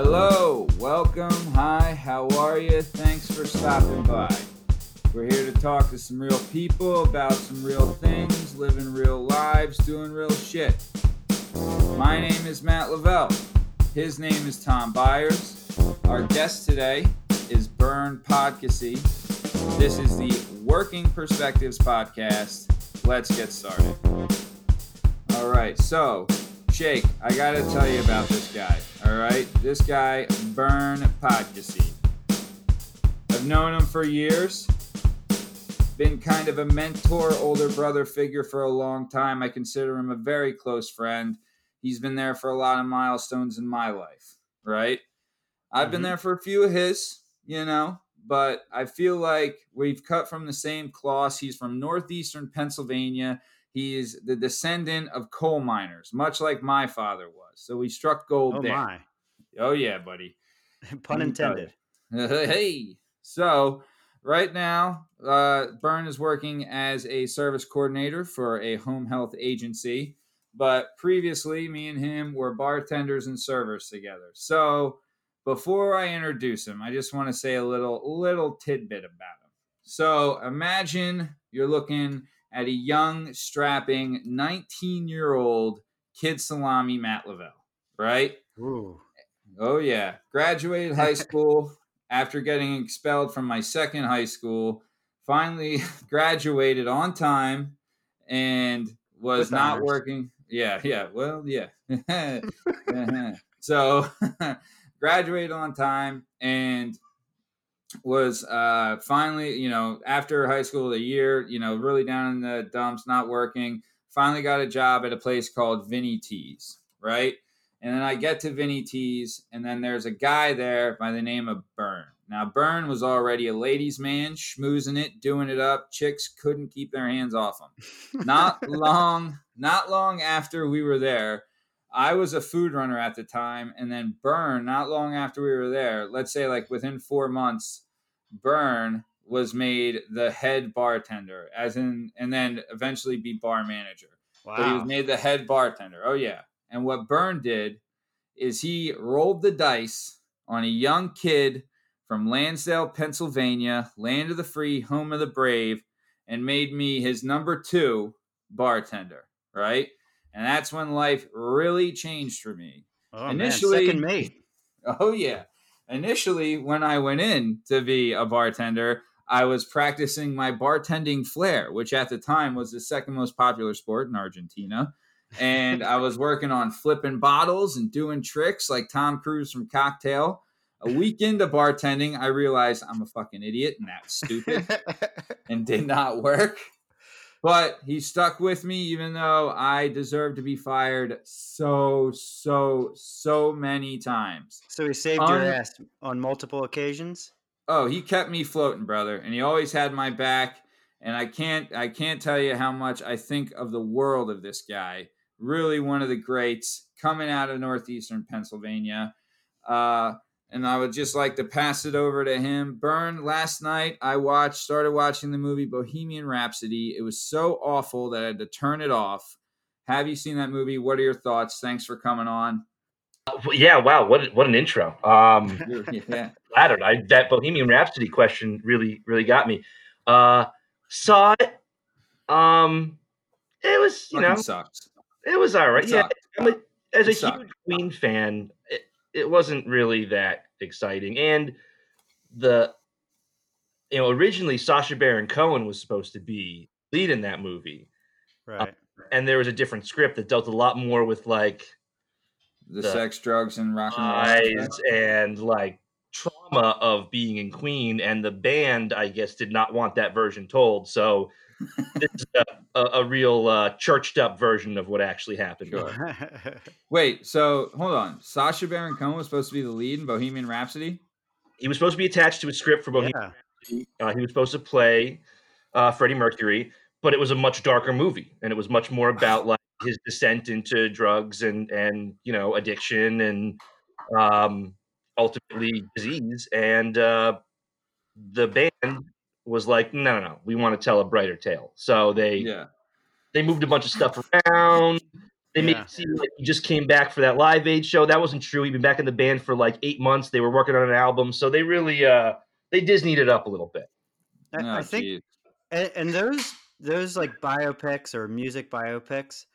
Hello, welcome, hi, how are you? Thanks for stopping by. We're here to talk to some real people about some real things, living real lives, doing real shit. My name is Matt Lavelle. His name is Tom Byers. Our guest today is Bern Podkasy. This is the Working Perspectives podcast. Let's get started. All right, so Shake, I gotta tell you about this guy. All right, this guy, Bern Podkasy. I've known him for years. Been kind of a mentor, older brother figure for a long time. I consider him a very close friend. He's been there for a lot of milestones in my life, right? I've been Mhm. there for a few of his, you know, but I feel like we've cut from the same cloth. He's from northeastern Pennsylvania. He is the descendant of coal miners, much like my father was. So we struck gold there. Oh there. my. Oh yeah, buddy. Pun Let me tell intended. hey. So right now, uh, Bern is working as a service coordinator for a home health agency. But previously, me and him were bartenders and servers together. So before I introduce him, I just want to say a little little tidbit about him. So imagine you're looking at a young, strapping 19 year old kid salami Matt Lavelle, right? Ooh. Oh yeah, graduated high school after getting expelled from my second high school. Finally graduated on time and was With not honors. working. Yeah, yeah. Well, yeah. Uh-huh. so graduated on time and was uh finally you know after high school a year you know really down in the dumps not working finally got a job at a place called vinny t's right? And then i get to vinny t's and then there's a guy there by the name of Bern. now Bern was already a ladies man schmoozing it doing it up. Chicks couldn't keep their hands off him. Not long not long after we were there i was a food runner at the time and then Bern, not long after we were there let's say like within four months Bern was made the head bartender as in and then eventually be bar manager. But he was made the head bartender. Oh yeah. And what Bern did is he rolled the dice on a young kid from lansdale pennsylvania land of the free home of the brave and made me his number two bartender right and that's when life really changed for me oh, initially- man. Second mate. Oh yeah. Initially, when I went in to be a bartender, I was practicing my bartending flair, which at the time was the second most popular sport in Argentina. And I was working on flipping bottles and doing tricks like Tom Cruise from Cocktail. A week into bartending, I realized I'm a fucking idiot and that's stupid and did not work. But he stuck with me, even though I deserved to be fired so, so, so many times. so he saved your ass on multiple occasions. Oh, he kept me floating, brother, and he always had my back. And I can't, I can't tell you how much I think of the world of this guy. Really, one of the greats coming out of northeastern Pennsylvania. Uh, and I would just like to pass it over to him. Bern. Last night, I watched, started watching the movie Bohemian Rhapsody. It was so awful that I had to turn it off. Have you seen that movie? What are your thoughts? Thanks for coming on. Well, Yeah, wow, what what an intro. Um, yeah, flattered. I that Bohemian Rhapsody question really really got me. Uh, saw it. Um, it was you fucking know sucks. it was all right. It Yeah, sucked. As a It sucked. huge Queen fan, it, it wasn't really that exciting. And the you know originally Sacha Baron Cohen was supposed to be lead in that movie, Right. Um, and there was a different script that dealt a lot more with like The, the sex, drugs, and rock and roll. eyes and like trauma of being in Queen, and the band, I guess, did not want that version told. So this is a, a, a real uh, churched up version of what actually happened. Sure. Wait, so hold on. Sacha Baron Cohen was supposed to be the lead in Bohemian Rhapsody. He was supposed to be attached to a script for Bohemian. yeah. Uh, he was supposed to play uh, Freddie Mercury, but it was a much darker movie, and it was much more about like his descent into drugs and and you know addiction and um, ultimately disease. And uh, the band was like, no, no, no, we want to tell a brighter tale. So they Yeah. they moved a bunch of stuff around. They made it seem like he just came back for that Live Aid show. That wasn't true. He'd been back in the band for like eight months. They were working on an album, so they really uh they Disneyed it up a little bit. I, Oh, I think and, and those those like biopics or music biopics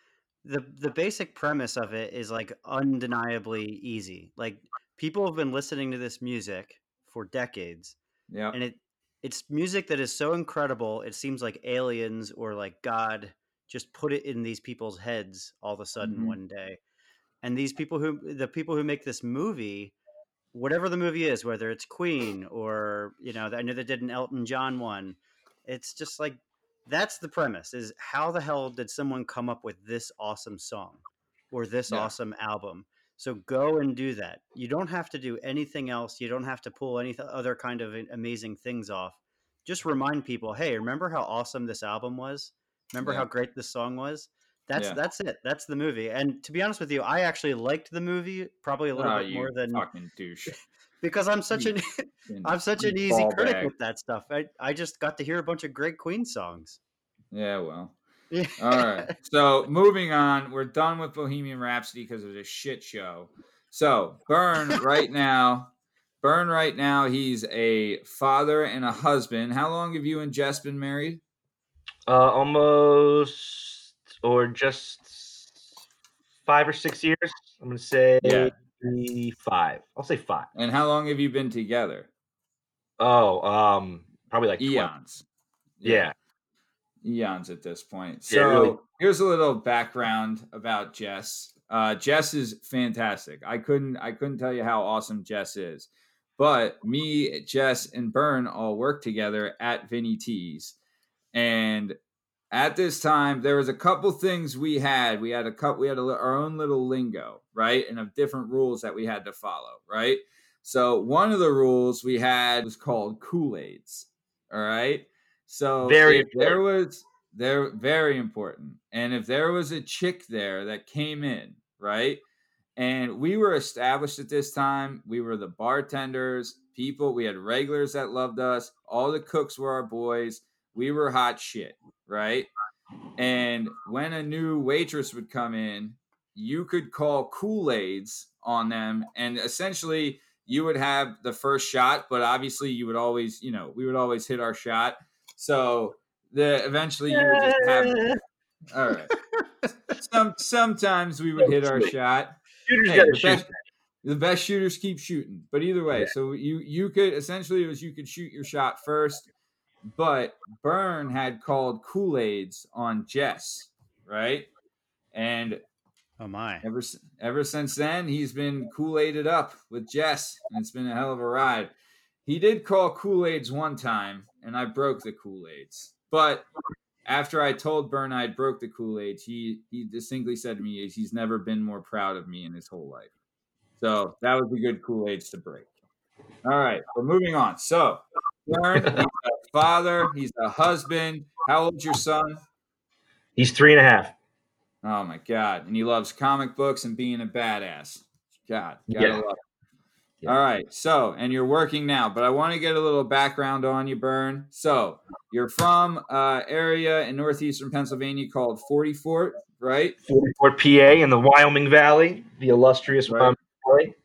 the the basic premise of it is like undeniably easy like people have been listening to this music for decades yeah, and it it's music that is so incredible it seems like aliens or like god just put it in these people's heads all of a sudden Mhm. one day and these people who the people who make this movie whatever the movie is whether it's queen or you know i know they did an elton john one it's just like that's the premise is how the hell did someone come up with this awesome song or this Yeah. awesome album so go and do that you don't have to do anything else you don't have to pull any other kind of amazing things off just remind people hey remember how awesome this album was remember Yeah. how great this song was that's Yeah. that's it that's the movie and to be honest with you i actually liked the movie probably a little Oh, bit more than fucking douche. because i'm such an i'm such an easy critic bag. with that stuff I, I just got to hear a bunch of great queen songs Yeah, well. Yeah All right. So moving on, we're done with Bohemian Rhapsody because of a shit show. So Bern right now, Bern right now. He's a father and a husband. How long have you and Jess been married? Uh almost or just five or six years. I'm gonna say Yeah. five. I'll say five. And how long have you been together? Oh, um probably like 12. Eons. Yeah. Eons at this point. Yeah, So really. here's a little background about Jess. Uh, Jess is fantastic. I couldn't I couldn't tell you how awesome Jess is. But me, Jess, and Bern all work together at Vinny T's, and at this time there was a couple things we had. We had a couple. We had a, our own little lingo, right, and of different rules that we had to follow, right. So one of the rules we had was called Kool Aids. All right. So Very if there was they're very important. And if there was a chick there that came in, right? And we were established at this time. We were the bartenders, people, we had regulars that loved us. All the cooks were our boys. We were hot shit, right? And when a new waitress would come in, you could call Kool-Aids on them and essentially you would have the first shot, but obviously you would always, you know, we would always hit our shot. So the eventually you would just have all right. Some sometimes we would hit our shot. Shooters Hey, gotta the best, the best shooters keep shooting. But either way, so you you could essentially it was you could shoot your shot first, but Bern had called Kool Aids on Jess, right? And oh my ever s- ever since then, he's been Kool Aided up with Jess, and it's been a hell of a ride. He did call Kool Aids one time, and I broke the Kool Aids. But after I told Bern I broke the Kool Aids, he he distinctly said to me he's never been more proud of me in his whole life. So that was a good Kool Aids to break. All right, we're moving on. So Bern, he's a father, he's a husband. How old's your son? He's three and a half. Oh my god! And he loves comic books and being a badass. God, gotta Yeah. love. It. Yeah. All right, so and you're working now, but I want to get a little background on you, Bern. So you're from uh, area in northeastern Pennsylvania called Forty Fort, right? Fort PA in the Wyoming Valley, the illustrious Right. Wyoming Valley.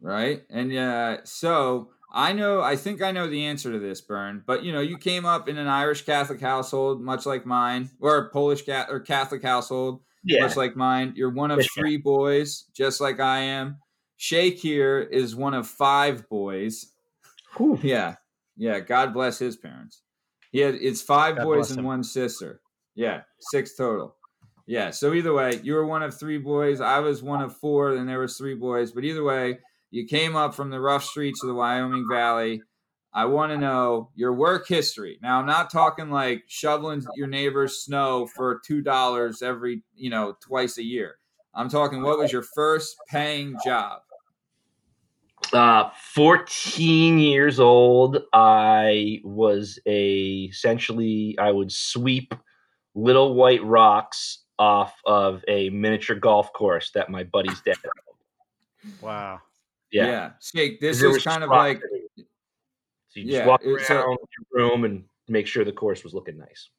Right, and uh, so I know, I think I know the answer to this, Bern. But you know, you came up in an Irish Catholic household, much like mine, or a Polish cat or Catholic household. Yeah. much like mine. You're one of Yes, three boys, just like I am. Shake here is one of five boys. Whew. Yeah, yeah. God bless his parents. He had it's five God boys and him. one sister. Yeah, six total. Yeah. So either way, you were one of three boys. I was one of four, and there was three boys. But either way, you came up from the rough streets of the Wyoming Valley. I want to know your work history. Now, I'm not talking like shoveling your neighbor's snow for two dollars every, you know, twice a year. I'm talking what was your first paying job? Uh, 14 years old, I was a essentially I would sweep little white rocks off of a miniature golf course that my buddy's dad. owned. wow Yeah, Shake. This is kind of like So you just Yeah, walk it- around so- your room and make sure the course was looking nice.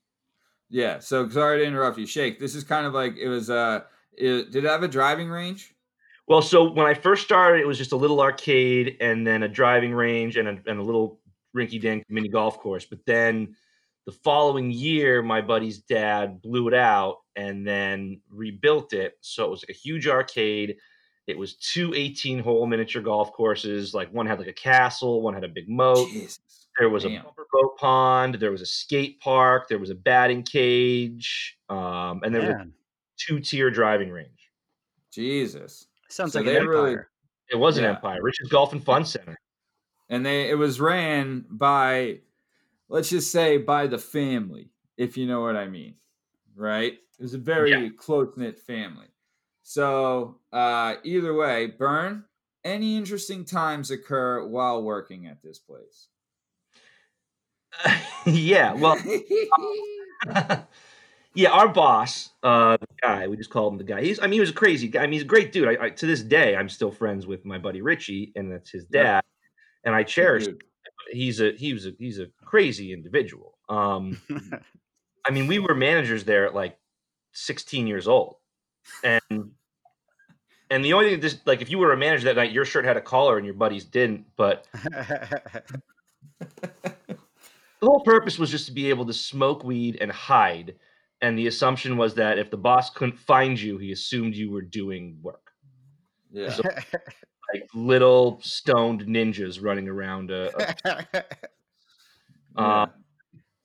Yeah, so sorry to interrupt you, Shake. This is kind of like it was uh It- did it have a driving range? Well, so when I first started, it was just a little arcade and then a driving range and a, and a little rinky dink mini golf course. But then the following year, my buddy's dad blew it out and then rebuilt it. So it was like a huge arcade. It was two 18 hole miniature golf courses. Like one had like a castle, one had a big moat. Jesus. There was Damn. a bumper boat pond. There was a skate park. There was a batting cage. Um, and there was a two tier driving range. Jesus. Sounds So like an they really- It was an Yeah. empire. Rich's Golf and Fun Center. And they it was ran by let's just say by the family, if you know what I mean. Right? It was a very Yeah. close-knit family. So uh either way, Bern, any interesting times occur while working at this place? yeah. Well, yeah, our boss, uh, guy, we just called him the guy. He's, I mean, he was a crazy guy. I mean, he's a great dude. I, I, to this day, I'm still friends with my buddy Richie, and that's his Yeah. dad, and I cherish. Dude. He's a he was a he's a crazy individual. Um, I mean, we were managers there at like 16 years old, and and the only thing this like if you were a manager that night, your shirt had a collar and your buddies didn't, but the whole purpose was just to be able to smoke weed and hide. And the assumption was that if the boss couldn't find you, he assumed you were doing work. Yeah. So- Like little stoned ninjas running around a. a uh,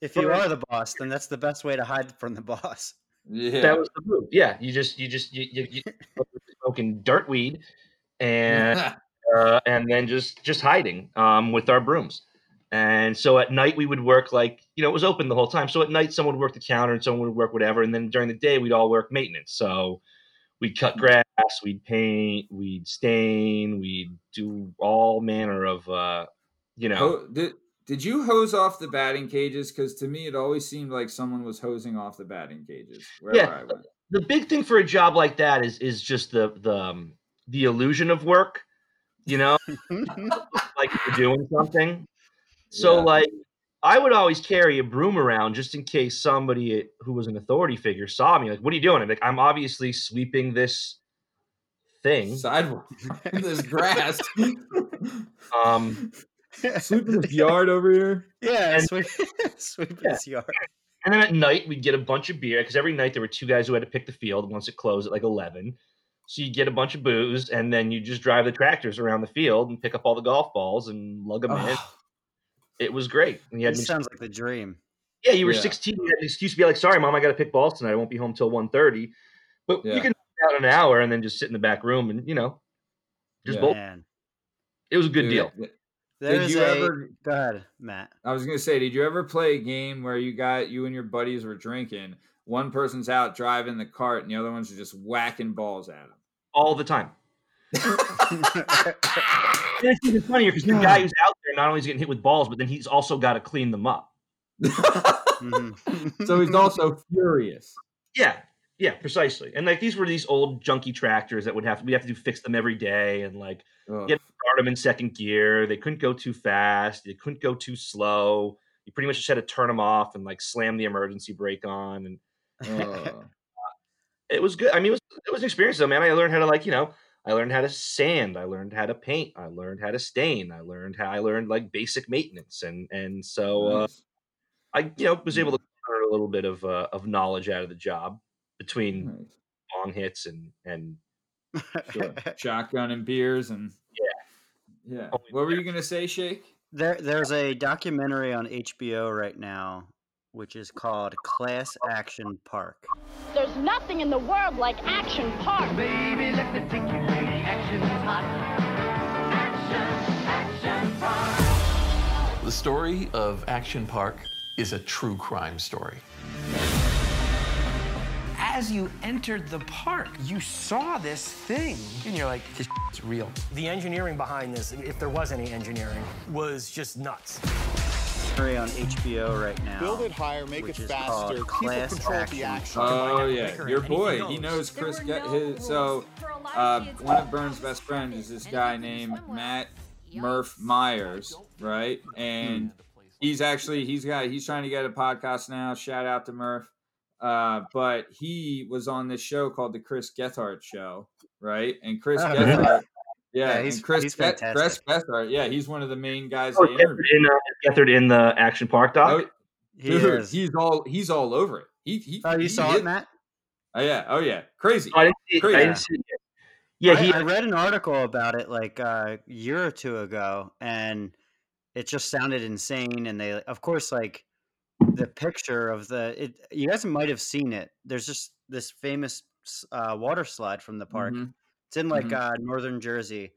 if you are the boss, then that's the best way to hide from the boss. yeah. That was the move. Yeah, you just you just you, you, you smoking dirt weed, and uh, and then just just hiding um, with our brooms. And so at night we would work like you know it was open the whole time. So at night someone would work the counter and someone would work whatever, and then during the day we'd all work maintenance. So we'd cut grass, we'd paint, we'd stain, we'd do all manner of uh, you know. Ho- did did you hose off the batting cages? Because to me, it always seemed like someone was hosing off the batting cages wherever Yeah. The big thing for a job like that is is just the the um, the illusion of work. You know, like you're doing something. So Yeah. like I would always carry a broom around just in case somebody who was an authority figure saw me. Like, what are you doing? I'm like, I'm obviously sweeping this thing. Sidewalk, this grass, Um, sweeping this yard over here. Yeah, And- sweep, sweep Yeah. his yard. and then at night we'd get a bunch of beer because every night there were two guys who had to pick the field once it closed at like eleven. So you get a bunch of booze, and then you just drive the tractors around the field and pick up all the golf balls and lug them in. It was great. And you had This an sounds like the dream. Yeah, you were Yeah. 16. You had an excuse to be like, sorry, mom, I got to pick balls tonight. I won't be home till 1.30. But Yeah. you can out an hour and then just sit in the back room and, you know, just Yeah. bowl. Man, It was a good dude, deal. Did you a. ever? Go ahead, Matt. I was gonna say, did you ever play a game where you got you and your buddies were drinking? One person's out driving the cart, and the other one's are just whacking balls at them All the time. Him. And it's even funnier because the guy who's out there not only is getting hit with balls, but then he's also got to clean them up. So he's also furious. Yeah, yeah, precisely. And like these were these old junky tractors that would have we have to do fix them every day and like Ugh. Yeah. start them in second gear. They couldn't go too fast. They couldn't go too slow. You pretty much just had to turn them off and like slam the emergency brake on and Ugh. it was good. I mean, it was it was an experience though, man. I learned how to like, you know, I learned how to sand. I learned how to paint. I learned how to stain. I learned how I learned like basic maintenance, and and so uh, I you know was able to learn a little bit of uh, of knowledge out of the job between Nice. long hits and and Sure. Shotgun and beers and Yeah. yeah. Only What were you gonna say, Shake? There, there's a documentary on HBO right now, which is called Class Action Park. There's nothing in the world like Action Park. Baby, The story of Action Park is a true crime story. As you entered the park, you saw this thing, and you're like, this is real. The engineering behind this, if there was any engineering, was just nuts. Documentary on HBO right now. Build it higher, make which it is faster, called people Class control Action the action. Oh yeah, your boy. He knows Chris. were Get no his so rules for a lot uh, one of Bern's best friends is this guy named. Matt Yikes. Murph Myers, right? And he's actually he's got he's trying to get a podcast now. Shout out to Murph. uh, but he was on this show called the Chris Gethard Show, right? And Chris Oh, Gethard, yeah, Yeah, he's- and Chris he's Ge- Chris. Gethard, yeah, he's one of the main guys Oh, Gethard in, uh, Gethard in the Action Park doc. Oh, He dude, is. he's all he's all over it. He, he oh, you he saw hit- it, Matt? Oh yeah, oh yeah, crazy. Oh, I didn't see it. I Crazy. didn't see it yet. Yeah, I, he. I read an article about it like uh, a year or two ago, and it just sounded insane. And they, of course, like the picture of the it. You guys might have seen it. There's just this famous uh, water slide from the park. Mhm. It's in like Mhm. uh, northern Jersey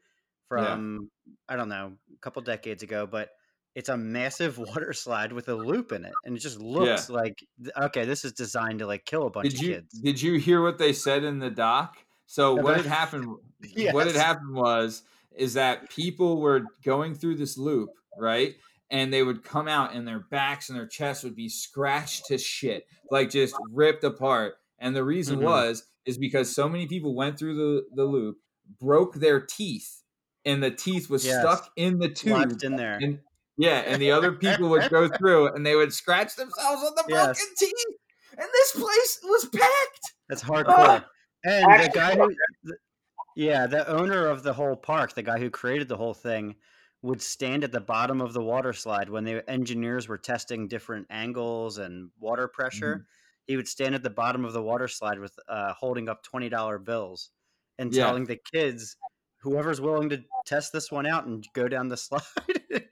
from I don't know a couple decades ago, but it's a massive water slide with a loop in it, and it just looks like okay, this is designed to like kill a bunch Did of you kids. did you hear what they said in the doc? So what had happened? What had happened was is that people were going through this loop, right? And they would come out, and their backs and their chests would be scratched to shit, like just ripped apart. And the reason Mhm. was is because so many people went through the the loop, broke their teeth, and the teeth was Yes. stuck in the tube. Lodged in there. And yeah, and the other people would go through and they would scratch themselves on the broken Yes. teeth. And this place was packed. That's hardcore. Ah! And the guy who, yeah, the owner of the whole park, the guy who created the whole thing, would stand at the bottom of the water slide when the engineers were testing different angles and water pressure. Mm-hmm. He would stand at the bottom of the water slide with uh, holding up twenty dollar bills and Yeah. telling the kids, whoever's willing to test this one out and go down the slide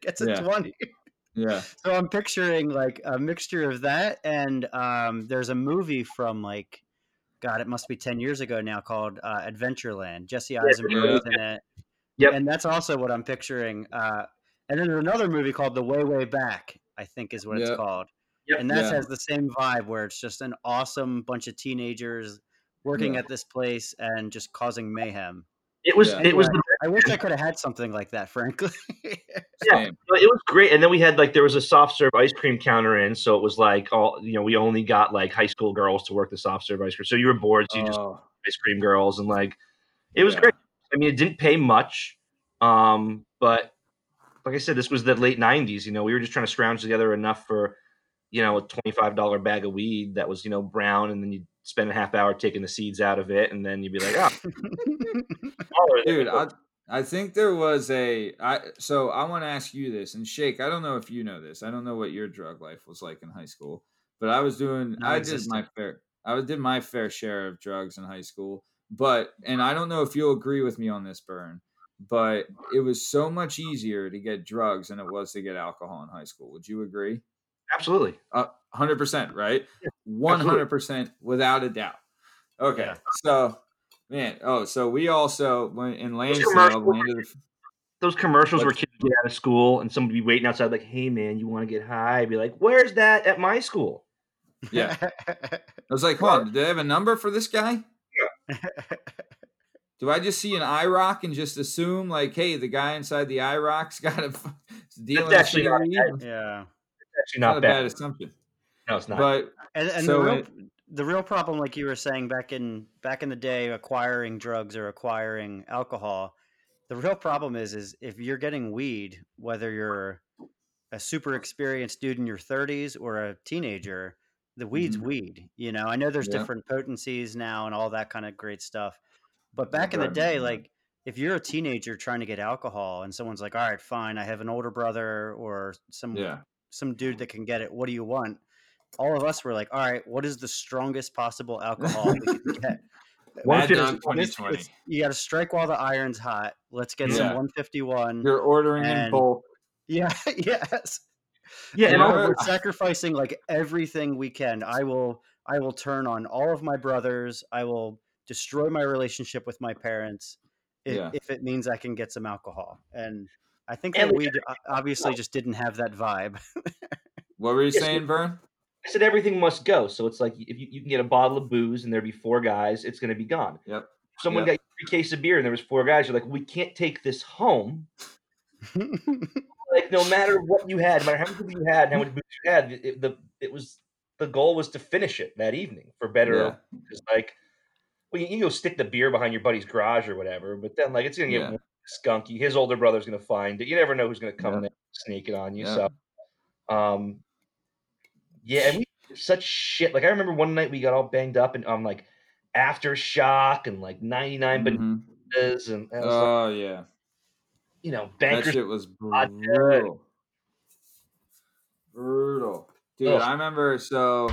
gets a Yeah. twenty. Yeah. So I'm picturing like a mixture of that, and um, there's a movie from like, God, it must be ten years ago now called uh, Adventureland. Jesse Eisenberg in it, Yep. and that's also what I'm picturing. Uh, and then there's another movie called The Way Way Back, I think is what it's called, Yep. and that Yeah. has the same vibe where it's just an awesome bunch of teenagers working Yeah. at this place and just causing mayhem. It was. Yeah. It was the I wish I could have had something like that, frankly. Yeah, but it was great. And then we had like there was a soft serve ice cream counter in, so it was like all you know. We only got like high school girls to work the soft serve ice cream. So you were bored, so you just Oh, ice cream girls, and like it was Yeah. great. I mean, it didn't pay much, um, but like I said, this was the late '90s. You know, we were just trying to scrounge together enough for you know a twenty-five dollar bag of weed that was you know brown, and then you would spend a half hour taking the seeds out of it, and then you'd be like, oh, dude, I I think there was a I so I want to ask you this and Shake, I don't know if you know this. I don't know what your drug life was like in high school, but I was doing I did my fair I did my fair share of drugs in high school. But and I don't know if you'll agree with me on this burn, but it was so much easier to get drugs than it was to get alcohol in high school. Would you agree? absolutely. Uh, 100%, right? absolutely. 100% without a doubt. Okay. Yeah. So, man, oh, so we also went in Lansdale, landed those commercials where kids get out of school and somebody be waiting outside like, "Hey man, you want to get high?" I'd be like, "Where's that at my school?" yeah. I was like, hold on, do they have a number for this guy? Do I just see an IROC and just assume like, hey, the guy inside the IROC's got a dealing That's actually not bad. Yeah. It's actually not not a bad. bad assumption. No, it's not. But And, and So the real it- the real problem, like you were saying back in back in the day, acquiring drugs or acquiring alcohol, the real problem is is if you're getting weed, whether you're a super experienced dude in your 30s or a teenager, the weed's Mhm. weed. You know, I know there's Yeah. different potencies now and all that kind of great stuff, but back in the day, like if you're a teenager trying to get alcohol and someone's like, "All right, fine, I have an older brother or some yeah, some dude that can get it. What do you want? All of us were like, all right, what is the strongest possible alcohol we can get? One Mad Dog 2020. it's- you got to strike while the iron's hot. Let's get some 151. You're ordering in bulk. yeah, yes. yeah, And and all- we're, we're sacrificing like everything we can. I will, I will turn on all of my brothers. I will destroy my relationship with my parents if, Yeah. if it means I can get some alcohol. And I think that we- we obviously just didn't have that vibe. What were you saying, Vern? I said everything must go. So it's like if you, you can get a bottle of booze and there be four guys, it's going to be gone. Yep. Someone Yep. got you three case of beer and there was four guys, you're like, we can't take this home. Like no matter what you had, no matter how much you had, how much booze you had, it, it- the it was the goal was to finish it that evening for better. Yeah. or like, well, you, you go stick the beer behind your buddy's garage or whatever, but then like it's gonna get Yeah. skunky. His older brother's gonna find it. You never know who's gonna come Yeah. in there and sneak it on you. Yeah. So, um, yeah, and we such shit. Like I remember one night we got all banged up and on like aftershock and like 99 Mhm. bananas and was, like, Oh yeah, you know that bankers. shit was brutal. Brutal. Dude. I remember. So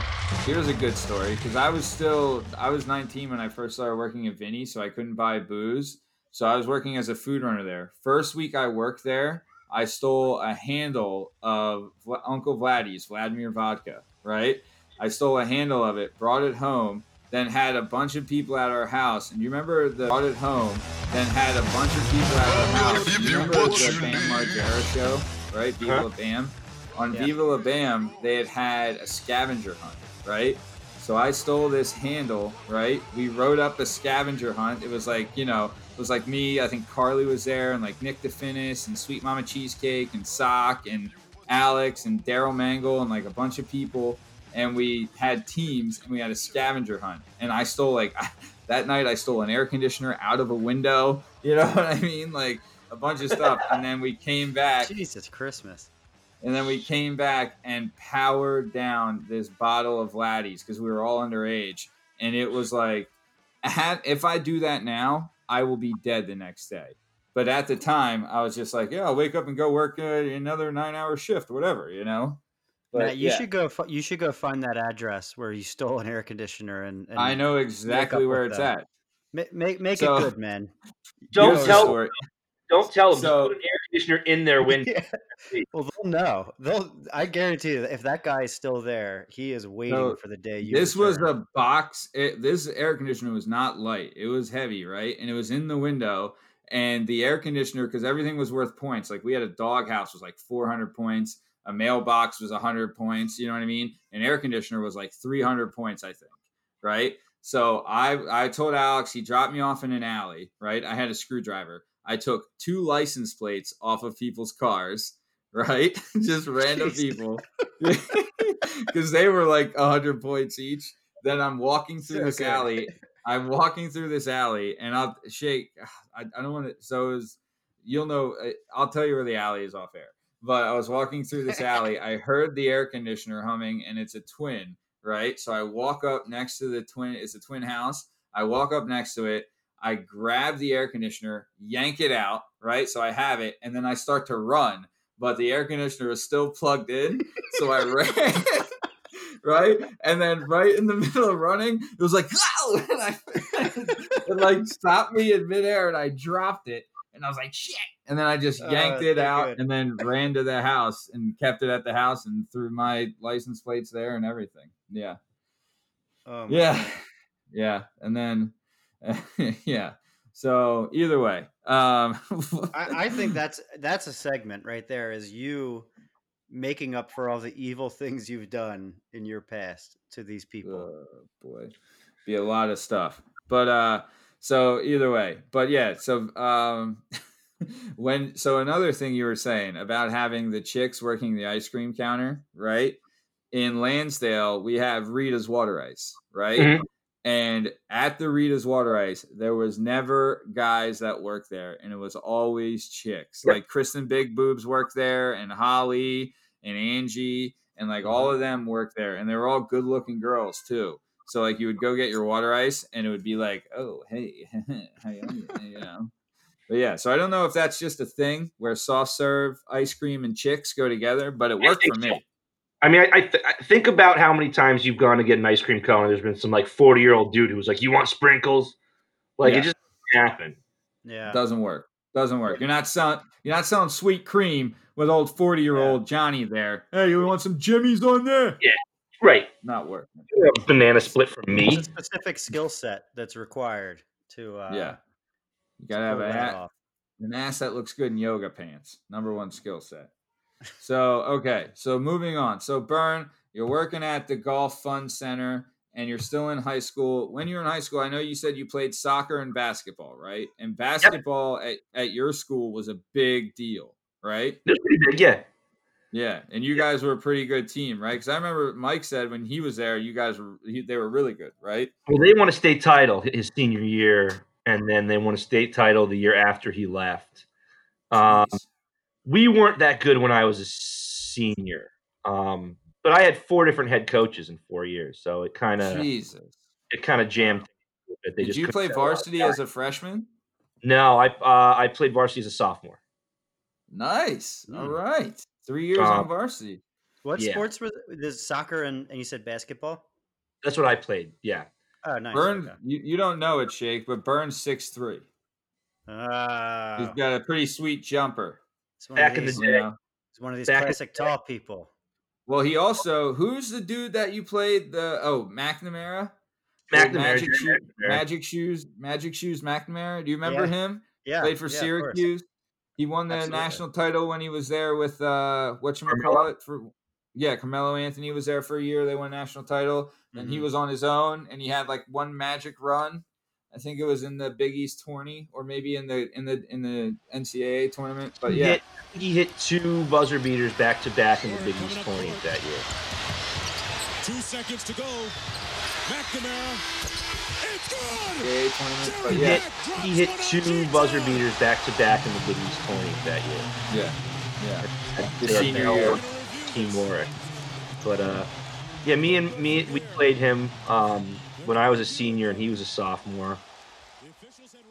here's a good story because I was still I was 19 when I first started working at Vinny, so I couldn't buy booze. So I was working as a food runner there. First week I worked there, I stole a handle of Uncle Vladdy's Vladimir vodka. Right, I stole a handle of it, brought it home, then had a bunch of people at our house. And you remember the brought it home, then had a bunch of people at our house. You remember the Bam Margera show, right? Viva Huh? La Bam. On Yeah. Viva La Bam, they had had a scavenger hunt, right? So I stole this handle, right? We wrote up a scavenger hunt. It was like, you know, it was like me. I think Carly was there, and like Nick DeFinis, and Sweet Mama Cheesecake, and Sock, and Alex, and Daryl Mangle, and like a bunch of people. And we had teams, and we had a scavenger hunt. And I stole like that night. I stole an air conditioner out of a window. You know what I mean? Like a bunch of stuff. and then we came back. Jesus Christmas. And then we came back and powered down this bottle of Laddies because we were all underage. And it was like, if I do that now, I will be dead the next day. But at the time, I was just like, yeah, I'll wake up and go work uh, another nine hour shift, whatever, you know? But Matt, you yeah, should go. fi- You should go find that address where you stole an air conditioner and. and I know exactly where it's that. at. ma- Make make So- it good, man. Don't Here's tell don't tell them. So- put an air conditioner in their window. Yeah. Well, they'll know. They'll. I guarantee you, if that guy is still there, he is waiting So, for the day you. this was a box it, this air conditioner was not light it was heavy right and it was in the window and the air conditioner because everything was worth points like we had a dog house was like 400 points a mailbox was 100 points you know what i mean an air conditioner was like 300 points i think right so i i told alex he dropped me off in an alley right i had a screwdriver i took two license plates off of people's cars right? Just random Jeez. people. Because they were like 100 points each. Then i'm walking through this alley. I'm walking through this alley and i'll shake i, I don't want to so it was, you'll know uh, i'll tell you where the alley is off air. But i was walking through this alley. I heard the air conditioner humming and it's a twin right? So i walk up next to the twin it's a twin house. I walk up next to it i grab the air conditioner yank it out right so i have it and then i start to run but the air conditioner is still plugged in so i ran right? And then right in the middle of running, it was like, and I it like stopped me in midair, and I dropped it, and I was like, "Shit!" And then I just Oh, yanked it out, good. and then ran to the house and kept it at the house, and threw my license plates there and everything. Yeah, oh, my yeah, yeah, and then yeah. So either way, um, I, I think that's that's a segment right there. Is you making up for all the evil things you've done in your past to these people? Oh boy, be a lot of stuff. But uh, so either way, but yeah, so um, when so another thing you were saying about having the chicks working the ice cream counter, right? In Lansdale, we have Rita's Water Ice, right? Mhm. And at the Rita's Water Ice, there was never guys that worked there, and it was always chicks. Yep. Like Kristen Big Boobs worked there, and Holly and Angie, and like all mm-hmm. of them worked there, and they were all good looking girls too. So like you would go get your water ice, and it would be like, oh hey, how you, you know. But yeah, so I don't know if that's just a thing where soft serve ice cream and chicks go together, but it worked for me. I mean, I, I, th- I think about how many times you've gone to get an ice cream cone. and There's been some like 40 year old dude who was like, "You want sprinkles?" Like Yeah. it just doesn't happen. Yeah. Doesn't work. Doesn't work. You're not selling. You're not selling sweet cream with old forty year old Johnny there. Hey, you want some jimmies on there? Yeah, right. Not working. You have a banana split from It's me. a specific skill set that's required to uh, yeah, you gotta have a hat. off. An ass that looks good in yoga pants. Number one skill set. So, okay. So, moving on. So, Bern, you're working at the Golf Fund Center and you're still in high school. When you were in high school, I know you said you played soccer and basketball, right? And basketball at, at your school was a big deal, right? Big, yeah. Yeah. And you guys were a pretty good team, right? Because I remember Mike said when he was there, you guys were, he, they were really good, right? Well, they won a state title his senior year, and then they won a state title the year after he left. Um. We weren't that good when I was a senior. Um, but I had four different head coaches in four years, so it kind of Jesus. it kind of jammed. a bit. They Did just you play get a lot of varsity as a freshman? No, I uh, I played varsity as a sophomore. Nice. All Mm. right. Three years Um, on varsity. What Yeah. sports were th- there's soccer and, and you said basketball? That's what I played. Yeah, Oh, nice. Bern, okay. you, you don't know it, Shake, but Bern's six three. He's Ah, got a pretty sweet jumper. It's one of back in the these- You day. know? It's one of these back classic tall people. Well, he also who's the dude that you played the oh McNamara? McNamara, Magic, Gerry Shoe- McNamara. Magic shoes, Magic shoes, McNamara. Do you remember Yeah. him? Yeah, Played for yeah. Syracuse. He won the Absolutely. national title when he was there with uh what you call it for yeah, Carmelo Anthony was there for a year. They won national title. and he Mhm. was on his own and he had like one magic run. I think it was in the Big East tourney or maybe in the in the in the NCAA tournament. But He yeah, hit, he hit two buzzer beaters back to back in the Big East tournament that year. Two seconds to go. McNamara. It's good. NCAA tournament. But He yeah, hit, he hit two buzzer beaters back to back in the Big East tournament that year. yeah, yeah. The They're senior year. Team Warrick. But uh, yeah, me and me we played him um, when I was a senior and he was a sophomore,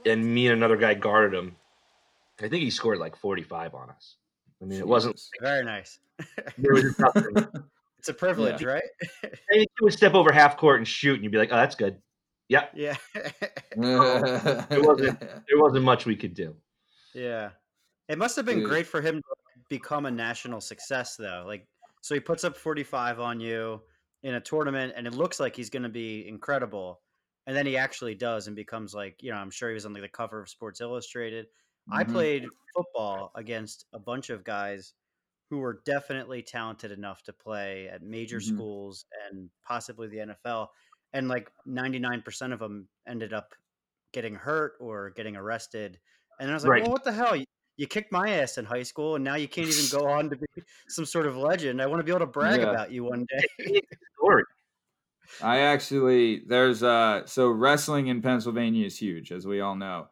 and me and another guy guarded him. I think he scored like 45 on us. I mean, it wasn't. Very nice. There was. It's a privilege, right? I think he would step over half court and shoot, and you'd be like, "Oh, that's good." Yeah, yeah. it wasn't- there wasn't much we could do. yeah. It must have been Dude. great for him to become a national success though. Like so he puts up 45 on you in a tournament and it looks like he's going to be incredible. And then he actually does and becomes like, you know, I'm sure he was on like the cover of Sports Illustrated. I Mhm. played football against a bunch of guys who were definitely talented enough to play at major Mhm. schools and possibly the NFL. And like 99% of them ended up getting hurt or getting arrested. And I was like, Right. well, what the hell? You, you kicked my ass in high school and now you can't even go on to be some sort of legend. I want to be able to brag Yeah. about you one day. I actually there's uh so wrestling in Pennsylvania is huge, as we all know.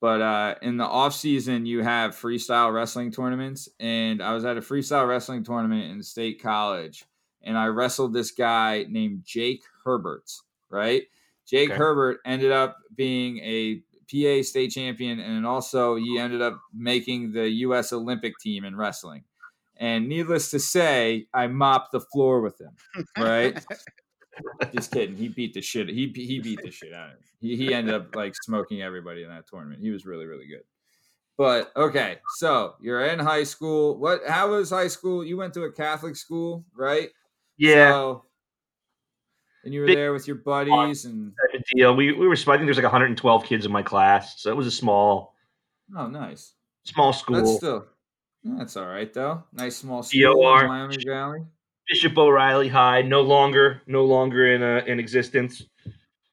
But uh in the off season you have freestyle wrestling tournaments, and I was at a freestyle wrestling tournament in State College, and I wrestled this guy named Jake Herbert, right? Jake Okay. Herbert ended up being a PA state champion, and also he ended up making the U.S. Olympic team in wrestling. And needless to say, I mopped the floor with him, right? Just kidding. He beat the shit. He he beat the shit out of him. He he ended up like smoking everybody in that tournament. He was really really good. But okay, so you're in high school. What? How was high school? You went to a Catholic school, right? Yeah, So, and you were Big- there with your buddies, and deal. We we were. I think there's like 112 kids in my class, so it was a small oh, nice. small That's school. still that's all right though. Nice small school DOR. in Wyoming Valley. Bishop O'Reilly High, no longer no longer in uh, in existence.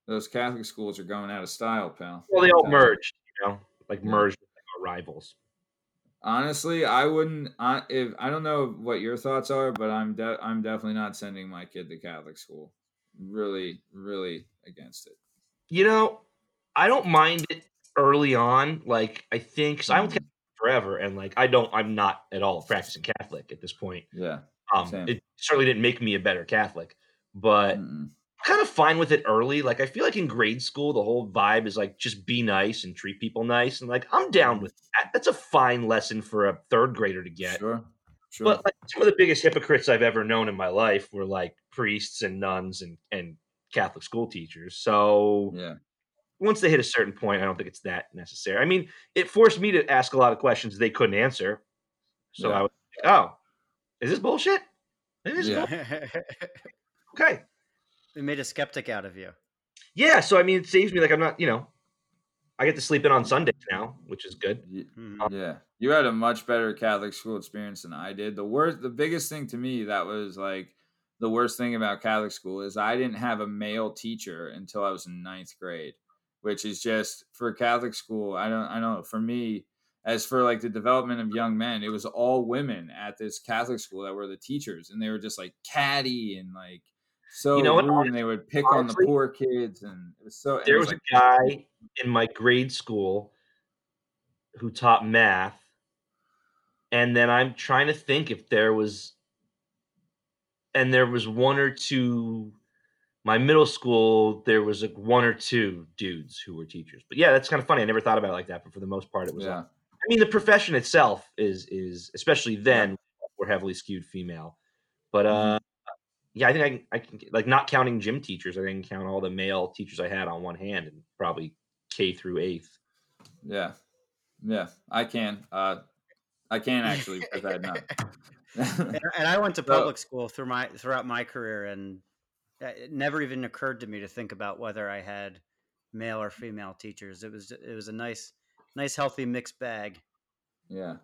Those Catholic schools are going out of style, pal. Well, they all merged, you know, like merged with like, our rivals. Honestly, I wouldn't. I, if I don't know what your thoughts are, but I'm de- I'm definitely not sending my kid to Catholic school. Really, really against it. You know, I don't mind it early on. Like I think 'cause I was Mhm. Catholic forever, and like I don't. I'm not at all practicing Catholic at this point. Yeah. Um, it certainly didn't make me a better Catholic, but Mm-mm. kind of fine with it early. Like I feel like in grade school, the whole vibe is like just be nice and treat people nice, and like I'm down mm. with that. That's a fine lesson for a third grader to get. Sure. Sure. But like some of the biggest hypocrites I've ever known in my life were like priests and nuns and and Catholic school teachers. So yeah. once they hit a certain point, I don't think it's that necessary. I mean, it forced me to ask a lot of questions they couldn't answer. So Yeah. I was like, oh, is this bullshit? It is Yeah. bull- okay. We made a skeptic out of you. Yeah, so I mean, it saves me like I'm not, you know, I get to sleep in on Sundays now, which is good. Mhm. Yeah. You had a much better Catholic school experience than I did. The worst, the biggest thing to me that was like the worst thing about Catholic school is I didn't have a male teacher until I was in ninth grade, which is just for Catholic school. I don't, I don't. For me, as for like the development of young men, it was all women at this Catholic school that were the teachers, and they were just like catty and like so You know what, and they would pick on the poor kids, and it was so. There was like, a guy in my grade school who taught math, and then I'm trying to think if there was and there was one or two. My middle school, there was like one or two dudes who were teachers. But yeah, that's kind of funny. I never thought about it like that. But for the most part, it was. Yeah. like- I mean, the profession itself is is especially then we're heavily skewed female. But uh, yeah, I think I can, I can like not counting gym teachers. I think I can count all the male teachers I had on one hand, and probably K through eighth. Yeah. Yeah. I can. Uh, I can actually put that down. and, and I went to So- public school through my throughout my career, and uh, it never even occurred to me to think about whether I had male or female teachers. It was it was a nice, nice healthy mixed bag. Yeah.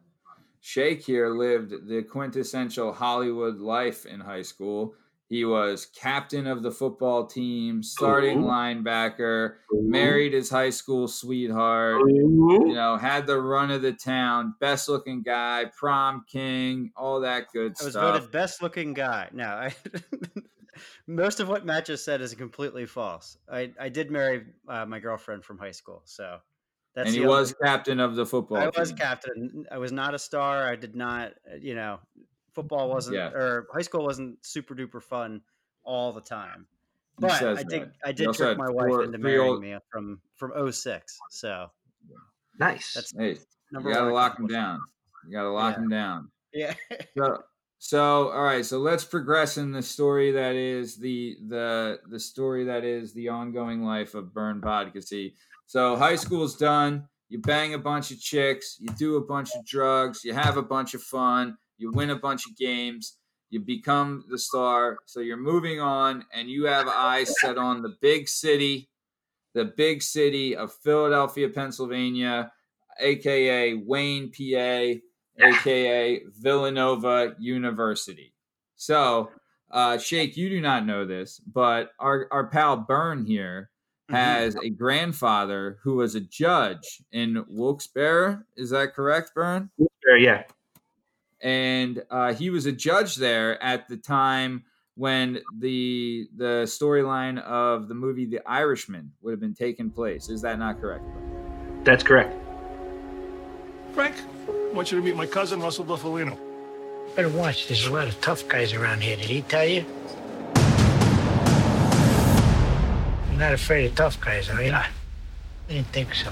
Shake here lived the quintessential Hollywood life in high school. He was captain of the football team, starting Ooh. linebacker, married his high school sweetheart, you know, had the run of the town, best looking guy, prom king, all that good stuff. I was stuff. voted best looking guy. Now, I, most of what Matt just said is completely false. I, I did marry uh, my girlfriend from high school, so that's and he the only- was captain of the football I team. was captain. I was not a star. I did not, uh, you know, football wasn't Yeah. or high school wasn't super duper fun all the time. But I did that. I did also trick had my wife four- into marrying old- me from from 06. So Nice. that's Hey, number you gotta one lock him down. You gotta lock Yeah. him down. Yeah. So, so all right. So let's progress in the story that is the the the story that is the ongoing life of Bern Podcacy. So high school's done. You bang a bunch of chicks. You do a bunch of drugs. You have a bunch of fun. You win a bunch of games. You become the star. So you're moving on, and you have eyes set on the big city, the big city of Philadelphia, Pennsylvania, aka Wayne, PA aka Villanova University. So, uh, Shake, you do not know this, but our, our pal Bern here. Has a grandfather who was a judge in Wilkes-Barre. Is that correct, Bern? Sure, yeah. And uh, he was a judge there at the time when the the storyline of the movie The Irishman would have been taking place. Is that not correct? That's correct. Frank, I want you to meet my cousin, Russell Bufalino. Better watch. There's a lot of tough guys around here. Did he tell you? Not afraid of tough guys, are you? I didn't think so.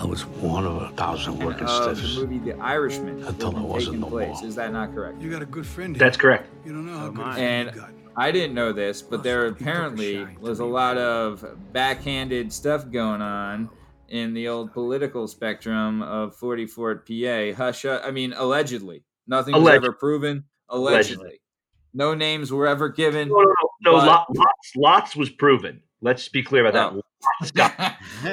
I was one of a thousand working Of the stiffs. movie The Irishman would Until I wasn't taking no place. more. Is that not correct? You got a good friend. That's correct. You don't know how Oh, good my. And. I didn't know this, but there he took a apparently shine was a lot of backhanded stuff going on in the old political spectrum of Forty Fort PA. Hush, uh, I mean, allegedly. Nothing was Alleged- ever proven. Allegedly. Allegedly. No names were ever given. No, no, no. no But- lot, lots, lots was proven. Let's be clear about Oh. that. Lots got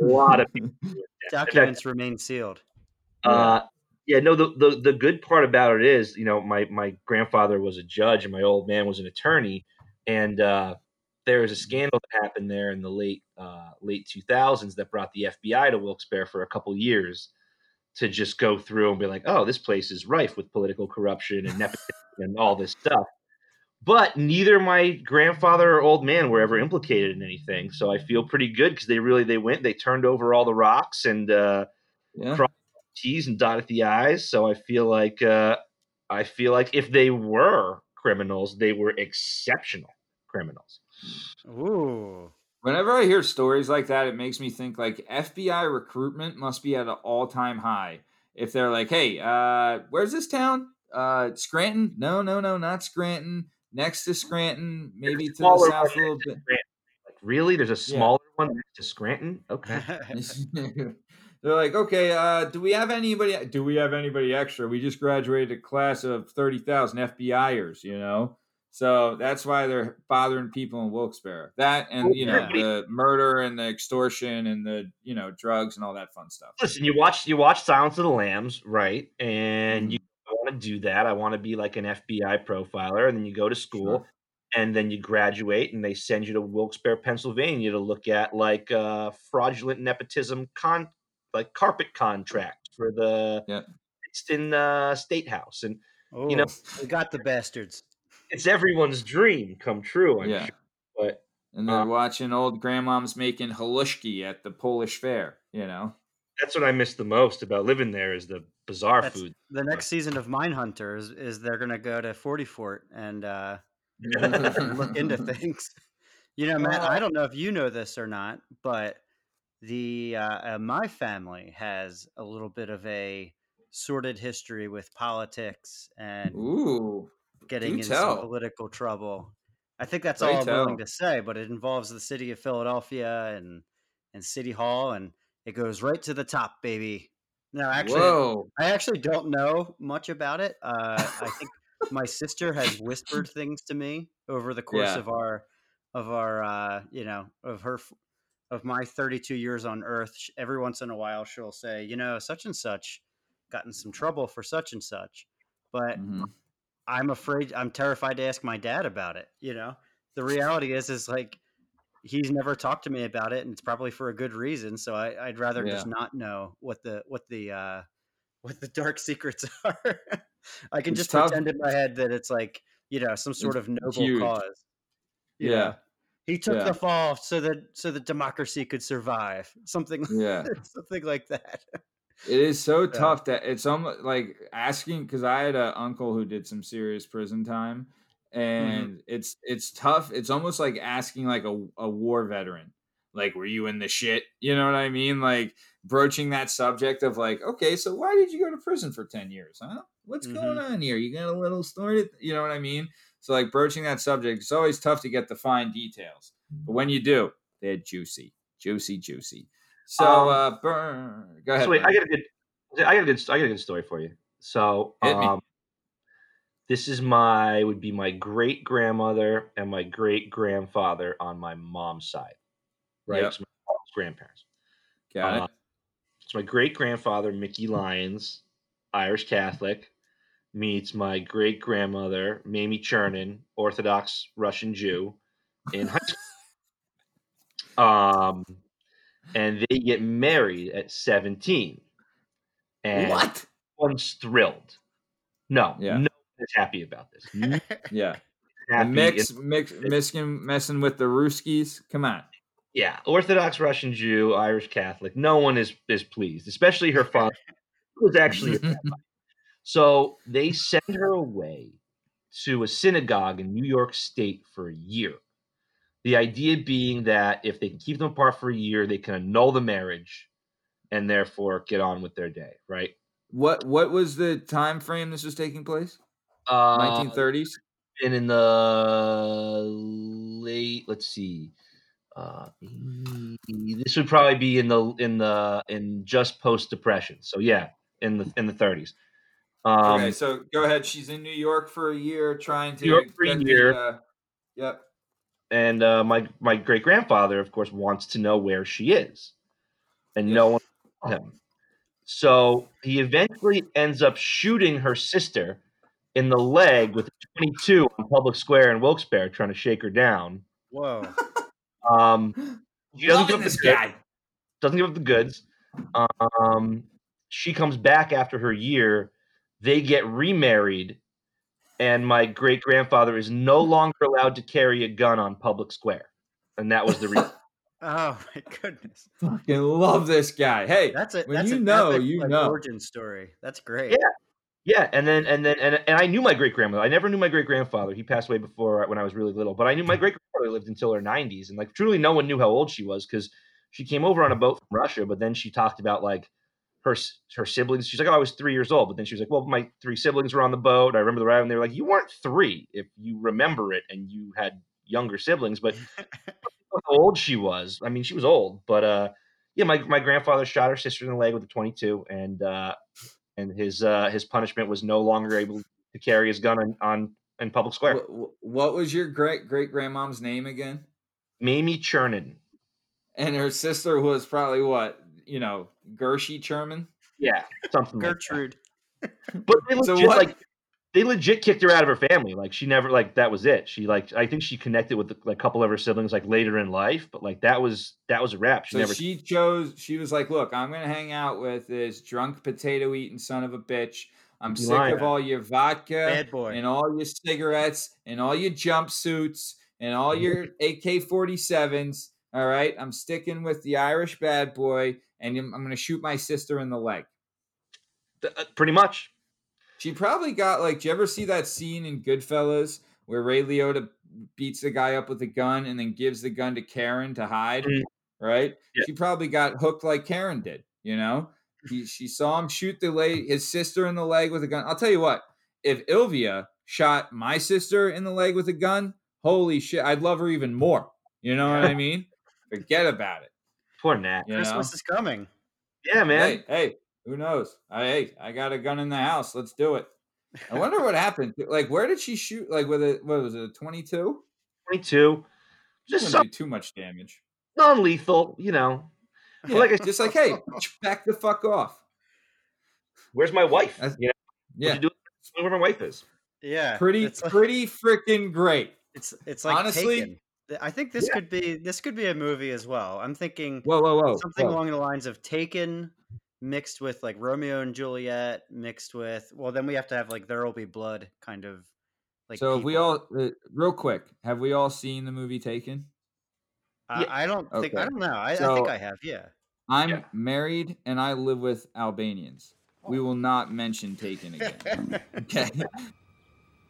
a lot of people. Documents remain sealed. Uh, yeah, no. The, the the good part about it is, you know, my my grandfather was a judge and my old man was an attorney, and uh, there was a scandal that happened there in the late uh, late two thousands that brought the FBI to Wilkes-Barre for a couple years to just go through and be like, oh, this place is rife with political corruption and nepotism and all this stuff. But neither my grandfather or old man were ever implicated in anything, so I feel pretty good because they really they went, they turned over all the rocks and. Uh, Yeah. cross T's and dotted the I's. So I feel like uh, I feel like if they were criminals, they were exceptional criminals. Ooh. Whenever I hear stories like that, it makes me think like FBI recruitment must be at an all time high. If they're like, hey, uh, where's this town? Uh, Scranton? No, no, no, not Scranton. Next to Scranton, maybe to the south a little bit. Like, really? There's a smaller one next to Scranton? Okay. They're like, okay, uh, do we have anybody? Do we have anybody extra? We just graduated a class of thirty thousand FBIers, you know. So that's why they're bothering people in Wilkes-Barre. That and you know the murder and the extortion and the you know drugs and all that fun stuff. Listen, you watch you watch Silence of the Lambs, right? And you want to do that. I want to be like an FBI profiler, and then you go to school, and then you graduate, and they send you to Wilkes-Barre, Pennsylvania, to look at like uh, fraudulent nepotism con like carpet contract for the Yeah. Brixton uh, State House, and Oh, you know we got the bastards. It's everyone's dream come true. I'm Yeah. sure, but And they're Uh, watching old grandmoms making halushki at the Polish fair. You know. that's what I miss the most about living there is the bizarre That's- food. The next season of Mindhunter is, is they're gonna go to Forty Fort and uh, look into things. You know, Matt, I don't know if you know this or not, but the uh, uh, my family has a little bit of a sordid history with politics and Ooh, getting do in tell. some political trouble. I think that's Pray all I'm willing to say, but it involves the city of Philadelphia and and City Hall, and it goes right to the top, baby. No, actually, Whoa. I actually don't know much about it. Uh, I think my sister has whispered things to me over the course Yeah. of our of our uh, you know of her of my 32 years on Earth. Every once in a while, she'll say, you know, such and such got in some trouble for such and such, but Mhm. I'm afraid I'm terrified to ask my dad about it. You know, the reality is is like he's never talked to me about it, and it's probably for a good reason. So I, I'd rather just not know what the what the uh, what the dark secrets are. I can It's just tough. pretend in my head that it's like you know some sort It's of noble huge. cause. Yeah. know? He took Yeah. the fall so that so that democracy could survive. Something Yeah. something like that. It is so tough that it's almost like asking because I had an uncle who did some serious prison time, mm-hmm. and it's it's tough. It's almost like asking like a, a war veteran, like, were you in the shit? You know what I mean? Like broaching that subject of like, okay, so why did you go to prison for ten years? Huh? What's going mm-hmm. on here? You got a little story? You know what I mean? So like broaching that subject, it's always tough to get the fine details, but when you do, they're juicy, juicy, juicy. So Um, uh, Bern. Go ahead. So wait, I got a good, I got a good, I got a good story for you. So, um, this is my would be my great grandmother and my great grandfather on my mom's side, right? Yep. So my mom's grandparents. Got it. Uh, So my great grandfather Mickey Lyons, Irish Catholic, meets my great grandmother Mamie Chernin, Orthodox Russian Jew, in high school. Um, and they get married at seventeen. And What? One's thrilled. No, Yeah. no one's happy about this. Yeah. is The happy mix, mix, mixing, messing with the Ruskies. Come on. yeah, Orthodox Russian Jew, Irish Catholic. No one is is pleased, especially her father, who was actually. so they send her away to a synagogue in New York State for a year. The idea being that if they can keep them apart for a year, they can annul the marriage, and therefore get on with their day. Right? What What was the time frame this was taking place? Uh, Nineteen thirties. and in the late let's see uh this would probably be in the in the in just post depression so yeah in the in the 30s um okay, so go ahead. She's in New York for a year, trying to New York for a get the, year. uh, yep. And uh my my great grandfather of course wants to know where she is and no one him so he eventually ends up shooting her sister in the leg with a 22 on public square in wilkes-barre trying to shake her down Whoa. um She doesn't give up this the goods. Doesn't give up the goods. Um, she comes back after her year. They get remarried, and my great grandfather is no longer allowed to carry a gun on public square, and that was the reason. Oh my goodness. Fucking love this guy. Hey, That's a when that's you an know, epic, you like, know. origin story. That's great. Yeah. Yeah, and then and then and, and I knew my great grandmother. I never knew my great grandfather. He passed away before uh, when I was really little. But I knew my great grandmother lived until her nineties, and like truly, no one knew how old she was because she came over on a boat from Russia. But then she talked about like her her siblings. She's like, "Oh, I was three years old." But then she was like, "Well, my three siblings were on the boat. I remember the ride." And they were like, "You weren't three if you remember it, and you had younger siblings." But how old she was. I mean, she was old, but uh, yeah, my my grandfather shot her sister in the leg with a 22, and uh, and his uh, his punishment was no longer able to carry his gun on, on in public square. What, what was your great great grandmom's name again? Mamie Chernin. And her sister was probably what you know, Gershie Sherman. Yeah, something. like. Gertrude. But they So legit what- like they legit kicked her out of her family. Like she never like that was it. She like I think she connected with like, a couple of her siblings like later in life, but like that was that was a wrap. She So never. she chose. She was like, "Look, I'm gonna hang out with this drunk potato eating son of a bitch. I'm sick lying. of all your vodka Bad boy. and all your cigarettes and all your jumpsuits and all your AK-47s. All right, I'm sticking with the Irish bad boy, and I'm I'm gonna shoot my sister in the leg." Uh, pretty much. She probably got like. Do you ever see that scene in Goodfellas where Ray Liotta beats the guy up with a gun and then gives the gun to Karen to hide? Mhm. Right. Yeah. She probably got hooked like Karen did. You know, he, she saw him shoot the leg, his sister in the leg with a gun. I'll tell you what. If Ilvia shot my sister in the leg with a gun, holy shit, I'd love her even more. You know what I mean? Forget about it. Poor Nat. You know? Christmas is coming. Yeah, man. Hey, hey, who knows? I hey, I got a gun in the house. Let's do it. I wonder what happened. Like, where did she shoot? Like, with a what was it, twenty-two? 22. Just Just some do too much damage. non-lethal, you know. Yeah, like I just like, hey, back the fuck off. Where's my wife? That's- You know, Yeah, you do where my wife is. Yeah, pretty, It's like, pretty freaking great. it's it's like honestly- Taken. I think this Yeah. could be this could be a movie as well. I'm thinking Whoa, whoa, whoa, something whoa. along the lines of Taken mixed with like Romeo and Juliet mixed with well then we have to have like There Will Be Blood kind of like so, if we all, uh, real quick, have we all seen the movie Taken? I, I don't think I don't know. I, I think I have, yeah. I'm Yeah. married and I live with Albanians. We will not mention Taken again. okay.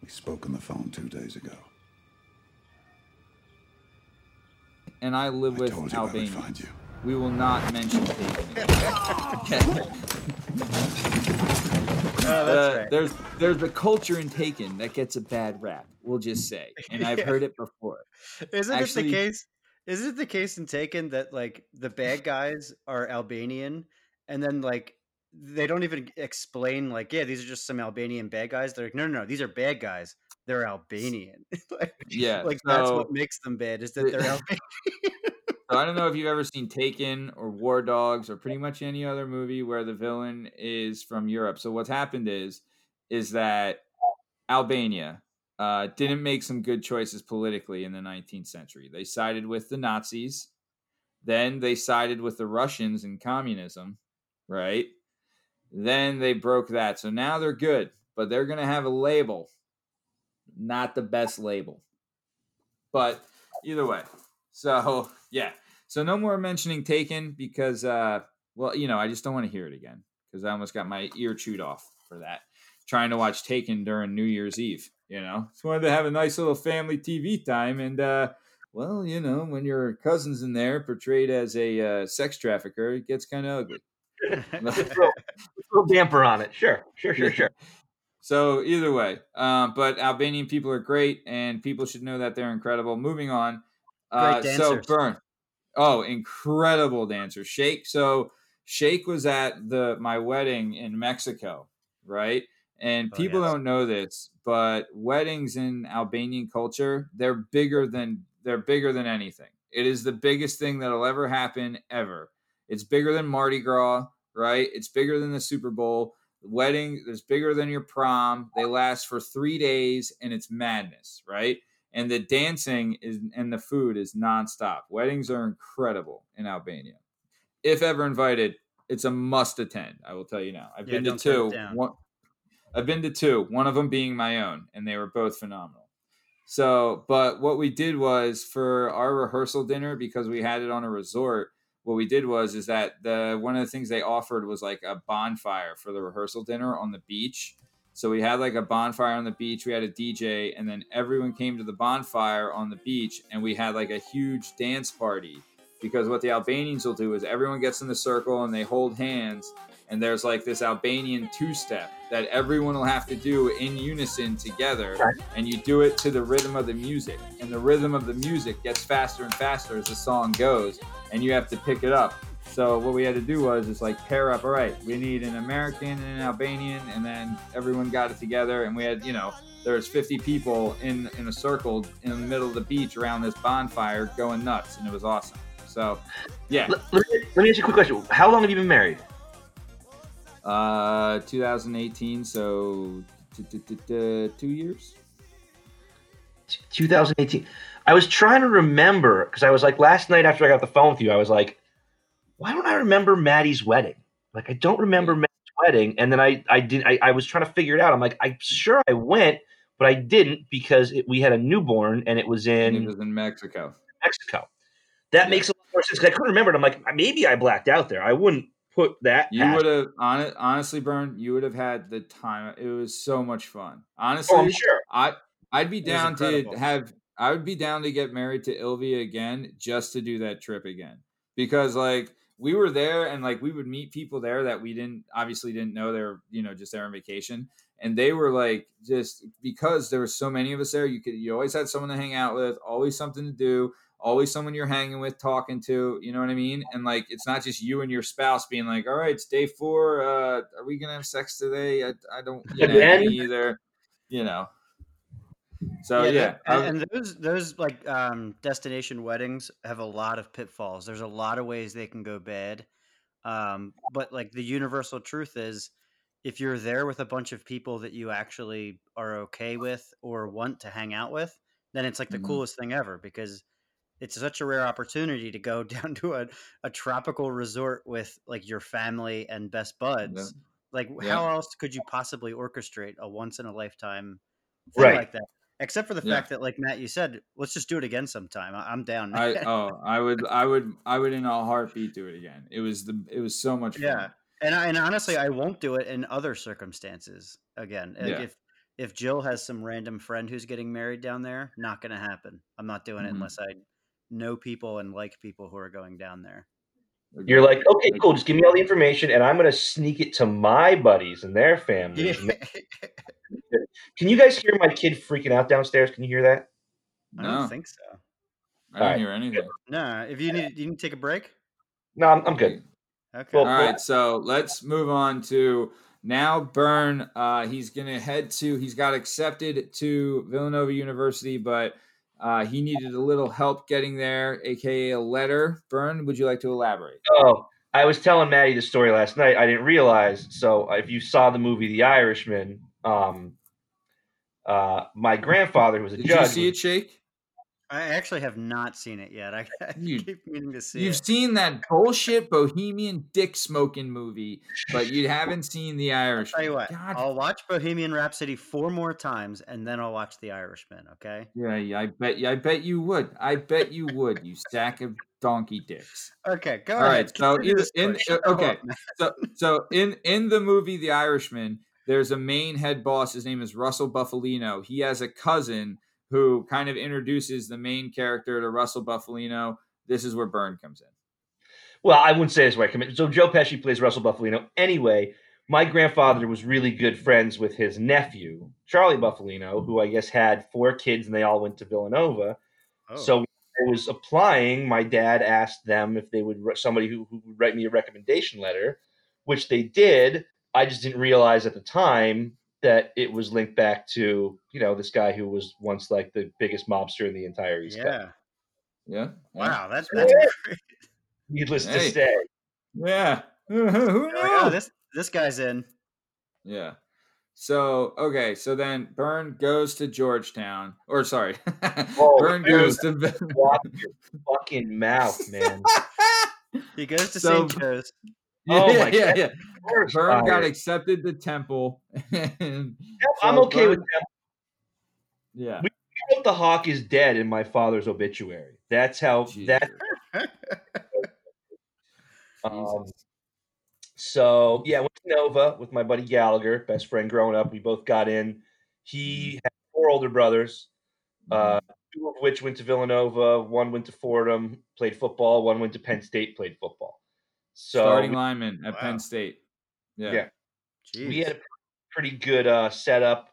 We spoke on the phone two days ago. And I live with told you I would Albanians. find you. We will not mention Taken okay. Oh, that's Uh, right. There's there's a culture in Taken that gets a bad rap. We'll just say, and I've Yeah. heard it before. Isn't it the case? Isn't it the case in Taken that like the bad guys are Albanian and then like they don't even explain like yeah these are just some Albanian bad guys. They're like no no no these are bad guys. They're Albanian. like, Yeah, like that's what makes them bad is that they're Albanian. So I don't know if you've ever seen Taken or War Dogs or pretty much any other movie where the villain is from Europe. So what's happened is is that Albania uh, didn't make some good choices politically in the 19th century. They sided with the Nazis, then they sided with the Russians in communism, right? Then they broke that. So now they're good, but they're going to have a label. Not the best label. But either way. So, yeah. So no more mentioning Taken because uh well, you know, I just don't want to hear it again because I almost got my ear chewed off for that. Trying to watch Taken during New Year's Eve, you know. Just wanted to have a nice little family TV time and uh well, you know, when your cousin's in there portrayed as a uh, sex trafficker, it gets kind of ugly. little, little damper on it. Sure, sure, sure, sure. So either way, um, but Albanian people are great, and people should know that they're incredible. Moving on, uh, so Bern. Oh, incredible dancer, Shake. So Shake was at the my wedding in Mexico, right? And Oh, people yes. don't know this, but weddings in Albanian culture, they're bigger than they're bigger than anything. It is the biggest thing that'll ever happen ever. It's bigger than Mardi Gras, right? It's bigger than the Super Bowl. The wedding is bigger than your prom. They last for three days and it's madness, right? And the dancing is and the food is nonstop. Weddings are incredible in Albania. If ever invited, it's a must attend. I will tell you now. I've Yeah, been to don't turn it two. One, I've been to two. One of them being my own, and they were both phenomenal. So, but what we did was for our rehearsal dinner because we had it on a resort. What we did was is that the one of the things they offered was like a bonfire for the rehearsal dinner on the beach. So we had like a bonfire on the beach. We had a DJ, and then everyone came to the bonfire on the beach, and we had like a huge dance party. Because what the Albanians will do is everyone gets in the circle and they hold hands, and there's like this Albanian two step that everyone will have to do in unison together, and you do it to the rhythm of the music. And the rhythm of the music gets faster and faster as the song goes, and you have to pick it up. So what we had to do was just like pair up. All right, we need an American and an Albanian, and then everyone got it together, and we had you know there was 50 people in in a circle in the middle of the beach around this bonfire going nuts, and it was awesome. So yeah, Let, let me, let me ask you a quick question. How long have you been married? Uh, 2018, so two years. 2018. I was trying to remember because I was like last night after I got the phone with you, I was like, why don't I remember Maddie's wedding? Like I don't remember Maddie's wedding, and then I I did I, I was trying to figure it out. I'm like I'm sure I went, but I didn't because it, we had a newborn and it was in it was in Mexico. Mexico. That Yeah. makes a lot more sense because I couldn't remember it. I'm like maybe I blacked out there. I wouldn't put that. You would have on honestly, Bern. You would have had the time. It was so much fun. Honestly, Oh, sure. I I'd be down to have. I would be down to get married to Ilvia again, just to do that trip again, because like we were there and like we would meet people there that we didn't obviously didn't know they're you know just there on vacation, and they were like just because there were so many of us there. You could you always had someone to hang out with, always something to do always someone you're hanging with, talking to, you know what I mean? And like, it's not just you and your spouse being like, all right, it's day four. Uh, are we going to have sex today? I, I don't, you know, either, you know? So yeah, I- and, and those those like um, destination weddings have a lot of pitfalls. There's a lot of ways they can go bad, um, but like the universal truth is, if you're there with a bunch of people that you actually are okay with or want to hang out with, then it's like the Mhm. coolest thing ever because it's such a rare opportunity to go down to a, a tropical resort with like your family and best buds. Like, Yeah. how else could you possibly orchestrate a once in a lifetime thing Right. like that? Except for the Yeah. fact that, like Matt, you said, let's just do it again sometime. I- I'm down. I, oh, I would, I would, I would in a heartbeat do it again. It was the, it was so much fun. yeah, and I, and honestly, I won't do it in other circumstances again. Like, Yeah. If if Jill has some random friend who's getting married down there, not going to happen. I'm not doing it Mhm. unless I know people and like people who are going down there. You're like, okay, cool. Just give me all the information, and I'm gonna sneak it to my buddies and their families. Can you guys hear my kid freaking out downstairs? Can you hear that? I don't think so. I didn't Alright. hear anything. No, if you need, you need to take a break. No, I'm, I'm good. Okay. Well, All right, so let's move on to now Bern. Uh, he's gonna head to. He's got accepted to Villanova University, but uh, he needed a little help getting there, aka a letter. Bern, would you like to elaborate? Oh, I was telling Maddie the story last night. I didn't realize. So if you saw the movie The Irishman, um, uh, my grandfather who was a Did judge. Did you see it, Shake? I actually have not seen it yet. I, I You- keep meaning to see You've it. seen that bullshit Bohemian dick smoking movie, but you haven't seen The Irish. Tell you what, God I'll watch Bohemian Rhapsody four more times, and then I'll watch The Irishman. Okay. Yeah, yeah, I bet you. I bet you would. I bet you would. You stack of donkey dicks. Okay. Go All ahead. right. So continue either the in story. uh, okay. So so in in the movie The Irishman, there's a main head boss. His name is Russell Bufalino. He has a cousin who kind of introduces the main character to Russell Bufalino. This is where Bern comes in. Well, I wouldn't say this way. I commit- So Joe Pesci plays Russell Bufalino. Anyway, my grandfather was really good friends with his nephew, Charlie Bufalino, who I guess had four kids and they all went to Villanova. Oh. So when I was applying, my dad asked them if they would somebody who, who would write me a recommendation letter, which they did. I just didn't realize at the time that it was linked back to you know this guy who was once like the biggest mobster in the entire East Coast. yeah. Yeah. Wow. That's that's Yeah. great. Needless to Hey. say, Yeah. Who You're knew? oh, this this guy's in. Yeah. So okay, so then Bern goes to Georgetown, or sorry, Oh, Bern dude. goes to. watch your fucking mouth, man. He goes to So- St. Joe's. Oh yeah, my yeah, God. yeah. Forest Bern got accepted to Temple. and Yep, I'm so okay with Bern- that. Yeah. I wrote the hawk is dead in my father's obituary. That's how that. Um, so yeah, went to Nova with my buddy Gallagher, best friend growing up. We both got in. He had four older brothers, uh, two of which went to Villanova. One went to Fordham, played football. One went to Penn State, played football. So Starting lineman at Wow. Penn State. Yeah. yeah, Jeez. we had a pretty good uh, setup.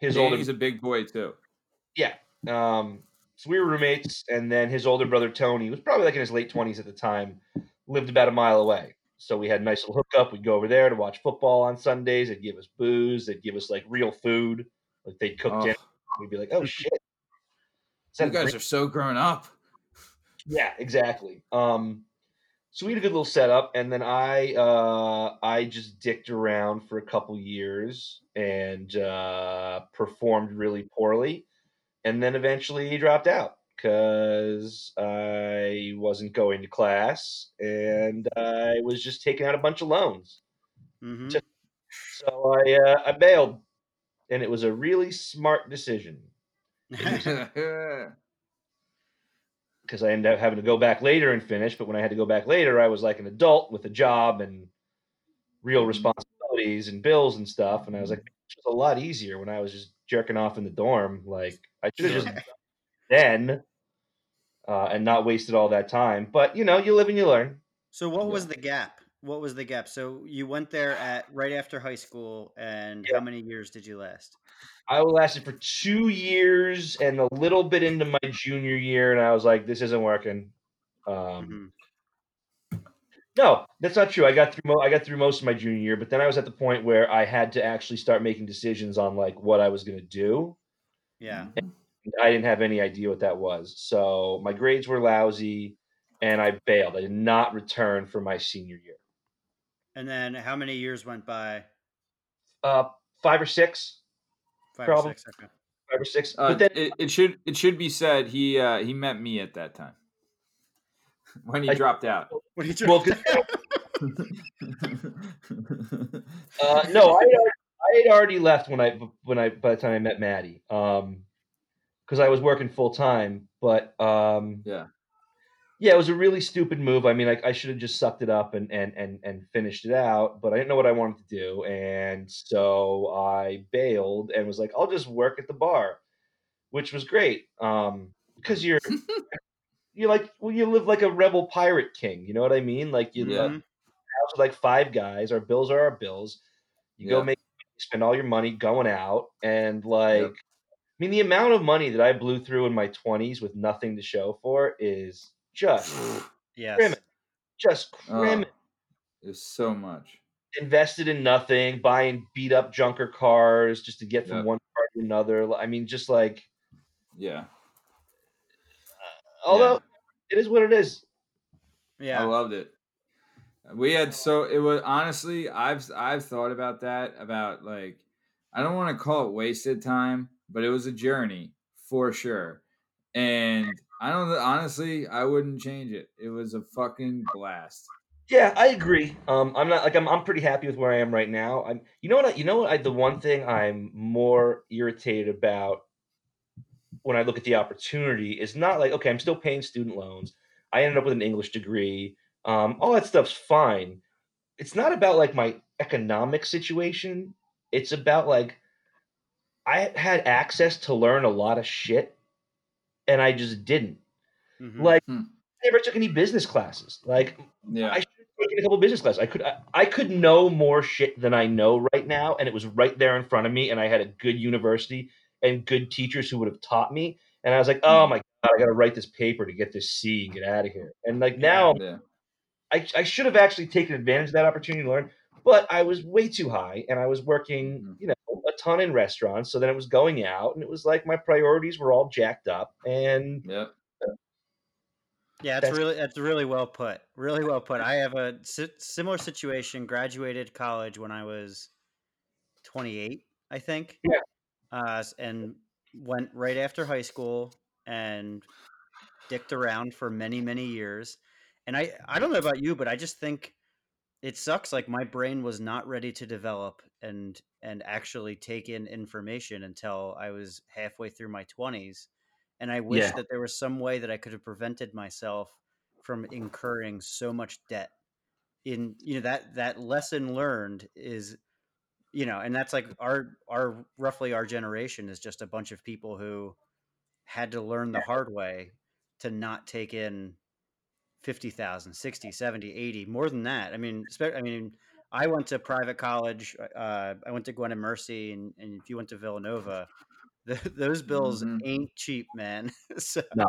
His Yeah, older he's a big boy too. Yeah. Um, so we were roommates, and then his older brother Tony was probably like in his late twenties at the time, lived about a mile away. So we had a nice little hookup. We'd go over there to watch football on Sundays. They'd give us booze. They'd give us like real food. Like they'd cook Oh. dinner. We'd be like, "Oh shit!" Is You guys great? are so grown up. Yeah, exactly. Um, so we had a good little setup, and then I uh, I just dicked around for a couple years and uh, performed really poorly, and then eventually dropped out because I wasn't going to class and I was just taking out a bunch of loans. Mhm. Just- So I uh, I bailed, and it was a really smart decision. because I ended up having to go back later and finish. But when I had to go back later, I was like an adult with a job and real responsibilities and bills and stuff. And I was like, it was a lot easier when I was just jerking off in the dorm. Like I should have just done then uh, and not wasted all that time. But you know, you live and you learn. So what was the gap? What was the gap? So you went there at right after high school, and how many years did you last? I lasted for two years and a little bit into my junior year, and I was like, "This isn't working." Um, No, that's not true. I got through. Mo- I got through most of my junior year, but then I was at the point where I had to actually start making decisions on like what I was going to do. Yeah. And I didn't have any idea what that was, so my grades were lousy, and I bailed. I did not return for my senior year. And then how many years went by? Uh, five or six. Five Probably. or six. Okay. Five or six. Uh, but then it, it should it should be said he uh, he met me at that time when he I- dropped out. When he Well, 'cause- Uh, no, I had, already, I had already left when I when I by the time I met Maddie, um, because I was working full time. But um, yeah, yeah, it was a really stupid move. I mean, like I should have just sucked it up and and and and finished it out, but I didn't know what I wanted to do, and so I bailed and was like, I'll just work at the bar, which was great. Um, because you're you're like well, you live like a rebel pirate king. You know what I mean? Like you Yeah. live with like five guys. Our bills are our bills. You go make spend all your money going out and like I mean the amount of money that I blew through in my 20s with nothing to show for is just Yes. criminal. Just Oh, criminal. there's so much. Invested in nothing, buying beat up junker cars just to get from Yep. one car to another. I mean just like Yeah, uh, although it is what it is. Yeah. I loved it. We had so it was honestly I've I've thought about that about like I don't want to call it wasted time, but it was a journey for sure. And I don't honestly I wouldn't change it. It was a fucking blast. Yeah, I agree. Um, I'm not like I'm. I'm pretty happy with where I am right now. I'm. You know what? I, you know what? I, the one thing I'm more irritated about when I look at the opportunity is not like okay, I'm still paying student loans. I ended up with an English degree. Um, all that stuff's fine. It's not about like my economic situation. It's about like I had access to learn a lot of shit, and I just didn't. Mhm. Like, I never took any business classes. Like, Yeah. I should have taken a couple business classes. I could I, I could know more shit than I know right now, and it was right there in front of me, and I had a good university and good teachers who would have taught me. And I was like, oh my god, I got to write this paper to get this C and get out of here. And like now, Yeah. I, I should have actually taken advantage of that opportunity to learn, but I was way too high, and I was working, you know, a ton in restaurants. So then it was going out, and it was like my priorities were all jacked up, and yeah. Yeah, that's, really that's really well put. Really well put. I have a si- similar situation. Graduated college when I was 28, I think. Yeah. Uh, and went right after high school and dicked around for many many years. And I I don't know about you, but I just think it sucks. Like my brain was not ready to develop and and actually take in information until I was halfway through my 20s and I wish Yeah. that there was some way that I could have prevented myself from incurring so much debt. In you know that that lesson learned is, you know, and that's like our our roughly our generation is just a bunch of people who had to learn the hard way to not take in 50,000, 60, 70, 80, more than that. I mean, I mean, I went to private college. Uh, I went to Gwynedd Mercy, and, and if you went to Villanova, th those bills ain't cheap, man. so, No.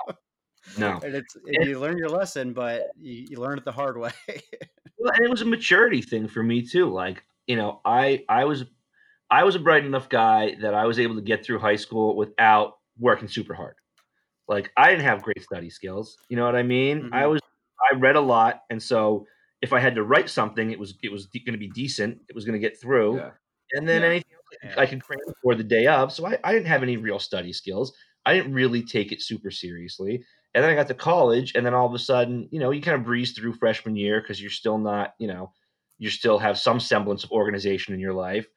No. and it's and you learn your lesson, but you, you learn it the hard way. Well, and it was a maturity thing for me too. Like, you know, I I was I was a bright enough guy that I was able to get through high school without working super hard. Like, I didn't have great study skills. You know what I mean? I was read a lot, and so if I had to write something, it was it was going to be decent. It was going to get through, Yeah. and then Yeah. anything else I could- I could cram for the day of. So I, I didn't have any real study skills. I didn't really take it super seriously. And then I got to college, and then all of a sudden, you know, you kind of breeze through freshman year because you're still not, you know, you still have some semblance of organization in your life.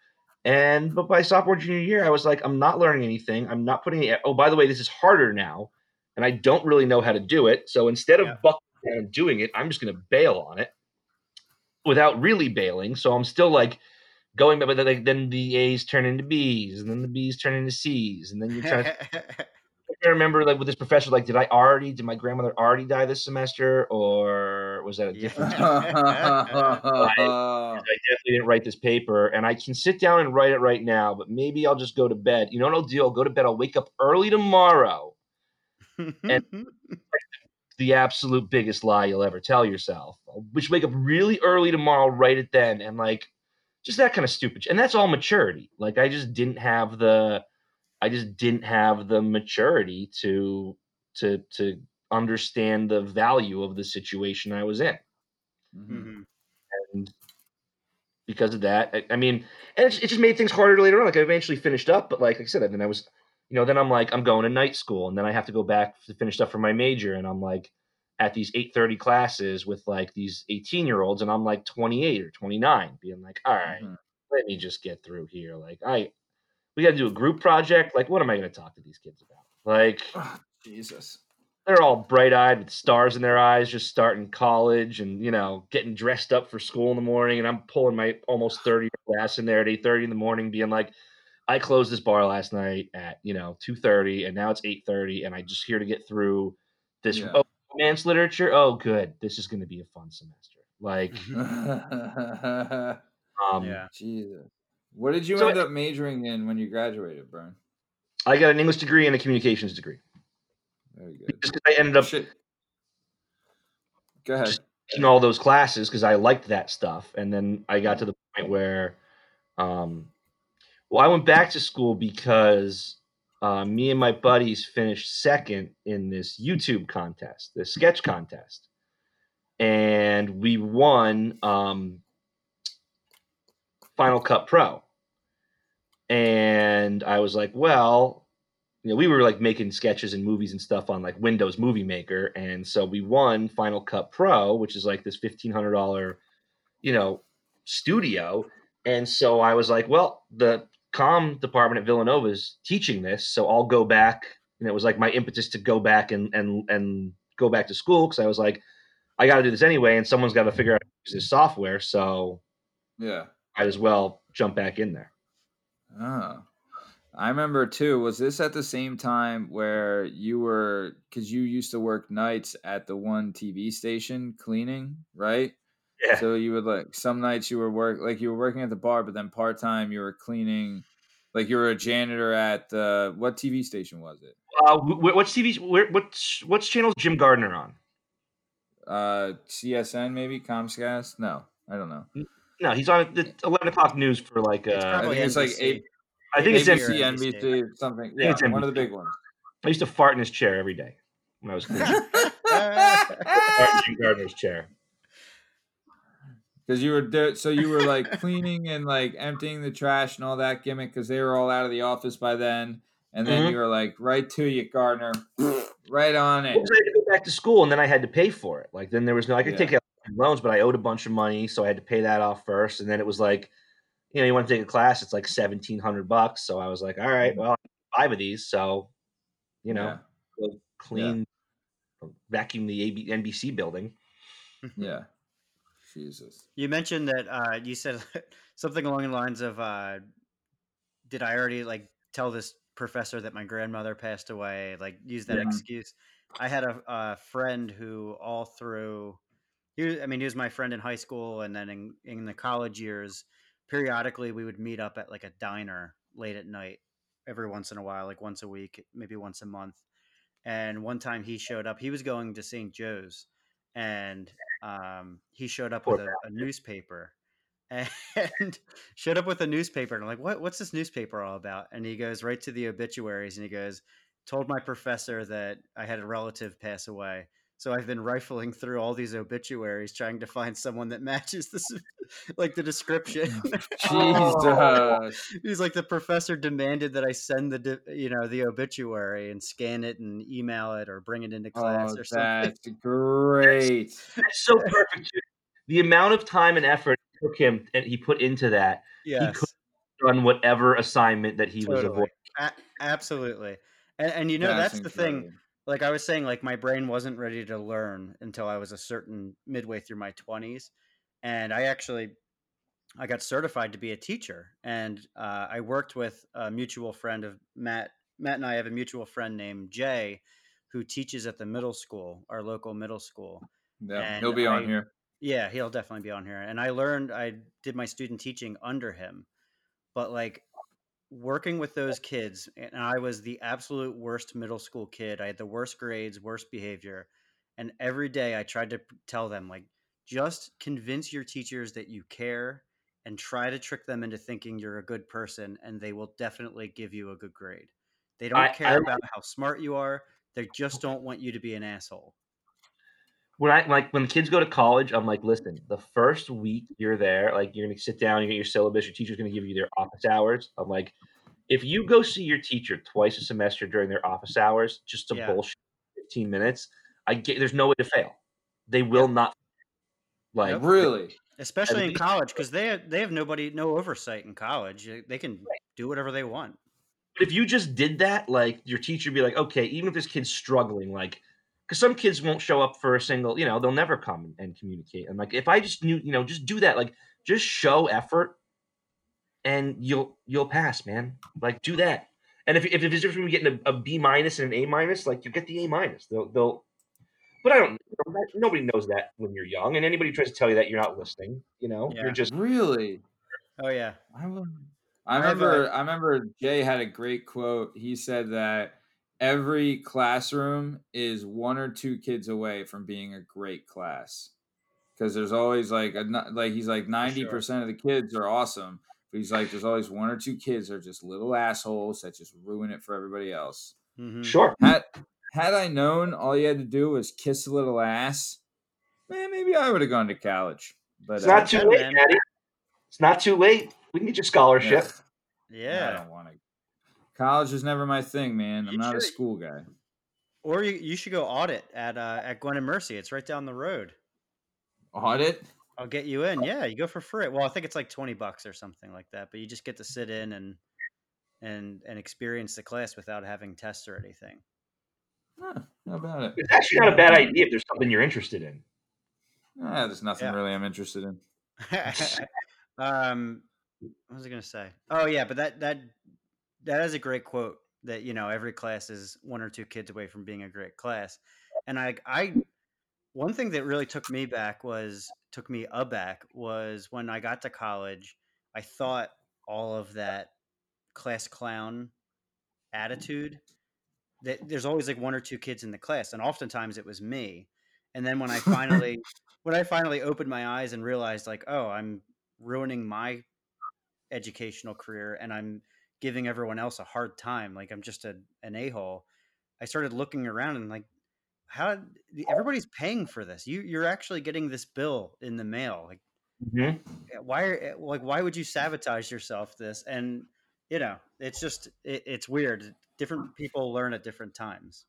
And but by sophomore junior year, I was like, I'm not learning anything. I'm not putting it. Oh, by the way, this is harder now. and I don't really know how to do it. So instead of buckling down and doing it, I'm just going to bail on it without really bailing. So I'm still like going, but then, the A's turn into B's, and then the B's turn into C's, and then you're trying. I remember like with this professor, like, did I already, did my grandmother already die this semester, or was that a different? I, I definitely didn't write this paper, and I can sit down and write it right now, but maybe I'll just go to bed. You know what I'll do? I'll go to bed. I'll wake up early tomorrow, and the absolute biggest lie you'll ever tell yourself. Which wake up really early tomorrow, write it then, and like just that kind of stupid. And that's all maturity. Like I just didn't have the I just didn't have the maturity to to to understand the value of the situation I was in. Mm-hmm. And because of that, I, I mean, and it, it just made things harder later on. Like I eventually finished up, but like, like I said, then I was, you know, then I'm like, I'm going to night school, and then I have to go back to finish stuff for my major, and I'm like at these 8:30 classes with like these 18 year olds, and I'm like 28 or 29, being like, all right, mm-hmm. let me just get through here. Like I, we got to do a group project. Like, what am I going to talk to these kids about? Like, Jesus. they're all bright eyed with stars in their eyes, just starting college and you know getting dressed up for school in the morning. And I'm pulling my almost 30 class in there at 8:30 in the morning, being like, I closed this bar last night at you know 2:30, and now it's 8:30, and I just here to get through this Yeah. oh, romance literature. Oh, good, this is going to be a fun semester. Like, um, yeah. Jesus. What did you So end it- up majoring in when you graduated, Brian? I got an English degree and a communications degree. Very good. Just 'cause I ended up Go ahead. just taking all those classes because I liked that stuff. And then I got to the point where, um, well, I went back to school because uh, me and my buddies finished second in this YouTube contest, this sketch contest, and we won um, Final Cut Pro. And I was like, well, you know, we were like making sketches and movies and stuff on like Windows Movie Maker, and so we won Final Cut Pro, which is like this fifteen hundred dollar, you know, studio. And so I was like, well, the com department at Villanova is teaching this, so I'll go back. And it was like my impetus to go back and and and go back to school because I was like, I got to do this anyway, and someone's got to figure out how to use this software, so Yeah. might as well jump back in there. Oh. I remember too. Was this at the same time where you were because you used to work nights at the one TV station cleaning, right? Yeah. So you would like some nights you were work like you were working at the bar, but then part time you were cleaning, like you were a janitor at the what TV station was it? Uh, wh- wh- what's TV? Where, what's what's channel Jim Gardner on? Uh, CSN maybe Comcast? No, I don't know. No, he's on the eleven o'clock news for like. Uh, I think it's like eight. I think it's ABC, NBC. NBC, something. I Yeah, it's one of the big ones. I used to fart in his chair every day when I was cleaning. fart in Jim Gardner's chair. Because you were there, so you were like cleaning and like emptying the trash and all that gimmick because they were all out of the office by then. And then Mhm. you were like, right to you, Gardner, right on it. Well, 'cause I had to go back to school, and then I had to pay for it. Like then there was no, I could Yeah. take out loans, but I owed a bunch of money, so I had to pay that off first. And then it was like, you know, you want to take a class, it's like seventeen hundred bucks. So I was like, all right, well, five of these, so you know, go clean, vacuum the AB, NBC building. Yeah. Jesus. You mentioned that uh, you said something along the lines of, uh, "Did I already like tell this professor that my grandmother passed away?" Like use that Yeah. excuse. I had a, a friend who all through, he was, I mean, he was my friend in high school, and then in in the college years, periodically we would meet up at like a diner late at night, every once in a while, like once a week, maybe once a month. And one time he showed up. He was going to St. Joe's, and um, he showed up Poor with a, a newspaper and showed up with a newspaper and I'm like, what, what's this newspaper all about? And he goes right to the obituaries and he goes, told my professor that I had a relative pass away. So I've been rifling through all these obituaries trying to find someone that matches this, like the description. Jesus. He's like the professor demanded that I send the, you know, the obituary and scan it and email it or bring it into class Oh, or something. that's great. That's so perfect. The amount of time and effort it took him and he put into that, he Yes. could have done whatever assignment that he was avoiding. A- absolutely. And, and you know, That's that's, the thing. Like I was saying, like my brain wasn't ready to learn until I was a certain midway through my twenties, and I actually I got certified to be a teacher, and uh, I worked with a mutual friend of Matt. Matt and I have a mutual friend named Jay, who teaches at the middle school, our local middle school. Yeah, And he'll be on I- here. Yeah, he'll definitely be on here. And I learned, I did my student teaching under him, but like working with those kids, and I was the absolute worst middle school kid. I had the worst grades, worst behavior. And every day I tried to tell them, like, just convince your teachers that you care and try to trick them into thinking you're a good person, and they will definitely give you a good grade. They don't I- care I- about how smart you are, they just don't want you to be an asshole. When I like when the kids go to college, I'm like, listen, the first week you're there, like you're gonna sit down, you get your syllabus, your teacher's gonna give you their office hours. I'm like, if you go see your teacher twice a semester during their office hours, just to Yeah. bullshit 15 minutes, I get there's no way to fail. They will not like Nope. Really? especially in college because they have, they have nobody no oversight in college They- they can do whatever they want But if you just did that, like your teacher would be like, okay, even if this kid's struggling, like, because some kids won't show up for a single, you know, they'll never come and communicate. And like, if I just knew, you know, just do that, like, just show effort, and you'll you'll pass, man. Like, do that. And if if, if it's just from getting a, a B minus and an A minus, like, you get the A minus. They'll they'll. But I don't. you know, that- Nobody knows that when you're young, and anybody who tries to tell you that you're not listening. You know, Yeah. you're just Really? oh yeah I will- I I have a- remember. I remember Jay had a great quote. He said that every classroom is one or two kids away from being a great class, because there's always like a, like he's like ninety percent of the kids are awesome, but he's like there's always one or two kids that are just little assholes that just ruin it for everybody else. Mhm. sure. Had had I known all you had to do was kiss a little ass, man, maybe I would have gone to college. But It's uh, not too late. Daddy. It's not too late. We can get you scholarship. ugh, I yeah don't want to. College was never my thing, man. I'm You not a school guy. or you, you should go audit at uh, at Gwynedd Mercy it's right down the road Audit? I'll get you in yeah you go for free well I think it's like 20 bucks or something like that but you just get to sit in and and and experience the class without having tests or anything Huh, how about it? It's actually not a bad idea if there's something you're interested in. Ah, there's nothing Yeah. really I'm interested in. um what was i gonna say oh yeah but that that that is a great quote that you know every class is one or two kids away from being a great class and i i one thing that really took me back was took me aback was when i got to college i thought all of that class clown mm-hmm. attitude that there's always like one or two kids in the class and oftentimes it was me and then when i finally when i finally opened my eyes and realized like oh i'm ruining my educational career and i'm giving everyone else a hard time like i'm just a, an a-hole i started looking around and like how everybody's paying for this you you're actually getting this bill in the mail like Mhm. why like why would you sabotage yourself this and you know it's just it, it's weird different people learn at different times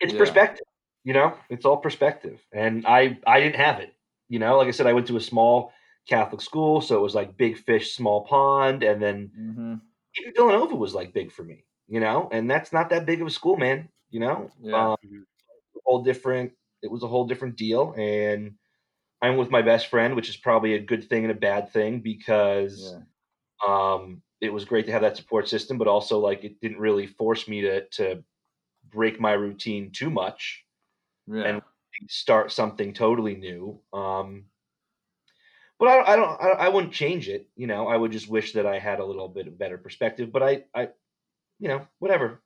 It's Yeah. perspective, you know. It's all perspective, and I I didn't have it. You know, like I said, I went to a small Catholic school, so it was like big fish, small pond, and then Mm-hmm. Even Villanova was like big for me. You know, and that's not that big of a school, man. You know, Yeah. um, Mhm. whole different. It was a whole different deal, and I'm with my best friend, which is probably a good thing and a bad thing because Yeah. um, it was great to have that support system, but also like it didn't really force me to to break my routine too much Yeah. and start something totally new. Um, but I, don't- I don't, I, wouldn't change it. You know, I would just wish that I had a little bit of better perspective. But I, I, you know, whatever.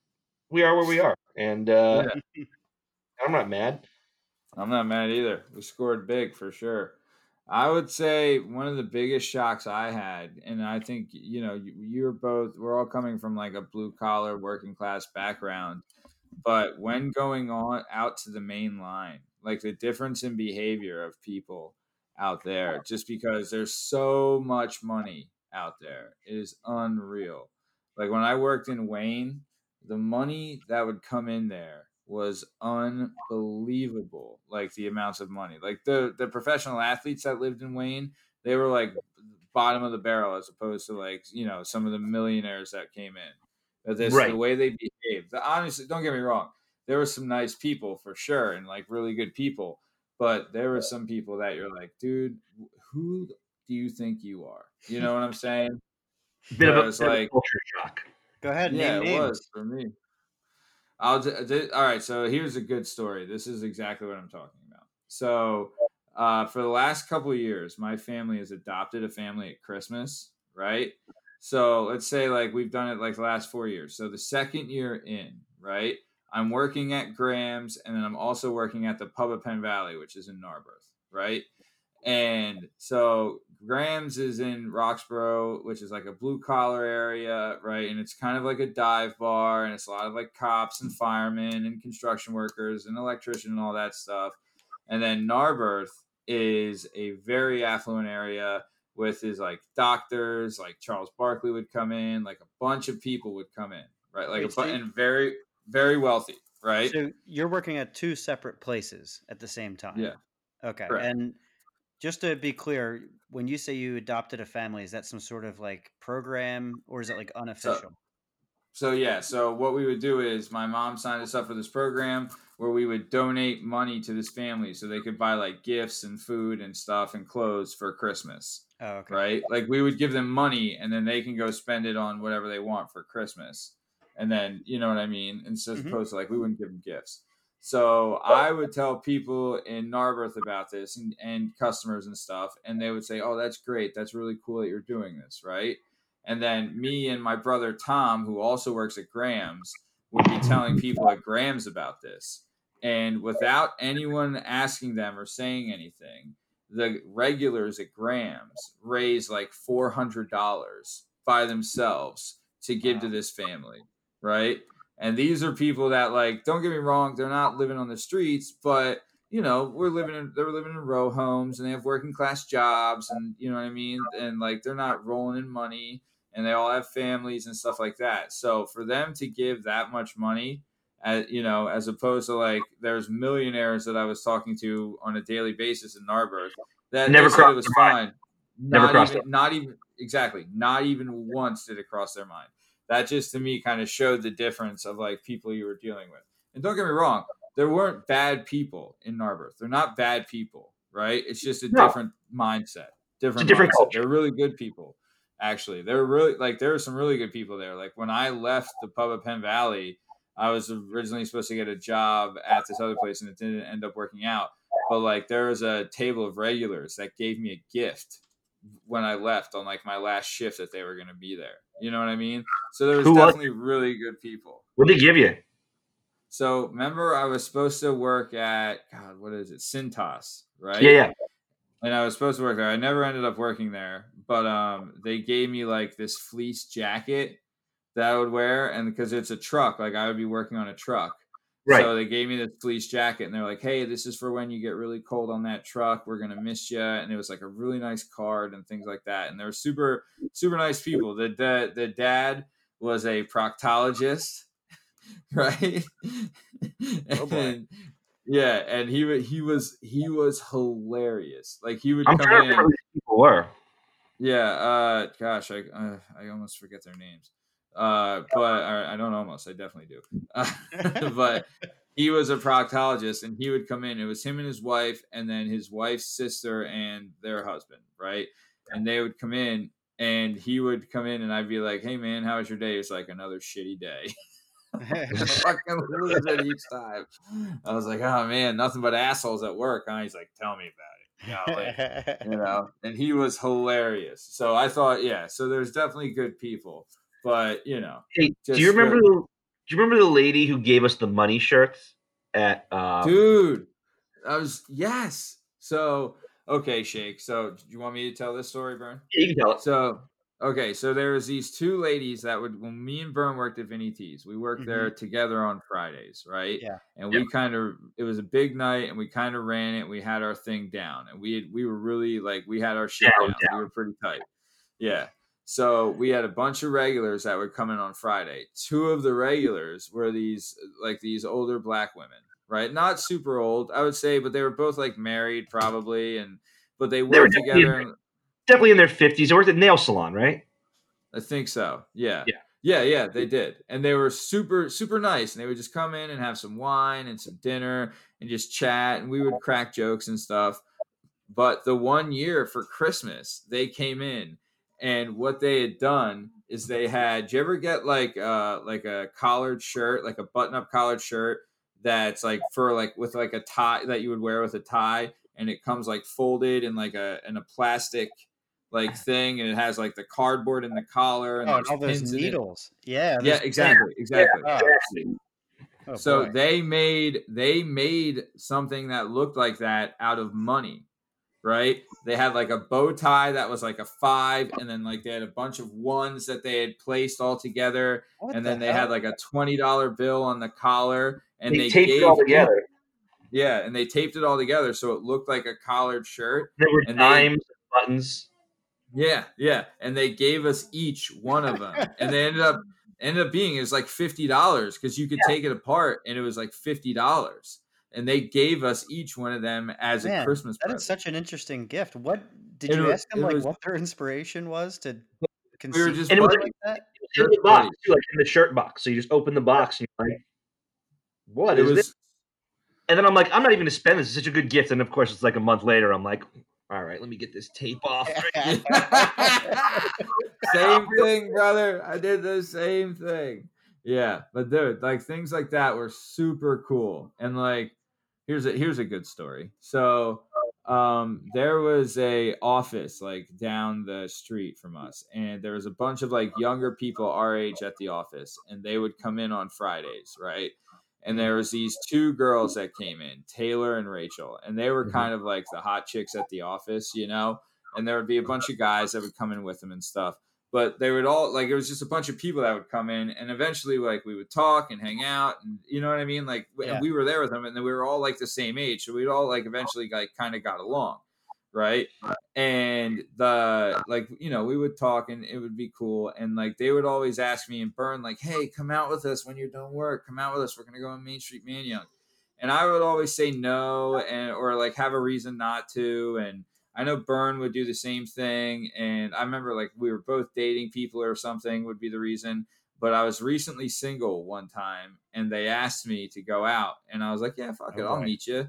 We are where we are, and uh, I'm not mad. I'm not mad either. We scored big for sure. I would say one of the biggest shocks I had, and I think you know you, you're both. We're all coming from like a blue collar, working class background, but when going on out to the main line, like the difference in behavior of people out there, just because there's so much money out there, it is unreal. Like when I worked in Wayne, the money that would come in there was unbelievable like the amounts of money. Like the the professional athletes that lived in wayne they were like bottom of the barrel as opposed to like you know some of the millionaires that came in. But this Right. the way they behaved the, honestly don't get me wrong there were some nice people for sure and like really good people, but there were some people that you're like, dude, who do you think you are? You know what I'm saying? Bit of a, Whereas, bit of a like, culture shock. Go ahead. yeah, name it names. was for me. I'll d- d- all right. So here's a good story. This is exactly what I'm talking about. So uh, for the last couple of years, my family has adopted a family at Christmas, right? So let's say like we've done it like the last four years. So the second year in, right? I'm working at Graham's, and then I'm also working at the Pub of Penn Valley, which is in Narberth, right? And so Graham's is in Roxborough, which is like a blue collar area, right? And it's kind of like a dive bar, and it's a lot of like cops and firemen and construction workers and electrician and all that stuff. And then Narberth is a very affluent area with his like doctors, like Charles Barkley would come in, like a bunch of people would come in, right? Like a and very very wealthy, right? So you're working at two separate places at the same time. Yeah. Okay. Correct. And just to be clear, when you say you adopted a family, is that some sort of like program or is it like unofficial? So yeah, so what we would do is my mom signed us up for this program where we would donate money to this family so they could buy like gifts and food and stuff and clothes for Christmas. oh, okay. Right? Like we would give them money and then they can go spend it on whatever they want for Christmas. And then, you know what I mean? And so as Mhm. opposed to like we wouldn't give them gifts. So I would tell people in Narberth about this and, and customers and stuff, and they would say, Oh, that's great. That's really cool that you're doing this, right? And then me and my brother Tom, who also works at Graham's, would be telling people at Graham's about this. And without anyone asking them or saying anything, the regulars at Graham's raise like four hundred dollars by themselves to give to this family, right? And these are people that like, don't get me wrong, they're not living on the streets, but you know, we're living in they're living in row homes and they have working class jobs and you know what I mean? And like they're not rolling in money and they all have families and stuff like that. So for them to give that much money, as, you know, as opposed to like there's millionaires that I was talking to on a daily basis in Narberth that Never said it crossed was their mind. fine. Never not crossed even, not even exactly, not even once did it cross their mind. That just to me kind of showed the difference of like people you were dealing with. And don't get me wrong, there weren't bad people in Narberth. They're not bad people, right? It's just a No. different mindset. Different, different mindset. culture. They're really good people actually. They're really like there were some really good people there. Like when I left the pub at Penn Valley, I was originally supposed to get a job at this other place and it didn't end up working out. But like there was a table of regulars that gave me a gift when I left on like my last shift that they were going to be there. You know what I mean? So there was Who was definitely really good people. What did they give you? So remember, I was supposed to work at God, what is it, Cintas, right? Yeah, yeah. And I was supposed to work there. I never ended up working there, but um, they gave me like this fleece jacket that I would wear, and because it's a truck, like I would be working on a truck. Right. So they gave me this fleece jacket, and they're like, "Hey, this is for when you get really cold on that truck. We're gonna miss you." And it was like a really nice card and things like that. And they're super, super nice people. The the, the dad was a proctologist, right? Oh. And- yeah, and he he was he was hilarious. Like he would I'm come to in. remember who these people were. Yeah, uh, gosh, I uh, I almost forget their names. Uh, but I, I don't almost, I definitely do. Uh, but he was a proctologist, and he would come in. It was him and his wife, and then his wife's sister and their husband, right? And they would come in, and he would come in, and I'd be like, "Hey, man, how was your day?" It's like another shitty day. fucking lose it each time. I was like, "Oh man, nothing but assholes at work." Huh? He's like, "Tell me about it." Golly you know, and he was hilarious. So I thought, yeah, so there's definitely good people, but you know, Hey, do you remember? the- do you remember the lady who gave us the money shirts at? Um, dude, I was yes. So okay, Shake. So do you want me to tell this story, Bern? you can tell it. So okay, so there was these two ladies that would when me and Bern worked at Vinny T's, we worked there together on Fridays, right? Yeah. And we kind of it was a big night and we kind of ran it. We had our thing down and we had, we were really like we had our shit Down, down. We were pretty tight. Yeah. So we had a bunch of regulars that would come in on Friday. Two of the regulars were these like these older black women, right? Not super old, I would say, but they were both like married probably and but they They were definitely together. in Definitely in their fifties. They worked at nail salon, right? I think so. Yeah. Yeah. Yeah, yeah, they did. And they were super, super nice. And they would just come in and have some wine and some dinner and just chat. And we would crack jokes and stuff. But the one year for Christmas, they came in and what they had done is they had, do you ever get like uh like a collared shirt, like a button-up collared shirt that's like for like with like a tie that you would wear with a tie and it comes like folded in like a in a plastic like thing and it has like the cardboard in the collar and Oh, all those pins in it. needles. Yeah. Yeah, exactly, exactly. Oh. Oh, so boy. they made they made something that looked like that out of money, right? They had like a bow tie that was like a five, and then like they had a bunch of ones that they had placed all together, What and the then they hell? had like a twenty dollar bill on the collar, and They they, taped it gave all together. Yeah, and they taped it all together so it looked like a collared shirt. There were and dimes, buttons. yeah, yeah, and they gave us each one of them, and they ended up ended up being it was like fifty dollars because you could take it apart, and it was like fifty dollars, and they gave us each one of them as a Christmas that present. is such an interesting gift. What did It you was- ask them like was- what their inspiration was to We conceive were just And it was like- like that? It was in the box, too, like in the shirt box. So you just open the box and you're like, what It is was- this? And then I'm like, I'm not even going to spend this. It's such a good gift. And of course, it's like a month later. I'm like, all right, let me get this tape off. same thing, brother. I did the same thing. Yeah, but dude, like things like that were super cool. And like, here's a here's a good story. So, um, there was a office like down the street from us, and there was a bunch of like younger people our age at the office, and they would come in on Fridays, right? And there was these two girls that came in, Taylor and Rachel, and they were kind of like the hot chicks at the office, you know. And there would be a bunch of guys that would come in with them and stuff but they would all like it was just a bunch of people that would come in and eventually like we would talk and hang out and you know what i mean? Like Yeah. we were there with them and then we were all like the same age so we'd all like eventually like kind of got along right? And the like you know we would talk and it would be cool and like they would always ask me and Bern like hey come out with us when you're done work. Come out with us. We're gonna go on main street man young and i would always say no and or like have a reason not to and I know Bern would do the same thing, and I remember like we were both dating people or something would be the reason. But I was recently single one time, and they asked me to go out, and I was like, "Yeah, fuck it, Oh, I'll boy. meet you."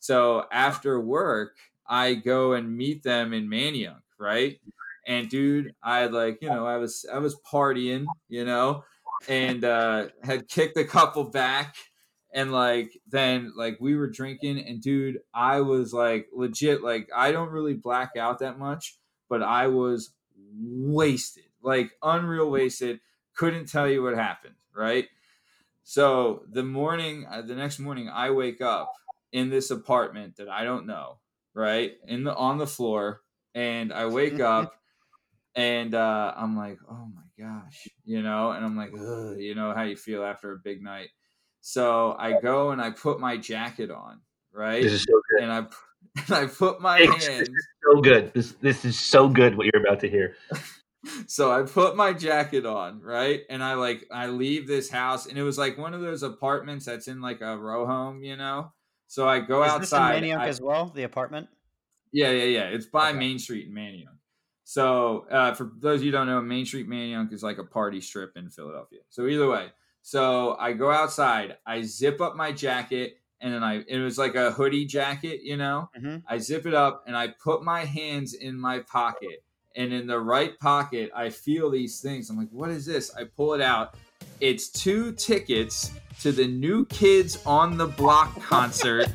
So after work, I go and meet them in Manayunk, right? And dude, I had like you know I was I was partying, you know, and uh, had kicked a couple back and like then like we were drinking and dude i was like legit like i don't really black out that much but i was wasted like unreal wasted. Couldn't tell you what happened right? So the morning uh, the next morning i wake up in this apartment that i don't know right? In the on the floor and i wake up and uh, i'm like oh my gosh you know? And i'm like Ugh, you know how you feel after a big night so I go and I put my jacket on, right? This is so good. And I and I put my It's- hands. this is so good. This this is so good. What you're about to hear. So I put my jacket on, right? And I like I leave this house, and it was like one of those apartments that's in like a row home, you know. So I go Is outside. this in Manayunk I- as well? The apartment? Yeah, yeah, yeah. It's by Main Street in Manayunk. So uh, for those of you who don't know, Main Street Manayunk is like a party strip in Philadelphia. So either way, so I go outside, I zip up my jacket, and then I it was like a hoodie jacket, you know. Mhm. I zip it up and I put my hands in my pocket, and in the right pocket, I feel these things. I'm like, what is this? I pull it out. It's two tickets to the New Kids on the Block concert.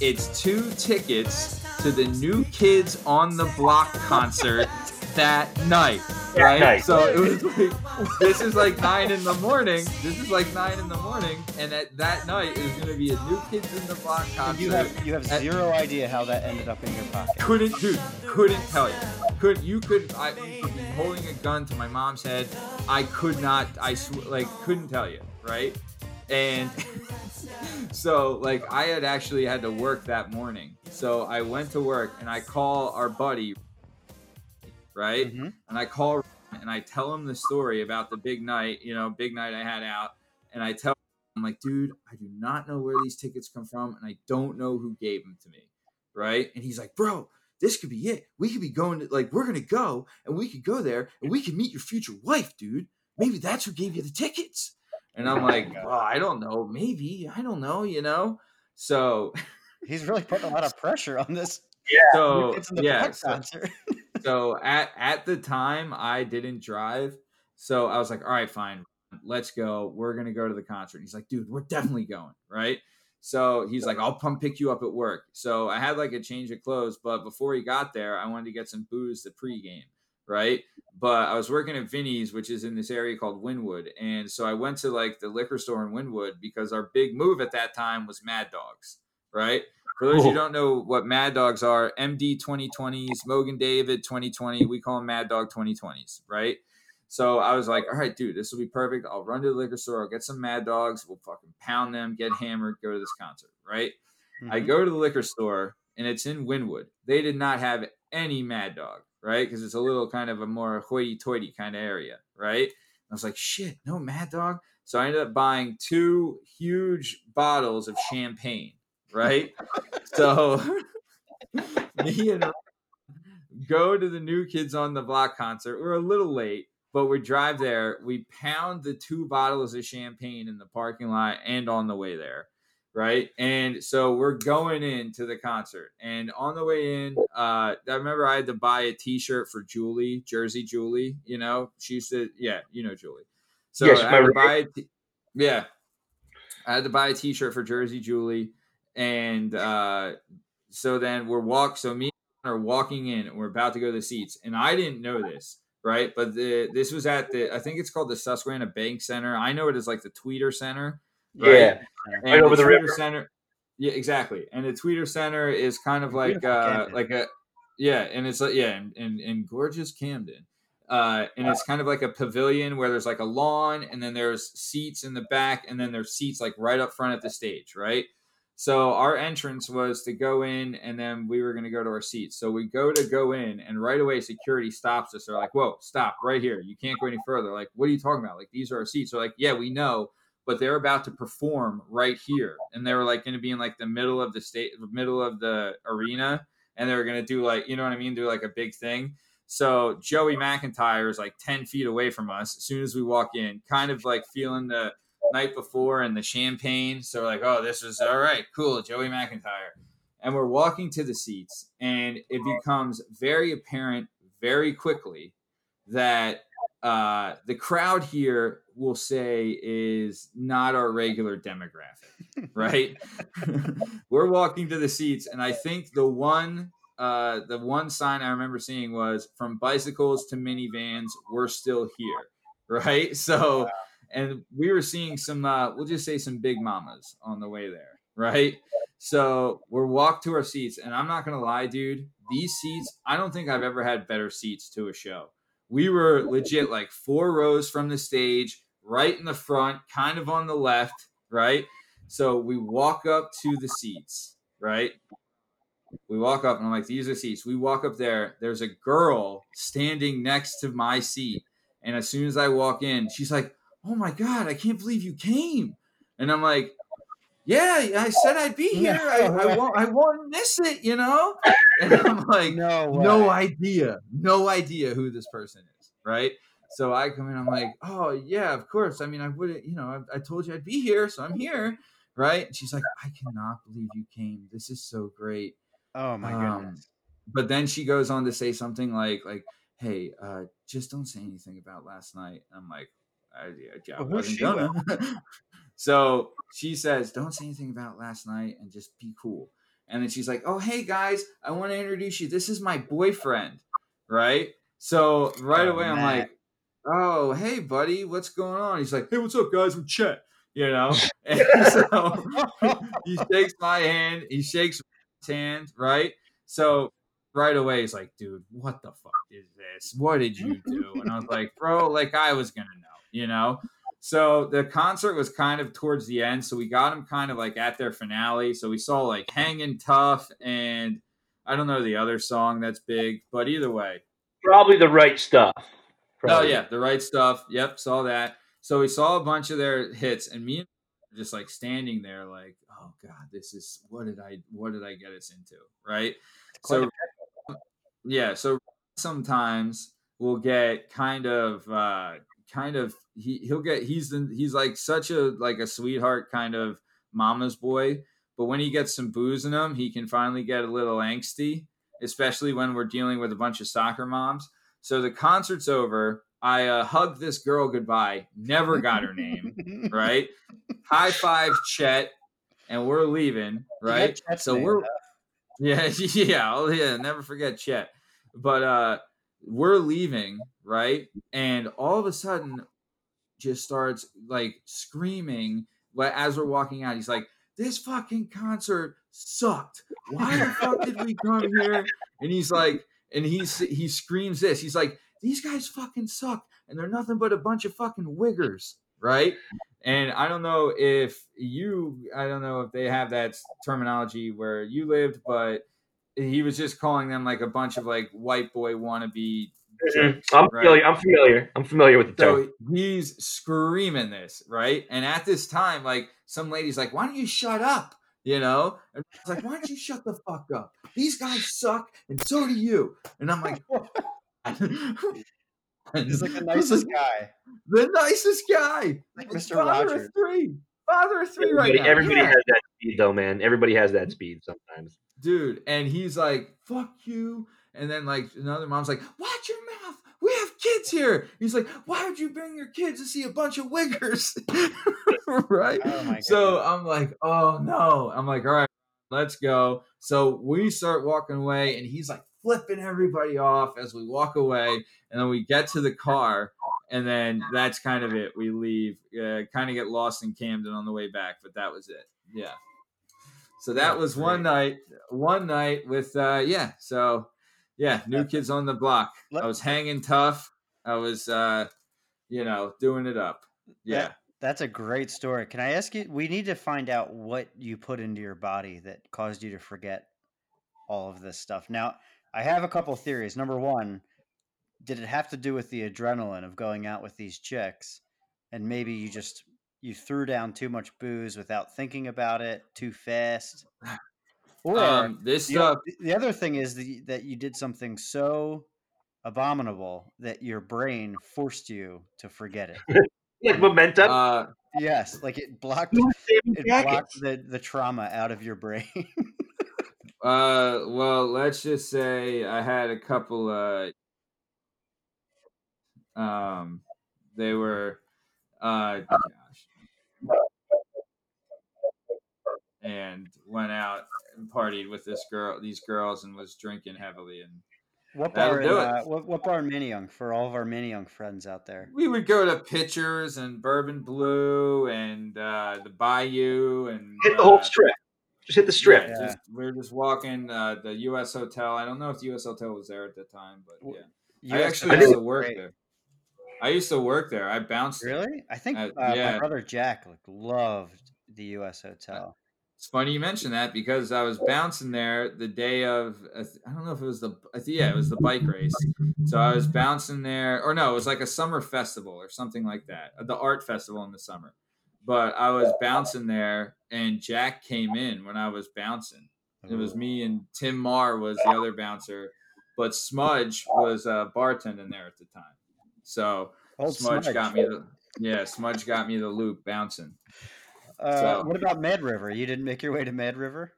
It's two tickets to the New Kids on the Block concert that night. That Right? night. So it was like this is like nine in the morning. This is like nine in the morning, and at that night it was gonna be a New Kids in the Block concert. you have you have at- zero idea how that ended up in your pocket. couldn't dude couldn't tell you could you could i you could be holding a gun to my mom's head i could not i sw- like couldn't tell you right and so like i had actually had to work that morning so i went to work and i call our buddy right Mhm. and i call and i tell him the story about the big night you know big night i had out and i tell i'm like dude i do not know where these tickets come from and i don't know who gave them to me right and he's like bro this could be it we could be going to like we're gonna go and we could go there and we could meet your future wife dude maybe that's who gave you the tickets. And I'm like, well, I don't know. Maybe. I don't know, you know? So he's really putting a lot of pressure on this. Yeah. So It's in the yeah. So, concert. so at at the time I didn't drive. So I was like, all right, fine, let's go. We're gonna go to the concert. And he's like, dude, we're definitely going, right? So he's like, I'll come pick you up at work. So I had like a change of clothes, but before he got there, I wanted to get some booze to pregame, right? But I was working at Vinny's, which is in this area called Wynnewood. And so I went to like the liquor store in Wynnewood because our big move at that time was Mad Dogs, right? For those of you who don't know what Mad Dogs are, MD 2020s, Mogen David 2020, we call them Mad Dog 2020s, right? So I was like, all right, dude, this will be perfect. I'll run to the liquor store, I'll get some Mad Dogs, we'll fucking pound them, get hammered, go to this concert, right? I Mhm. go to the liquor store and it's in Wynnewood. They did not have any Mad Dog, right? Because it's a little kind of a more hoity toity kind of area, right? I was like, shit, no Mad Dog. So I ended up buying two huge bottles of champagne, right? so me and go to the New Kids on the Block concert. We're a little late, but we drive there. We pound the two bottles of champagne in the parking lot and on the way there right? And so we're going into the concert, and on the way in, uh, I remember I had to buy a T-shirt for Julie, Jersey Julie. You know, she used to, yeah, you know Julie. So Yes, I had to buy, a t- yeah, I had to buy a T-shirt for Jersey Julie, and uh, so then we're walk. So me and are walking in, and we're about to go to the seats, and I didn't know this. Right, but the this was at the I think it's called the Susquehanna Bank Center. I know it is like the Tweeter Center. right? Yeah. And Right over the Tweeter river. Center. Yeah, exactly. And the Tweeter Center is kind of like uh like a yeah, and it's like yeah, And, and, in gorgeous Camden. Uh, and it's kind of like a pavilion where there's like a lawn and then there's seats in the back and then there's seats like right up front at the stage, right? So our entrance was to go in and then we were going to go to our seats. So we go to go in and right away security stops us. They're like, "Whoa, stop right here. You can't go any further." Like, "What are you talking about? Like these are our seats." They're like, "Yeah, we know." but they're about to perform right here and they were like going to be in like the middle of the state middle of the arena and they were going to do like you know what i mean do like a big thing so joey mcintyre is like 10 feet away from us as soon as we walk in kind of like feeling the night before and the champagne so we're like oh this is all right cool joey mcintyre and we're walking to the seats and it becomes very apparent very quickly that uh, the crowd here will say is not our regular demographic, right? We're walking to the seats, and I think the one uh, the one sign I remember seeing was from bicycles to minivans, we're still here, right? So, and we were seeing some, uh, we'll just say some big mamas on the way there, right? So we're walked to our seats, and I'm not gonna lie, dude. These seats, I don't think I've ever had better seats to a show. We were legit like four rows from the stage, right in the front, kind of on the left, right? So we walk up to the seats, right? We walk up, and I'm like, these are seats. We walk up there. There's a girl standing next to my seat. And as soon as I walk in, she's like, oh my God, I can't believe you came. And I'm like, yeah, I said I'd be here. I, I won't I won't miss it, you know? And I'm like, no, no idea, no idea who this person is, right? So I come in, I'm like, oh yeah, of course. I mean, I wouldn't you know, I, I told you I'd be here, so I'm here, right? And she's like, I cannot believe you came. This is so great. Oh my Um, goodness. But then she goes on to say something like, like, hey, uh, just don't say anything about last night. I'm like, I, I, I Well, wasn't gonna. so she says, don't say anything about last night and just be cool. And then she's like, oh, hey guys, I want to introduce you. This is my boyfriend, right? So right Oh, away, I'm like, oh, hey buddy, what's going on? He's like, hey, what's up, guys? I'm Chet. You know, and so he shakes my hand. He shakes his hand, right? So right away, he's like, dude, what the fuck is this? What did you do? And I was like, bro, like I was gonna know, you know. So the concert was kind of towards the end, so we got them kind of like at their finale. So we saw like "Hanging Tough" and I don't know the other song that's big, but either way, Probably the right stuff. Oh yeah, the right stuff. Yep, saw that. So we saw a bunch of their hits, and me and just like standing there, like, oh god, this is what did I what did I get us into, right? So yeah, so sometimes we'll get kind of uh kind of he he'll get he's the, he's like such a like a sweetheart kind of mama's boy, but when he gets some booze in him, he can finally get a little angsty, especially when we're dealing with a bunch of soccer moms. So the concert's over. I uh, hugged this girl goodbye. Never got her name. right? High five, Chet, and we're leaving. Right? So name, we're though. yeah, yeah, oh yeah, never forget Chet. But uh we're leaving, right? And all of a sudden just starts like screaming but as we're walking out, he's like, This fucking concert sucked. Why the fuck did we come here? And he's like, and he's he screams this. He's like, These guys fucking suck, and they're nothing but a bunch of fucking wiggers, right? And I don't know if you, I don't know if they have that terminology where you lived, but he was just calling them like a bunch of like white boy wannabe. Mm-hmm. jerks, I'm right? familiar. I'm familiar. I'm familiar with the term. So he's screaming this, right? And at this time, like some lady's like, "Why don't you shut up?" You know, and I was like, "Why don't you shut the fuck up? These guys suck, and so do you." And I'm like, He's like the nicest guy. the nicest guy, Like Mr. Rogers. of three, father of three Everybody, right now. everybody Yeah. has that speed, though, man. Everybody has that speed sometimes. dude. And he's like, "Fuck you." And then like another mom's like, "Watch your mouth. We have kids here." He's like, "Why would you bring your kids to see a bunch of wiggers?" right? Oh so I'm like, "Oh no!" I'm like, "All right, let's go." So we start walking away, and he's like flipping everybody off as we walk away, and then we get to the car. And then that's kind of it. We leave, uh, kind of get lost in Camden on the way back, but that was it. Yeah. So that was one night, one night with uh yeah. So yeah, new kids on the block. I was hanging tough. I was uh you know, doing it up. Yeah. That- that's a great story. Can I ask you? We need to find out what you put into your body that caused you to forget all of this stuff. Now, I have a couple theories. Number one, did it have to do with the adrenaline of going out with these chicks, and maybe you just you threw down too much booze without thinking about it too fast? Or Um, this the, stuff- the other thing is the, that you did something so abominable that your brain forced you to forget it. Like momentum. Uh Yes, like it blocked You were saving it blocked the, the trauma out of your brain. uh well, let's just say I had a couple uh um they were uh gosh and went out and partied with this girl these girls and was drinking heavily and what That'll bar? In, do it. uh, what, what bar in Manayunk for all of our Manayunk friends out there? we would go to Pitchers and Bourbon Blue and uh, the Bayou and Hit the whole uh, strip. Just hit the strip. yeah, just- we were just walking uh, the U.S. Hotel. I don't know if the U.S. Hotel was there at the time, but yeah, I actually Hotel used to work great. there. I used to work there. I bounced. Really? I think Uh, uh, yeah. my brother Jack like loved the U.S. Hotel. It's funny you mention that because I was bouncing there the day of I don't know if it was the I think yeah it was the bike race. So I was bouncing there or no it was like a summer festival or something like that the art festival in the summer. But I was bouncing there and Jack came in when I was bouncing. It was me and Tim Marr was the other bouncer, but Smudge was uh, bartending there at the time. So Old Smudge, Smudge. got me the yeah Smudge got me the loop bouncing. Uh, So- what about Mad River? You didn't make your way to Mad River?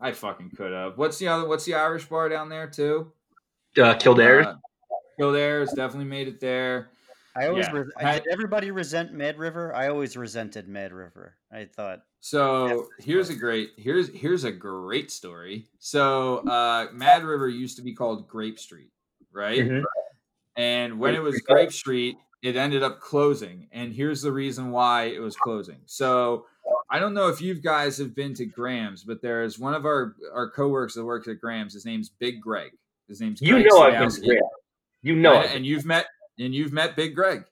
I fucking could have. What's the other? What's the Irish bar down there too? Uh, Kildare. Uh, Kildare's definitely made it there. I always Yeah. re- did everybody resent Mad River? I always resented Mad River. I thought So here's a great here's here's a great story. So uh, Mad River used to be called Grape Street, right? Mhm. And when it was Grape Street, it ended up closing. And here's the reason why it was closing. So I don't know if you guys have been to Graham's, but there's one of our our coworkers that works at Graham's. His name's Big Greg. His name's You Greg know I've been to. Graham. You know I've and you've met and you've met Big Greg.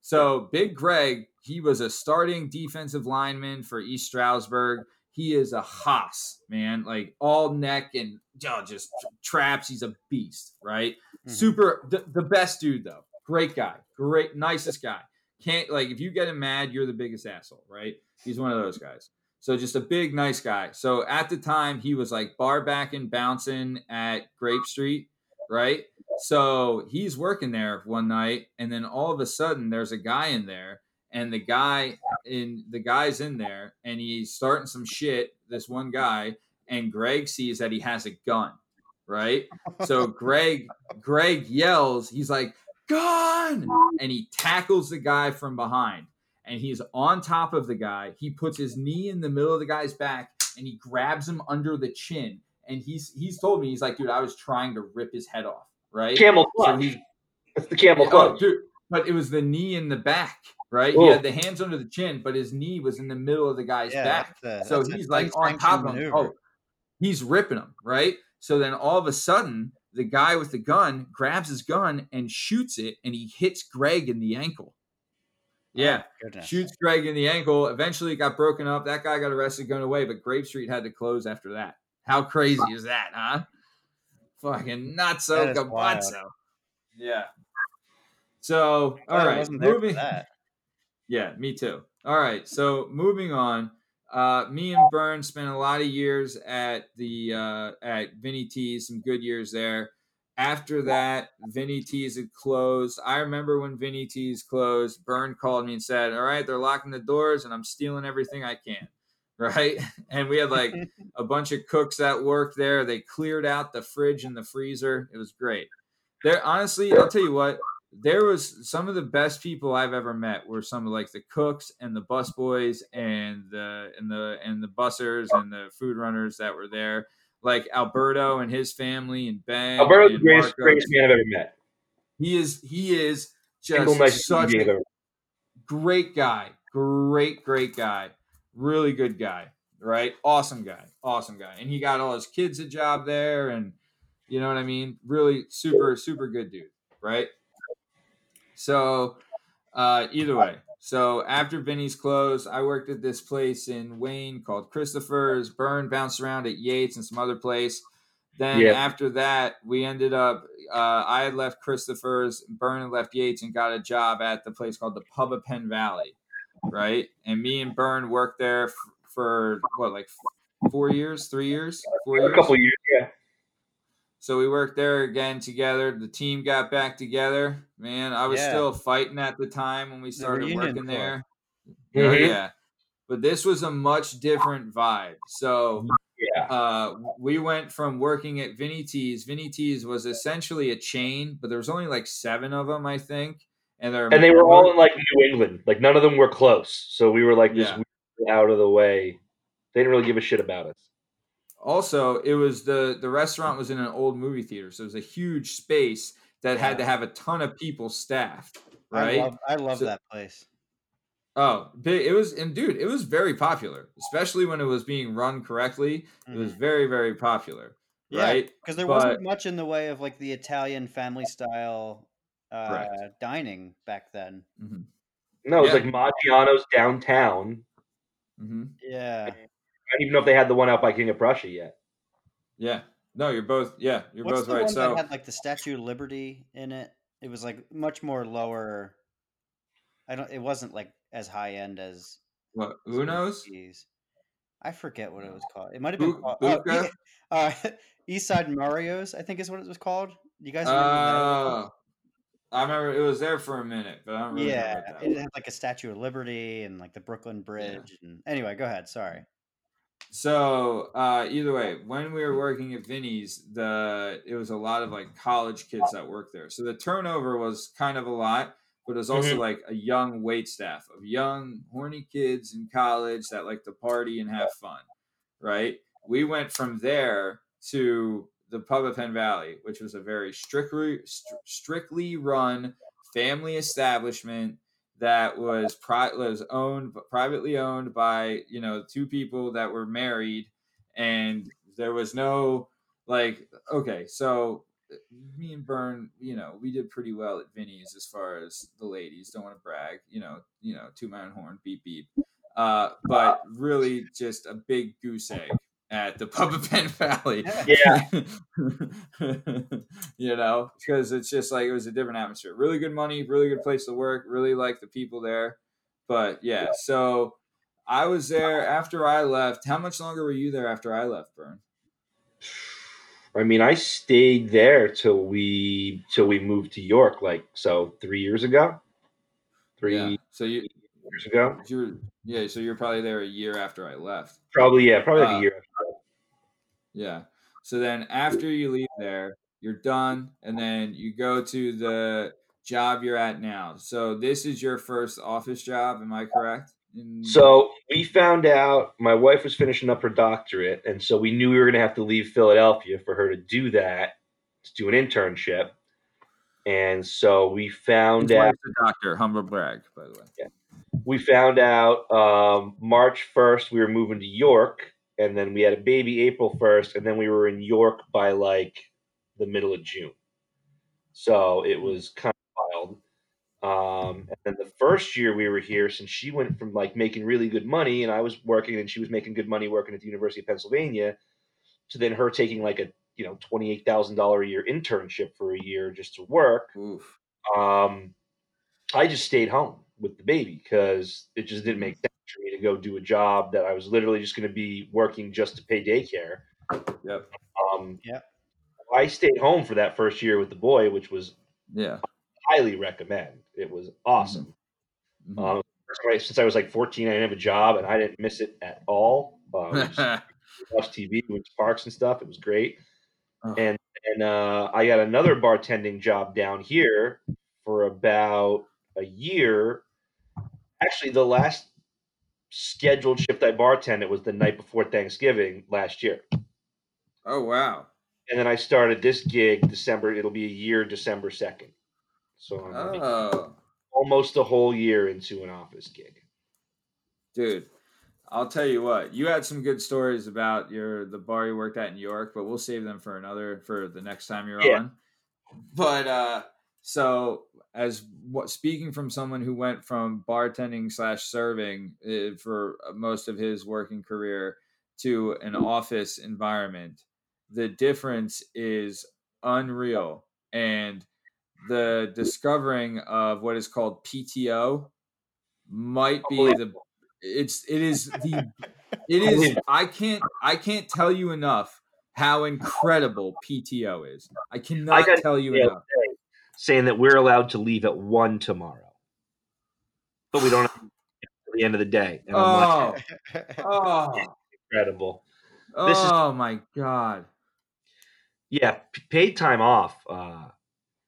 So Big Greg, he was a starting defensive lineman for East Stroudsburg. He is a hoss, man, like all neck and oh, just traps. He's a beast, right? Mm-hmm. Super, the, the best dude though. Great guy, great, nicest guy. Can't like if you get him mad, you're the biggest asshole, right? He's one of those guys. So just a big, nice guy. So at the time, he was like bar backing, bouncing at Grape Street, right? So he's working there one night, and then all of a sudden there's a guy in there, and the guy in the guy's in there, and he's starting some shit. This one guy, and Greg sees that he has a gun, right? So Greg Greg yells, he's like, "Gun!" and he tackles the guy from behind, and he's on top of the guy. He puts his knee in the middle of the guy's back, and he grabs him under the chin. And he's he's told me he's like, dude, I was trying to rip his head off, right? Camel So he- That's the camel Oh, dude, but it was the knee in the back, right? He Oh. had the hands under the chin, but his knee was in the middle of the guy's Yeah, back. a- so he's like on top of him. unsanctioned Oh, he's ripping him, right? So then all of a sudden, the guy with the gun grabs his gun and shoots it, and he hits Greg in the ankle. Oh, yeah, Oh, shoots Greg in the ankle. Eventually, it got broken up. That guy got arrested, going away, but Grape Street had to close after that. How crazy is that, huh? Fucking not so That is wild. gabazzo. Yeah. So, all right, wasn't there for moving. Yeah, me too. All right, so moving on. Uh, me and Bern spent a lot of years at the uh, at Vinny T's, some good years there. After that, Vinny T's had closed. I remember when Vinny T's closed, Bern called me and said, "All right, they're locking the doors, and I'm stealing everything I can." Right, and we had like a bunch of cooks that worked there. They cleared out the fridge and the freezer. It was great. There, honestly, I'll tell you what. There was some of the best people I've ever met were some of like the cooks and the bus boys and the and the and the bussers and the food runners that were there. Like Alberto and his family and Ben. Alberto's the greatest, Marco. greatest man I've ever met. He is he is just such human being I've a great guy. Great, great guy. Really good guy. Right? Awesome guy. Awesome guy. And he got all his kids a job there and you know what I mean? Really super, super good dude. Right? So uh either way. So after Vinny's closed, I worked at this place in Wayne called Christopher's. Bern bounced around at Yates and some other place. Then Yeah. after that, we ended up. Uh, I had left Christopher's, Bern had left Yates, and got a job at the place called the Pub of Penn Valley, right? And me and Bern worked there f- for what, like four years, three years, four years, A couple years, yeah. So we worked there again together. The team got back together. Man, I was Yeah. still fighting at the time when we started reunion working tour. there. Oh Mhm. yeah. But this was a much different vibe. So Yeah. uh, we went from working at Vinny T's. Vinny T's was essentially a chain, but there was only like seven of them, I think. And they're And they were all in like New England. Like none of them were close. So we were like this Yeah. weird out of the way. They didn't really give a shit about us. Also it was the the restaurant was in an old movie theater, so it was a huge space that had to have a ton of people staffed. Right? I love, I love So- that place. Oh! It was, and dude, it was very popular, especially when it was being run correctly. It was very, very popular, Yeah, right? because there But- wasn't much in the way of like the Italian family style uh, Correct. dining back then. Mhm. No, it was Yeah. like Maggiano's downtown. Mhm. Yeah, I don't even know if they had the one out by King of Prussia yet. Yeah. No, you're both. Yeah, you're what's both the right. one So that had like the Statue of Liberty in it? It was like much more lower. I don't. It wasn't like as high end as what? some of Uno's? these. I forget what it was called. It might have been Bu- called oh, Buca? Uh, East Side Mario's. I think is what it was called. You guys remember that? Oh, I remember it was there for a minute, but I don't really Yeah, that it had like a Statue of Liberty and like the Brooklyn Bridge. And anyway, go ahead. Sorry. So uh, either way, when we were working at Vinny's, the it was a lot of like college kids that worked there. So the turnover was kind of a lot, but it was also Mhm. like a young wait staff of young horny kids in college that like to party and have fun. Right? We went from there to the pub of Penn Valley, which was a very strictly strictly run family establishment that was pri- was owned privately owned by you know two people that were married and there was no like okay so me and Bern, you know, we did pretty well at Vinny's as far as the ladies. Don't want to brag, you know, you know, two man horn, beep beep. Uh, but really, just a big goose egg at the pub of Penn Valley. Yeah. you know, because it's just like it was a different atmosphere. Really good money, really good place to work. Really like the people there. But yeah, so I was there after I left. How much longer were you there after I left, Bern? I mean, I stayed there till we till we moved to York, like so three years ago. Three Yeah. So you years ago, you were yeah. So you're probably there a year after I left. probably yeah, probably like Uh, a year. Yeah. So then after you leave there, you're done, and then you go to the job you're at now. So this is your first office job, am I correct? In- So we found out my wife was finishing up her doctorate, and so we knew we were going to have to leave Philadelphia for her to do that, to do an internship. And so we found his out a doctor, humble brag, by the way. Yeah, we found out um, March 1st we were moving to York, and then we had a baby April 1st, and then we were in York by like the middle of June. So it was kind of wild. Um, and then the first year we were here, since she went from like making really good money, and I was working, and she was making good money working at the University of Pennsylvania, to then her taking like a you know twenty eight thousand dollar a year internship for a year just to work. Oof. Um, I just stayed home with the baby because it just didn't make sense for me to go do a job that I was literally just going to be working just to pay daycare. Yep. Um, Yeah. I stayed home for that first year with the boy, which was Yeah. highly recommend. It was awesome. Mhm. Um, since I was like 14, I didn't have a job, and I didn't miss it at all. Uh, we just watched TV, went to parks and stuff. It was great. Oh. And and uh, I got another bartending job down here for about a year. Actually, the last scheduled shift I bartended was the night before Thanksgiving last year. oh wow. And then I started this gig December. It'll be a year, December second. So I'm Oh, almost a whole year into an office gig. dude. I'll tell you what. You had some good stories about your the bar you worked at in New York, but we'll save them for another for the next time you're Yeah. on. But uh so as what speaking from someone who went from bartending slash serving uh, for most of his working career to an office environment, the difference is unreal. And the discovering of what is called PTO might be the it's it is the it is I can't I can't tell you enough how incredible PTO is. I cannot got tell you enough. Today saying that we're allowed to leave at one tomorrow, but we don't have to at the end of the day. And I'm like, Oh, oh, incredible. This is- oh my god. Yeah, p- paid time off. Uh,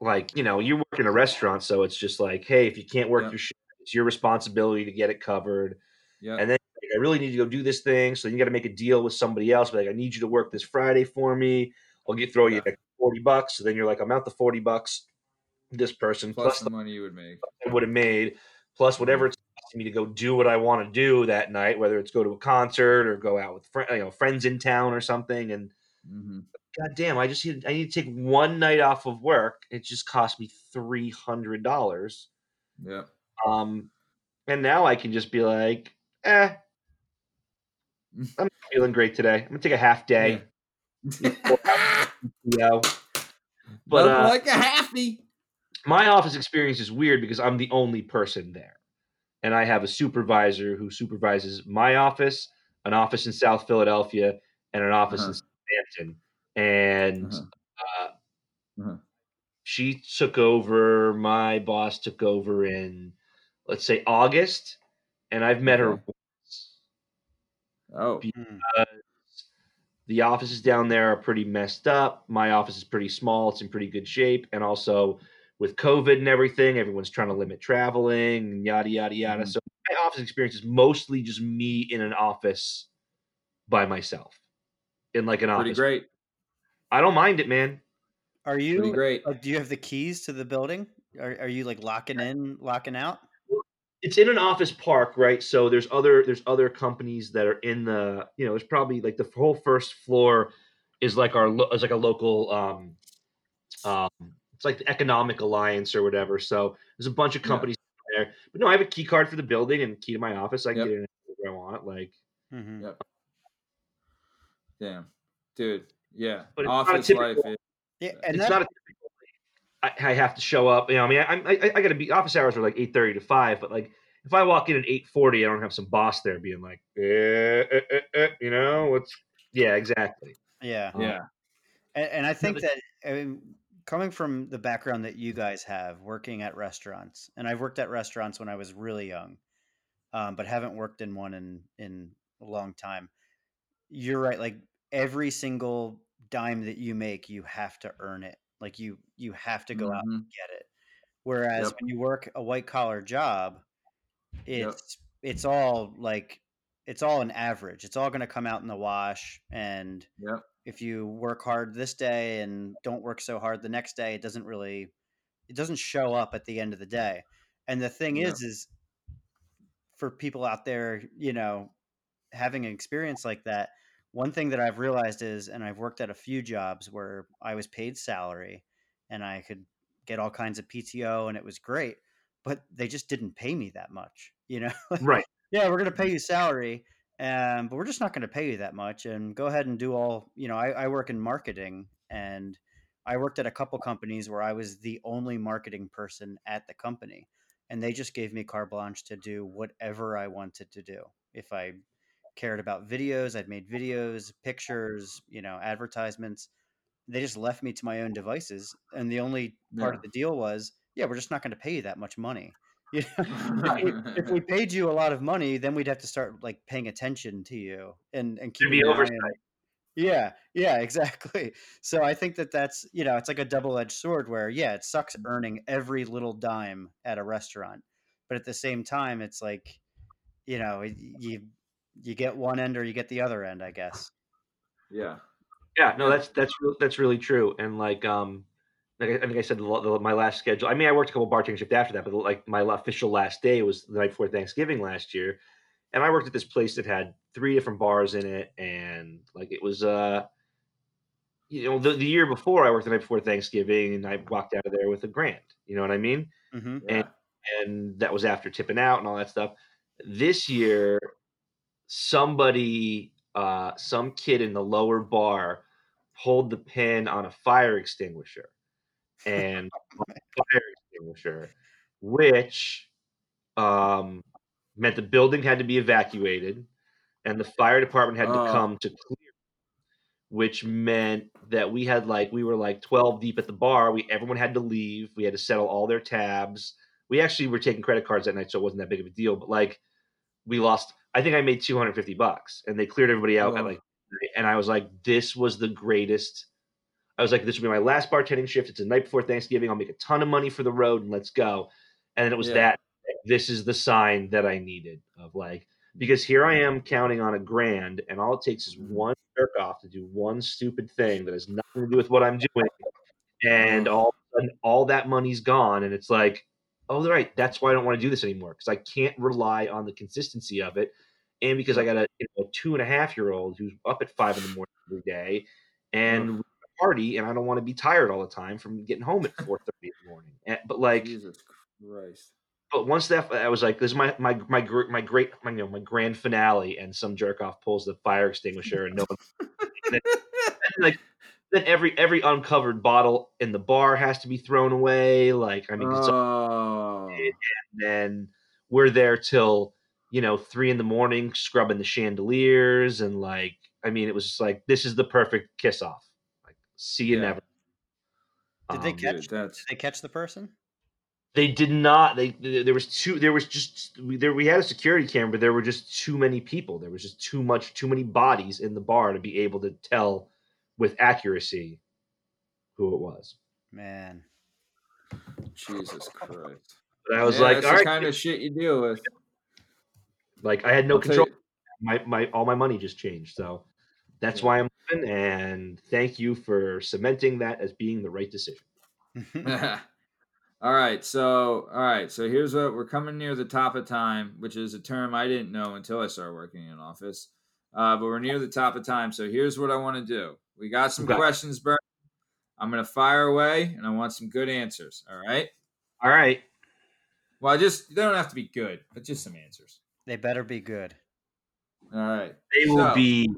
like you know, you work in a restaurant, so it's just like, hey, if you can't work Yeah. your shift, it's your responsibility to get it covered. Yeah. And then like, I really need to go do this thing, so you got to make a deal with somebody else. Like, I need you to work this Friday for me. I'll get throw you like forty bucks. So then you're like, I'm out the forty bucks. This person Plus plus the money you would make. I would have made, plus whatever it's costing me to go do what I want to do that night, whether it's go to a concert or go out with friends, you know, friends in town or something. And hmm God damn, I just need I need to take one night off of work. It just cost me three hundred dollars. Yeah. Um, and now I can just be like, eh, I'm feeling great today. I'm gonna take a half day. You know, but uh, like a happy. My office experience is weird because I'm the only person there. And I have a supervisor who supervises my office, an office in South Philadelphia, and an office Uh-huh. in Southampton. And Uh-huh. uh, Uh-huh. she took over, my boss took over in, let's say, August. And I've met her once. Oh, because the offices down there are pretty messed up. My office is pretty small. It's in pretty good shape. And also with COVID and everything, everyone's trying to limit traveling and yada, yada, yada. Mhm. So my office experience is mostly just me in an office by myself in like an pretty office. great. I don't mind it, man. Are Pretty you great. like, do you have the keys to the building? Are, are you like locking in, locking out? It's in an office park, right? So there's other there's other companies that are in the you know there's probably like the whole first floor is like our is like a local um um it's like the Economic Alliance or whatever. So there's a bunch of Yeah. companies there. But no, I have a key card for the building and key to my office. I can Yep. get in where I want. Like, Mhm. Yep. Damn, dude. Yeah. But it's not a Office typical- life. Is, Yeah, and it's that, not a typical, like, I, I have to show up. You know, I mean, I, I, I got to be office hours are like eight thirty to five, but like if I walk in at eight forty, I don't have some boss there being like, eh, eh, eh, eh, you know, what's yeah, exactly. yeah, yeah. and, and I think that I mean, coming from the background that you guys have, working at restaurants, and I've worked at restaurants when I was really young, um, but haven't worked in one in in a long time. You're right. Like every single dime that you make, you have to earn it. Like you you have to go out and get it. Whereas Yep. when you work a white collar job, Yep. it's it's all like it's all an average. It's all going to come out in the wash. And Yep. If you work hard this day and don't work so hard the next day, it doesn't really it doesn't show up at the end of the day. And the thing Yeah. is, is for people out there, you know, having an experience like that, one thing that I've realized is, and I've worked at a few jobs where I was paid salary and I could get all kinds of PTO and it was great, but they just didn't pay me that much, you know? Right. yeah, we're going to pay you salary, um, but we're just not going to pay you that much. And go ahead and do all, you know, I, I work in marketing and I worked at a couple companies where I was the only marketing person at the company. And they just gave me carte blanche to do whatever I wanted to do. If I cared about videos, I'd made videos, pictures, you know, advertisements. They just left me to my own devices. And the only part Yeah. of the deal was, yeah, we're just not going to pay you that much money. You know, if, we, if we paid you a lot of money, then we'd have to start like paying attention to you and and There'd be an eye on oversight. yeah, yeah, exactly. So I think that that's, you know, it's like a double-edged sword where, yeah, it sucks earning every little dime at a restaurant, but at the same time, it's like, you know, you you get one end or you get the other end, I guess. Yeah. Yeah, no, that's that's that's really true. And like, um, like I think I said, the, the, my last schedule. I mean, I worked a couple bartending shifts after that, but like my official last day was the night before Thanksgiving last year, and I worked at this place that had three different bars in it, and like it was, uh, you know, the, the year before I worked the night before Thanksgiving, and I walked out of there with a grand. You know what I mean? Mm-hmm. Yeah. and and that was after tipping out and all that stuff. This year, somebody, uh, some kid in the lower bar pulled the pin on a fire extinguisher and fire extinguisher, which um, meant the building had to be evacuated and the fire department had Oh. to come to clear which meant that we had like we were like 12 deep at the bar we everyone had to leave we had to settle all their tabs we actually were taking credit cards that night so it wasn't that big of a deal but like we lost i think i made 250 bucks and they cleared everybody out at Oh. like and i was like this was the greatest i was like this will be my last bartending shift. It's the night before thanksgiving. I'll make a ton of money for the road and let's go. And then it was Yeah. that this is the sign that i needed of like because here I am counting on a grand, and all it takes is Mm-hmm. one jerk off to do one stupid thing that has nothing to do with what I'm doing, and all of a sudden, all that money's gone, and it's like, oh, right, that's why I don't want to do this anymore because I can't rely on the consistency of it, and because I got a, you know, a two and a half year old who's up at five in the morning every day, and we party, and I don't want to be tired all the time from getting home at four thirty in the morning. And, but like, Jesus Christ. but once that I was like, this is my my my my great my, you know my grand finale, and some jerk off pulls the fire extinguisher, and no one, and then, and like then every every uncovered bottle in the bar has to be thrown away. Like I mean, it's Oh. and then we're there till you know three in the morning scrubbing the chandeliers, and like I mean, it was just like this is the perfect kiss off. Like see you Yeah. never. Did they Um, catch? Dude, Did they catch the person? They did not. They th- there was too. There was just we- there. We had a security camera, but there were just too many people. There was just too much, too many bodies in the bar to be able to tell with accuracy who it was. Man, Jesus Christ. But I was Yeah, like, that's all the right, kind of shit you deal with. like I had no I'll control. My my all my money just changed. So that's why I'm living. And thank you for cementing that as being the right decision. all right, so all right, so here's what we're coming near the top of time, which is a term I didn't know until I started working in office. Uh, but we're near the top of time, so here's what I want to do. We got some Okay. questions, Bert. I'm gonna fire away, and I want some good answers. All right. All right. Well, I just they don't have to be good, but just some answers. they better be good. All right. They will So- be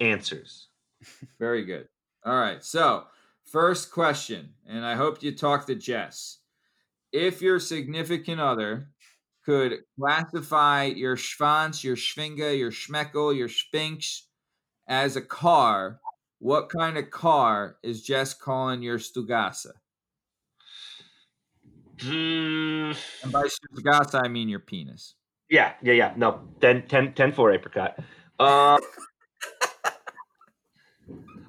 answers. Very good. All right. So, first question, and I hope you talk to Jess. If your significant other could classify your Schwanz, your Schwinge, your Schmeckel, your Spinks as a car, What kind of car is Jess calling your Stugasa? Mm, And by Stugasa, I mean your penis. yeah, yeah, yeah. No, 10, 10, 10 4 apricot. Uh,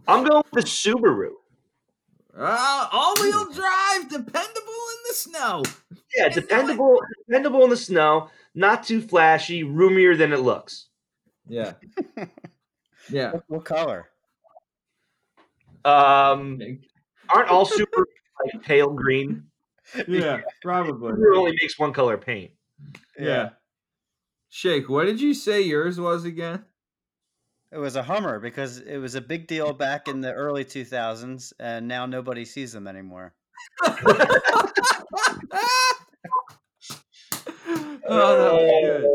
I'm going with the Subaru. Uh, all-wheel drive, dependable in the snow. Yeah, dependable, dependable in the snow. Not too flashy, roomier than it looks. Yeah. Yeah. What, what color? Um, aren't all super like pale green? Yeah, probably. Subaru only makes one color paint. Yeah. Shake, what did you say yours was again? It was a Hummer because it was a big deal back in the early 2000s, and now nobody sees them anymore. Oh, that was oh, good.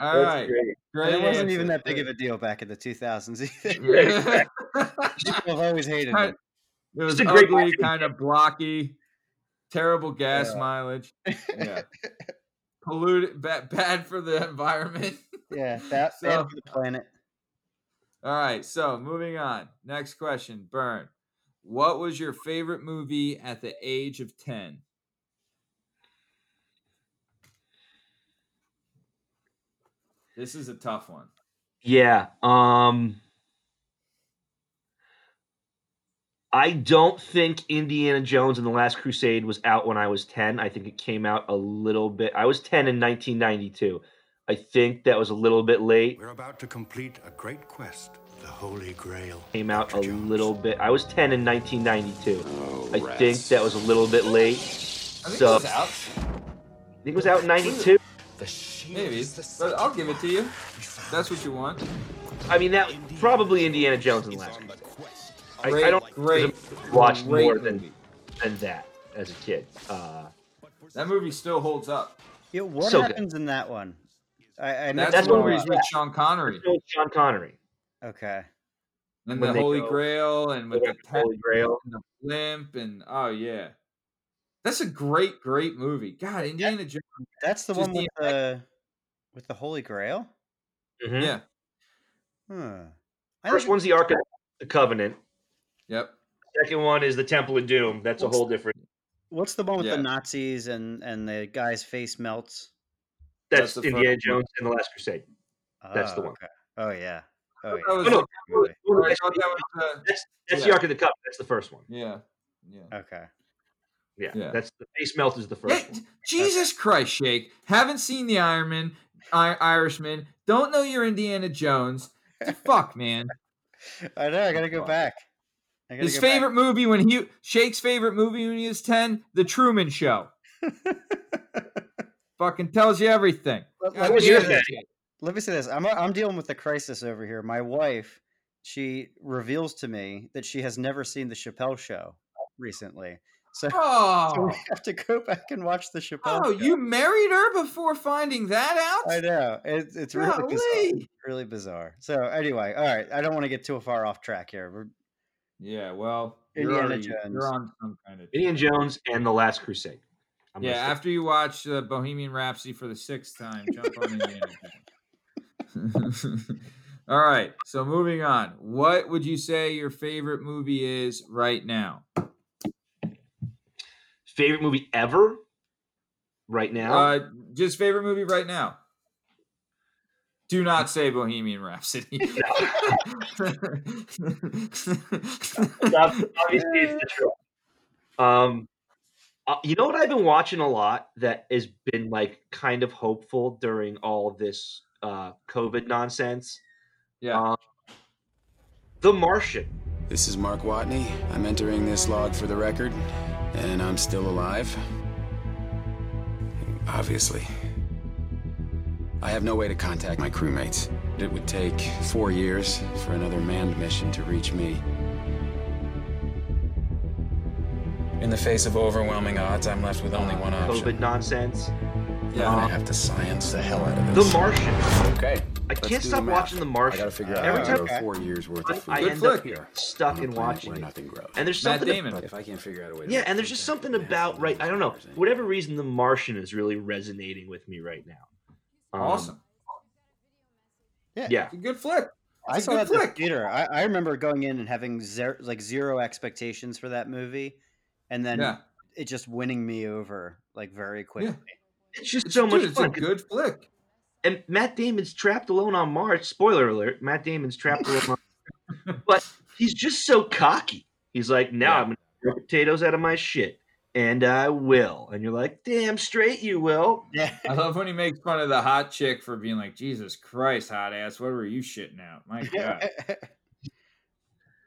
All That's right. great. Great. It wasn't answer. even that big of a deal back in the 2000s either. People have always hated it. It was It's a great ugly, marketing kind of blocky, terrible gas Yeah. mileage. Yeah. Polluted, bad, bad for the environment. Yeah, that So- bad for the planet. All right, so moving on. Next question, Bern. What was your favorite movie at the age of 10? This is a tough one. Yeah. Um I don't think Indiana Jones and the Last Crusade was out when I was 10. I think it came out a little bit. I was 10 in 1992. I think that was a little bit late. We're about to complete a great quest, the Holy Grail. Came out a little bit. I was 10 in 1992. I think that was a little bit late. I think so it was out. I think it was out in 92. Maybe, but I'll give it to you. That's what you want. I mean that probably Indiana Jones and the Last Crusade. I, I don't great, watch great more movie. than than that as a kid. Uh, That movie still holds up. Yeah, what So good. happens in that one? I, I That's, That's the one where we- he's with Sean Connery with Sean Connery. Okay. and when the Holy go- Grail and with the the Holy Grail. and the blimp and oh yeah, that's a great, great movie. God, Indiana Jones. That's the one with the with the Holy Grail? Mhm. Yeah. Huh. First one's the Ark of the Covenant. Yep. Second one is the Temple of Doom. That's a whole different. What's the one with Yeah. the Nazis and and the guy's face melts? That's, That's Indiana first. Jones and the Last Crusade. That's the Oh, one. okay. Oh yeah. Oh yeah. was Oh, no, the- Movie. That's, that was uh, that's, that's the yeah. Ark of the Cup. That's the first one. yeah, yeah. Okay. Yeah, Yeah. that's the face melt is the first Hey, one. Jesus Christ, Shake! Haven't seen the Ironman, I- Irishman. Don't know your Indiana Jones. Fuck, man. I know. I gotta go back. Gotta His go back. favorite movie when he Shake's favorite movie when he was ten, The Truman Show. Fucking tells you everything. Let- let What was me your say this. thing? Let me say this. I'm I'm dealing with the crisis over here. My wife, she reveals to me that she has never seen the Chappelle show recently. So, so Oh, we have to go back and watch the Chappelle oh, show. you married her before finding that out? I know. It's it's really bizarre. Really bizarre. So anyway, all right. I don't want to get too far off track here. We're, Yeah, well, you're, Indiana already, Jones. you're on some kind of. Indiana Jones and the Last Crusade. I'm Yeah, gonna say. after you watch uh, Bohemian Rhapsody for the sixth time, jump on Indiana Jones. All right, so moving on. What would you say your favorite movie is right now? favorite movie ever. Right now, Uh, just favorite movie right now. Do not say Bohemian Rhapsody. obviously it's the truth. Um, uh, you know what I've been watching a lot that has been like kind of hopeful during all this uh, COVID nonsense. yeah. Um, the Martian. This is Mark Watney. I'm entering this log for the record, and I'm still alive. Obviously. I have no way to contact my crewmates. It would take four years for another manned mission to reach me. In the face of overwhelming odds, I'm left with only one option. COVID nonsense. I'm gonna have to science the hell out of this. The. Martian. Okay. I let's can't stop the watching The Martian. I gotta figure out Every how to time grow four years worth of food. I Good end flick. up here. stuck on in watching where it. nothing grows. And there's Matt. Damon. But if I can't figure out a way to Yeah, and there's just something it has to about right. I don't know. For whatever reason, The Martian is really resonating with me right now. Um, Awesome. yeah. Yeah. Good flick. I It's a saw that in the flick. theater. I, I remember going in and having zero, like zero expectations for that movie, and then Yeah. it just winning me over like very quickly. It's just It's- so much it's fun. a good flick. And Matt Damon's trapped alone on Mars. Spoiler alert: Matt Damon's trapped alone on But he's just so cocky. He's like, now Yeah. I'm gonna throw potatoes out of my shit. And I will. And you're like, damn straight you will. Yeah. I love when he makes fun of the hot chick for being like, Jesus Christ, hot ass, what were you shitting out? My God.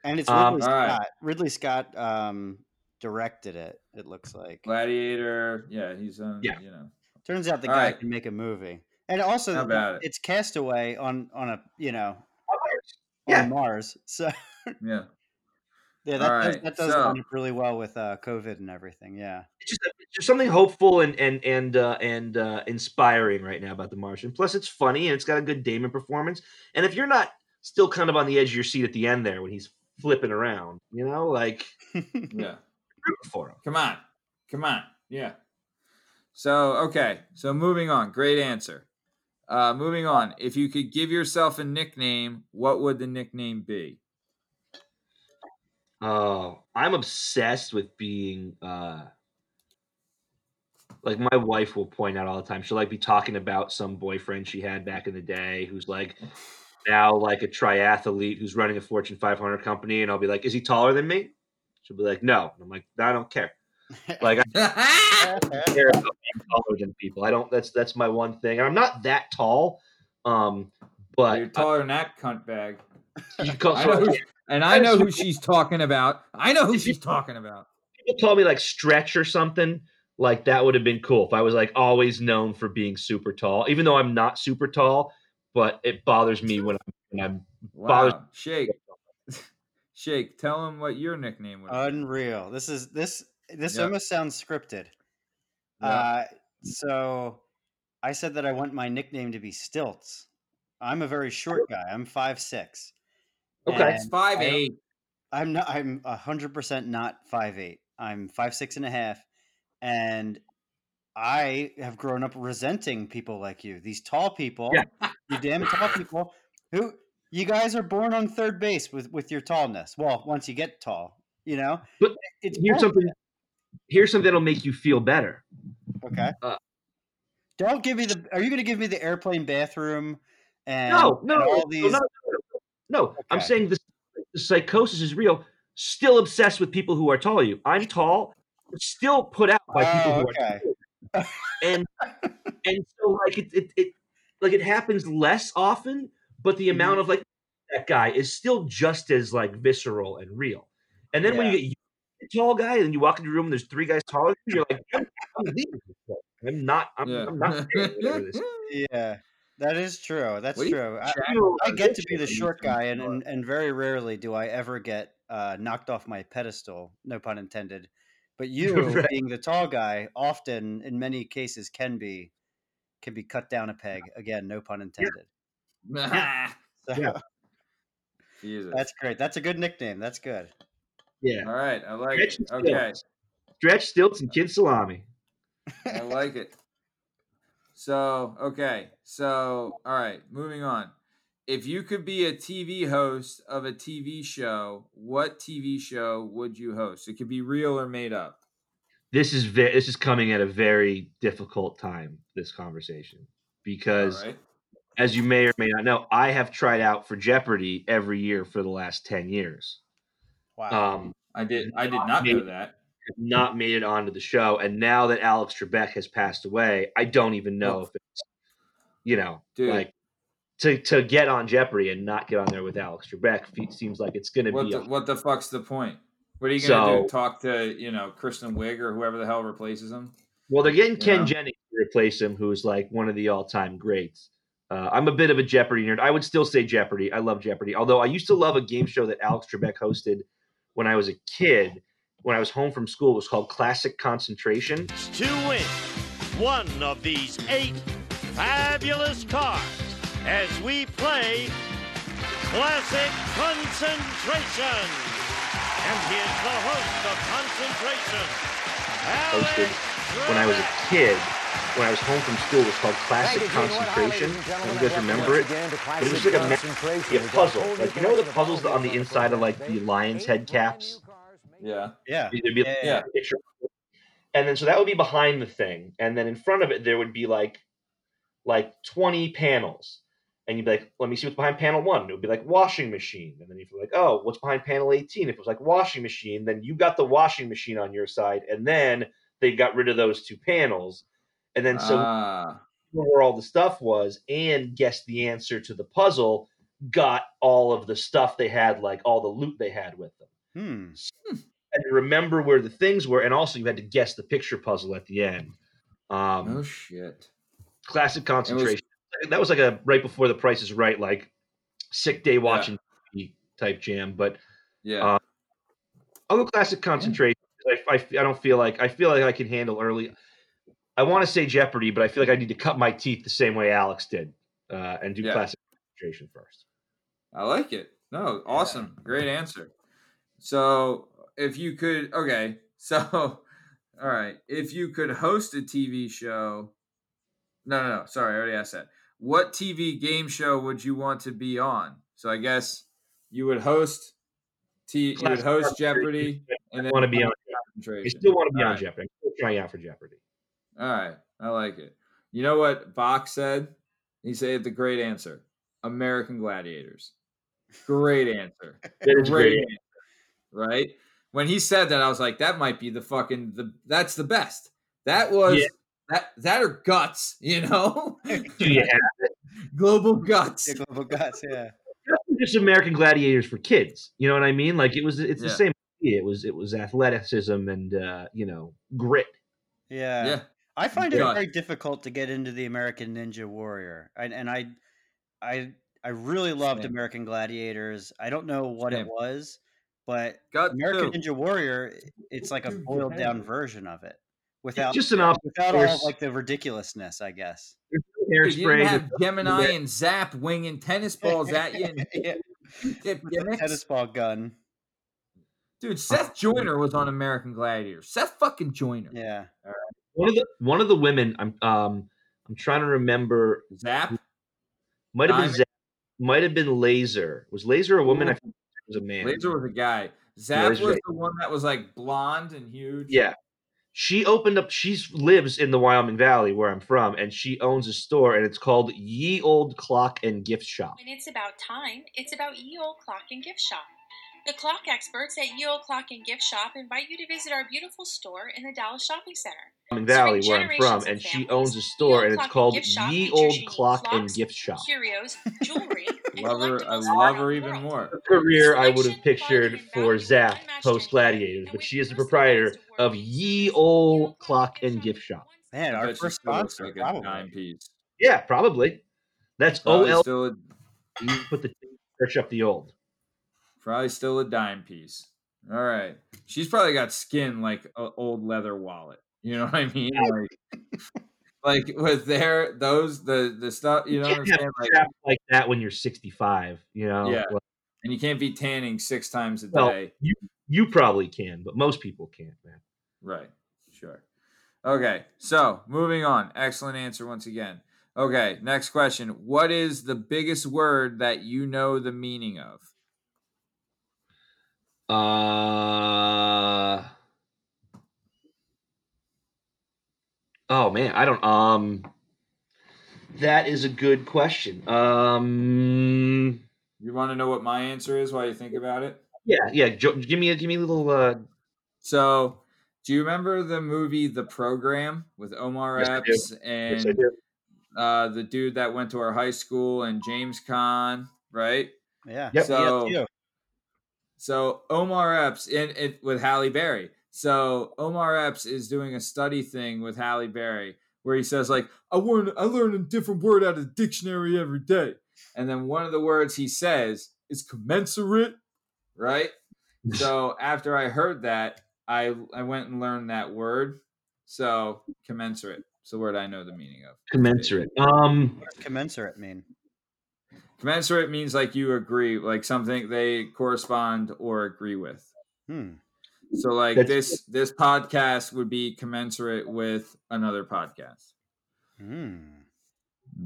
and it's Um, Ridley all right. Scott. Ridley Scott um, directed it. It looks like. Gladiator. Yeah, he's on, Yeah. you know. Turns out the All guy right. can make a movie, and also How about it? it's Castaway on on a you know Yeah. on Mars. So Yeah. yeah, that does, that does so- line up really well with uh, COVID and everything. Yeah. It's just it's just something hopeful and and and uh, and uh, inspiring right now about The Martian. Plus, it's funny and it's got a good Damon performance. And if you're not still kind of on the edge of your seat at the end there when he's flipping around, you know, like Yeah. Rooting for him. Come on. Come on. Yeah. So, okay. So, moving on. Great answer. Uh, moving on. If you could give yourself a nickname, what would the nickname be? Oh, I'm obsessed with being uh like my wife will point out all the time. She'll like be talking about some boyfriend she had back in the day who's like now like a triathlete who's running a Fortune 500 company, and I'll be like, "Is he taller than me?" She'll be like, "No." And I'm like, "I don't care." Like I don't care about being taller than people. I don't. That's that's my one thing. And I'm not that tall, um, but You're taller than that cunt bag. you call, I who, and I know who she's talking about. I know who she's talking about. people told me like stretch or something, like that would have been cool if I was like always known for being super tall, even though I'm not super tall. But it bothers me when I'm, when I'm bothers. Wow. Shake. Shake. Tell him what your nickname would be. Unreal. This is this this Yep. almost sounds scripted. Yep. Uh, so I said that I want my nickname to be Stilts. I'm a very short guy. I'm five six. Okay. It's five eight. I'm not. I'm hundred percent not five eight. I'm five six and a half, and I have grown up resenting people like you. These tall people, yeah. you damn tall people, who you guys are born on third base with with your tallness. Well, once you get tall, you know. But it's here's bullshit. something. Here's something that'll make you feel better. Okay. Uh, Don't give me the. Are you going to give me the airplane bathroom and, No, no, and all no, these? no, no. I'm saying this the psychosis is real. Still obsessed with people who are taller you. I'm tall, still put out by people Oh, who okay. are taller. and and so like it, it it like it happens less often, but the amount Mm-hmm. of like that guy is still just as like visceral and real. And then when you get used to tall guy and you walk into a room and there's three guys taller, than you, you're like, I'm, I'm leaving this. I'm not. I'm, Yeah. I'm not. this. Yeah, that is true. That's What you- true. I, Jack will I get to be the short guy, and, and, and very rarely do I ever get uh, knocked off my pedestal. No pun intended. But you, Right. being the tall guy, often in many cases can be can be cut down a peg. Again, no pun intended. So, Yeah. Jesus. That's great. That's a good nickname. That's good. Yeah. All right. I like Stretch it. and Okay. Stretch stilts and kid salami. I like it. So, okay. So, all right, moving on. If you could be a TV host of a TV show, what TV show would you host? It could be real or made up. This is ve- this is coming at a very difficult time. This conversation because, right. As you may or may not know, I have tried out for Jeopardy every year for the last ten years. Wow. Um, I did I did not know made- that. have not made it onto the show, and now that Alex Trebek has passed away, I don't even know Oh. if it's you know Dude. like to to get on Jeopardy and not get on there with Alex Trebek seems like it's going to be the, a what the fuck's the point? What are you gonna So- do? Talk to you know Kristen Wiig or whoever the hell replaces him? Well, they're getting Ken Yeah. Jennings to replace him, who's like one of the all-time greats. Uh, I'm a bit of a Jeopardy nerd. I would still say Jeopardy. I love Jeopardy. Although I used to love a game show that Alex Trebek hosted when I was a kid. When I was home from school, it was called Classic Concentration. to win one of these eight fabulous cards as we play Classic Concentration. And here's the host of Concentration, Alex when I was a kid, when I was home from school, it was called Classic Concentration. Don't you guys remember it? But it was like a, ma- a puzzle. Like you know the puzzles on the inside of like the lion's head caps. Yeah. Yeah. There'd be like yeah. a picture. And then so that would be behind the thing, and then in front of it there would be like like 20 panels. And you'd be like, let me see what's behind panel one. It would be like washing machine. And then you'd be like, oh, what's behind panel 18? If it was like washing machine, then you got the washing machine on your side. And then they got rid of those two panels. And then so Ah. where all the stuff was and guessed the answer to the puzzle, got all of the stuff they had, like all the loot they had with them. Hmm. And remember where the things were, and also you had to guess the picture puzzle at the end. Um, No shit. classic concentration. that was like a right before the Price is Right, like sick day watching TV type jam. But Yeah. uh, I'll go classic concentration. I, I, I don't feel like I feel like I can handle early. I want to say Jeopardy, but I feel like I need to cut my teeth the same way Alex did uh, and do Yeah. classic concentration first. I like it. No, awesome. Great answer. So, if you could, okay. So, all right. If you could host a TV show, no, no, no. Sorry, I already asked that. What TV game show would you want to be on? So, I guess you would host. T- you would host. Jeopardy, and then want to be on. I still want to be All on right. Jeopardy. I'm still trying out for Jeopardy. All right, I like it. You know what Bach said? He said the great answer: American Gladiators. Great answer. That is a great answer. Right? When he said that, I was like, that might be the fucking the. That's the best. That was Yeah. that. That are guts. You know, Do you have it? global guts. Yeah, global guts. Yeah. Just American Gladiators for kids. You know what I mean? Like it was. It's the same. Idea. It was. It was athleticism and uh, you know grit. Yeah. Yeah. I find it very difficult to get into the American Ninja Warrior, and, and I, I, I really loved Same. American Gladiators. I don't know what Same. it was, but Gut American too. Ninja Warrior, it's like a boiled down version of it, without just an op- without all like the ridiculousness, I guess. Dude, you didn't have Gemini and Zap winging tennis balls at you. And Yeah. dip With the gimmicks. tennis ball gun. Dude, Seth Joyner was on American Gladiator. Seth fucking Joyner. Yeah. one of the one of the women. I'm um. I'm trying to remember. Zap. Might have been. Diamond? Zach, might have been Laser. Was Laser a woman? I think it was a man. Laser was a guy. Zap Laser's was the one that was like blonde and huge. Yeah. She opened up. She lives in the Wyoming Valley where I'm from, and she owns a store, and it's called Ye Old Clock and Gift Shop. When it's about time, it's about Ye Old Clock and Gift Shop. The clock experts at Ye Old Clock and Gift Shop invite you to visit our beautiful store in the Dallas Shopping Center. Wyoming Valley where I'm from, of and she owns a store, and it's called Ye features Old unique Clock and Gift Shop. Curios, jewelry, and Love her. I love her even world. more. career I would have pictured for value Zap unmatched post Gladiators, but she is the proprietor of Ye Old Clock and Gift Shop. Man, our first sponsor, like probably. dime piece. Yeah, probably. That's O Probably L. still, You put the search up the old. Probably still a dime piece. All right. She's probably got skin like an old leather wallet. You know what I mean? Like, like with their those the the stuff. You know what I'm can't saying? have Like, like that when you're 65. You know. Yeah. And you can't be tanning six times a well, day. you you probably can, but most people can't, man. Right. Sure. Okay. So moving on. Excellent answer once again. Okay. Next question. What is the biggest word that you know the meaning of? Uh. Oh man, I don't. Um. That is a good question. Um. You want to know what my answer is while you think about it? Yeah, yeah. Jo- give me a give me a little. Uh, So, do you remember the movie The Program with Omar Yes, Epps and yes, uh, the dude that went to our high school and James Caan, right? Yeah. Yep. So, you. So Omar Epps in it with Halle Berry. So Omar Epps is doing a study thing with Halle Berry where he says like I learn I learn a different word out of the dictionary every day. And then one of the words he says is commensurate, right? so after I heard that, I I went and learned that word. So commensurate. It's the word I know the meaning of. commensurate. Um. What does commensurate mean? Commensurate means like you agree, like something they correspond or agree with. Hmm. So like That's- this this podcast would be commensurate with another podcast. Hmm.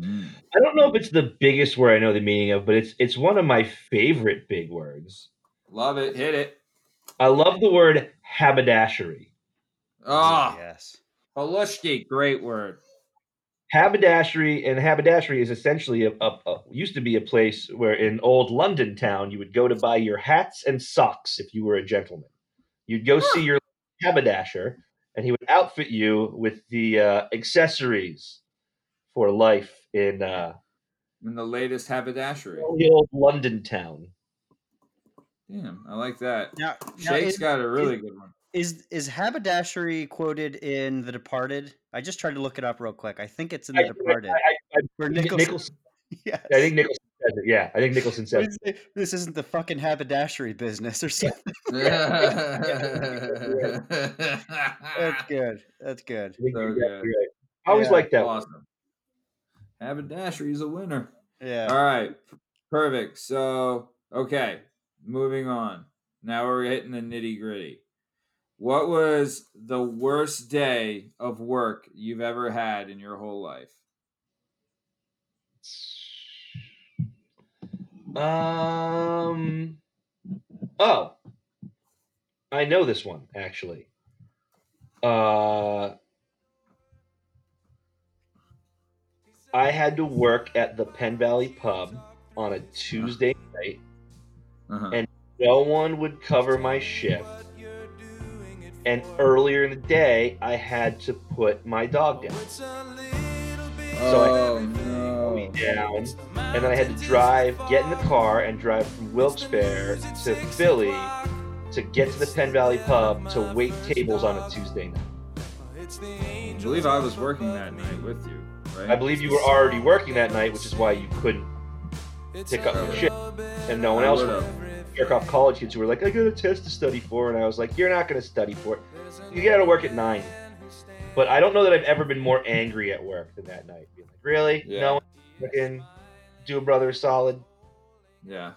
I don't know if it's the biggest word I know the meaning of, but it's it's one of my favorite big words. Love it. Hit it. I love the word haberdashery. Oh, yes. Halushki, great word. Haberdashery and haberdashery is essentially a, a, a used to be a place where in old London town you would go to buy your hats and socks if you were a gentleman. You'd go see your haberdasher, and he would outfit you with the uh, accessories for life in uh, In the latest haberdashery. the old London town. Damn, I like that. Now, now Shake's is- got a really is- good one. Is is haberdashery quoted in The Departed? I just tried to look it up real quick. I think it's in The I- Departed. I- I- where Nicholson, Nicholson- Yes. I think Nicholson says it. Yeah, I think Nicholson says it. This- This isn't the fucking haberdashery business or something. That's good. That's good. I So good. right. I always Yeah, like that. one. Awesome. Haberdashery's a winner. Yeah. All right. Perfect. So, okay. Moving on. Now we're hitting the nitty gritty. What was the worst day of work you've ever had in your whole life? Um. Oh, I know this one actually. Uh, I had to work at the Penn Valley Pub on a Tuesday night, Uh-huh. and no one would cover my shift. And earlier in the day, I had to put my dog down. So Oh, I no. down, and then I had to drive, get in the car, and drive from Wilkes-Barre to Philly to get to the Penn Valley Pub to wait tables on a Tuesday night. I believe I was working that night with you, right? I believe you were already working that night, which is why you couldn't pick up your shit, and no one I else would. Jerk off college kids who were like, "I got a test to study for," and I was like, "You're not going to study for it. You got to work at nine. But I don't know that I've ever been more angry at work than that night. Being like, "Really? Yeah. No one fucking do a brother solid." Yeah.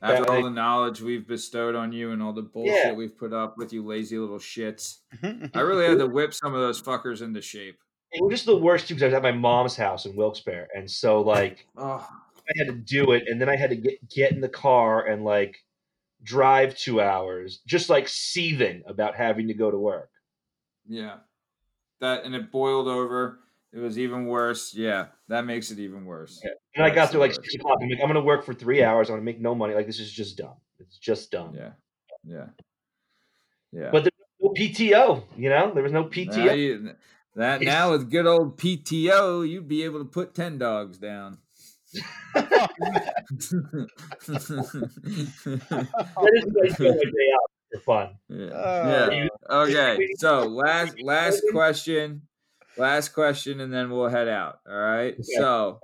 That After all night- the knowledge we've bestowed on you and all the bullshit Yeah. we've put up with you lazy little shits. I really had to whip some of those fuckers into shape. It was just the worst too because I was at my mom's house in Wilkes-Barre, and so like Oh, I had to do it, and then I had to get get in the car and like drive two hours, just like seething about having to go to work. yeah. That and it boiled over. It was even worse. Yeah, that makes it even worse. And I got there like six o'clock. I'm like, I'm gonna work for three hours. I'm gonna make no money. Like this is just dumb. It's just dumb. Yeah. Yeah. Yeah. But there's no PTO. You know, there was no Now PTO. you- that now with good old PTO, you'd be able to put ten dogs down. That is like my day out for fun. Yeah. Oh, yeah. Okay. So last last question. Last question and then we'll head out. All right. So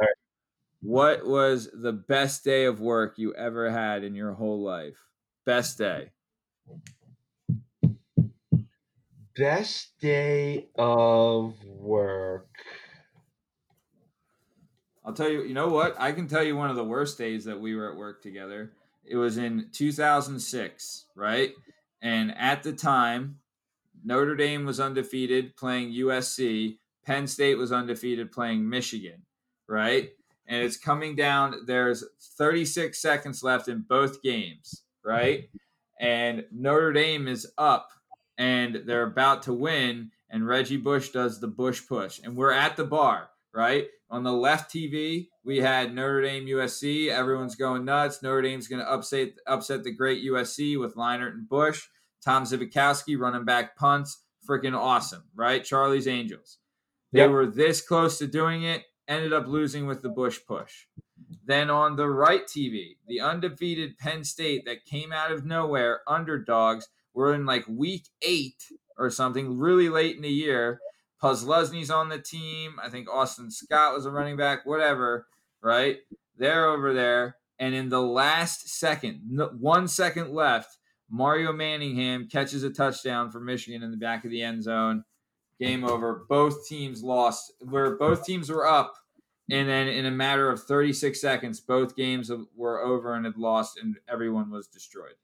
what was the best day of work you ever had in your whole life? Best day. Best day of work. I'll tell you, you know what? I can tell you one of the worst days that we were at work together. It was in 2006, right? And at the time, Notre Dame was undefeated playing USC. Penn State was undefeated playing Michigan, right? And it's coming down. There's 36 seconds left in both games, right? And Notre Dame is up and they're about to win. And Reggie Bush does the Bush push. And we're at the bar, right? On the left TV, we had Notre Dame USC. Everyone's going nuts. Notre Dame's going to upset upset the great USC with Leinart and Bush. Tom Zbikowski running back punts. Freaking awesome, right? Charlie's Angels. They Yep. were this close to doing it, ended up losing with the Bush push. Then on the right TV, the undefeated Penn State that came out of nowhere, underdogs, were in like week eight or something, really late in the year. Posluszny's on the team. I think Austin Scott was a running back, whatever, right? They're over there. And in the last second, one second left, Mario Manningham catches a touchdown for Michigan in the back of the end zone. Game over. Both teams lost. Where both teams were up, and then in a matter of 36 seconds, both games were over and had lost, and everyone was destroyed.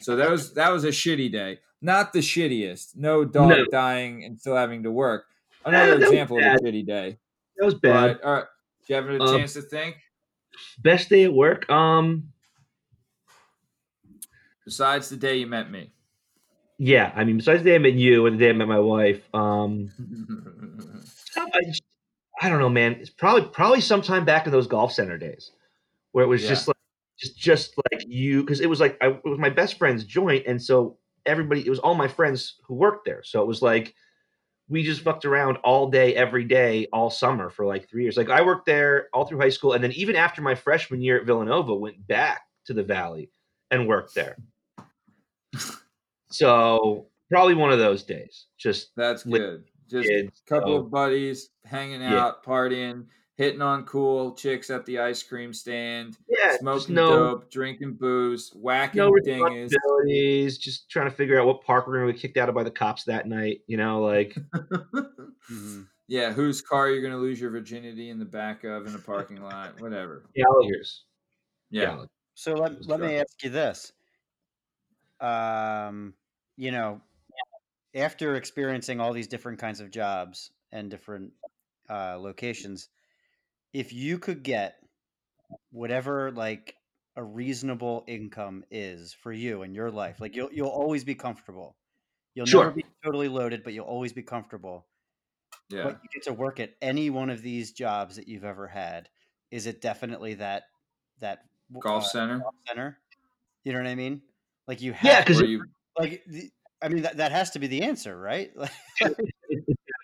So that was that was a shitty day. Not the shittiest. No dog No. dying and still having to work. Another that was example of a shitty day. That was bad. But, all right. Do you have a Um, chance to think? Best day at work. Um, Besides the day you met me. yeah. I mean, besides the day I met you and the day I met my wife, um, I, just- I don't know, man. It's probably probably sometime back in those golf center days, where it was Yeah. just like just just like you, because it was like I, it was my best friend's joint, and so everybody, it was all my friends who worked there, so it was like we just fucked around all day, every day, all summer for like three years. Like I worked there all through high school, and then even after my freshman year at Villanova, went back to the Valley and worked there. so probably one of those days. Just That's good. Just kids, a couple so- of buddies hanging Yeah. out, partying, hitting on cool chicks at the ice cream stand, Yeah, smoking no- dope, drinking booze, whacking no dingers. Just trying to figure out what park we're going to get kicked out of by the cops that night. You know, like Mhm. Yeah, whose car you're gonna lose your virginity in the back of in a parking lot, whatever. Gallagher's. Yeah. Gallagher. So let, let me ask you this. Um, you know, after experiencing all these different kinds of jobs and different uh, locations, if you could get whatever like a reasonable income is for you in your life, like you'll you'll always be comfortable. You'll Sure. never be totally loaded, but you'll always be comfortable. Yeah. But you get to work at any one of these jobs that you've ever had. Is it definitely that that Golf uh, center? golf center? You know what I mean? Like you have Yeah, 'cause to- you like the, I mean that, that has to be the answer, right?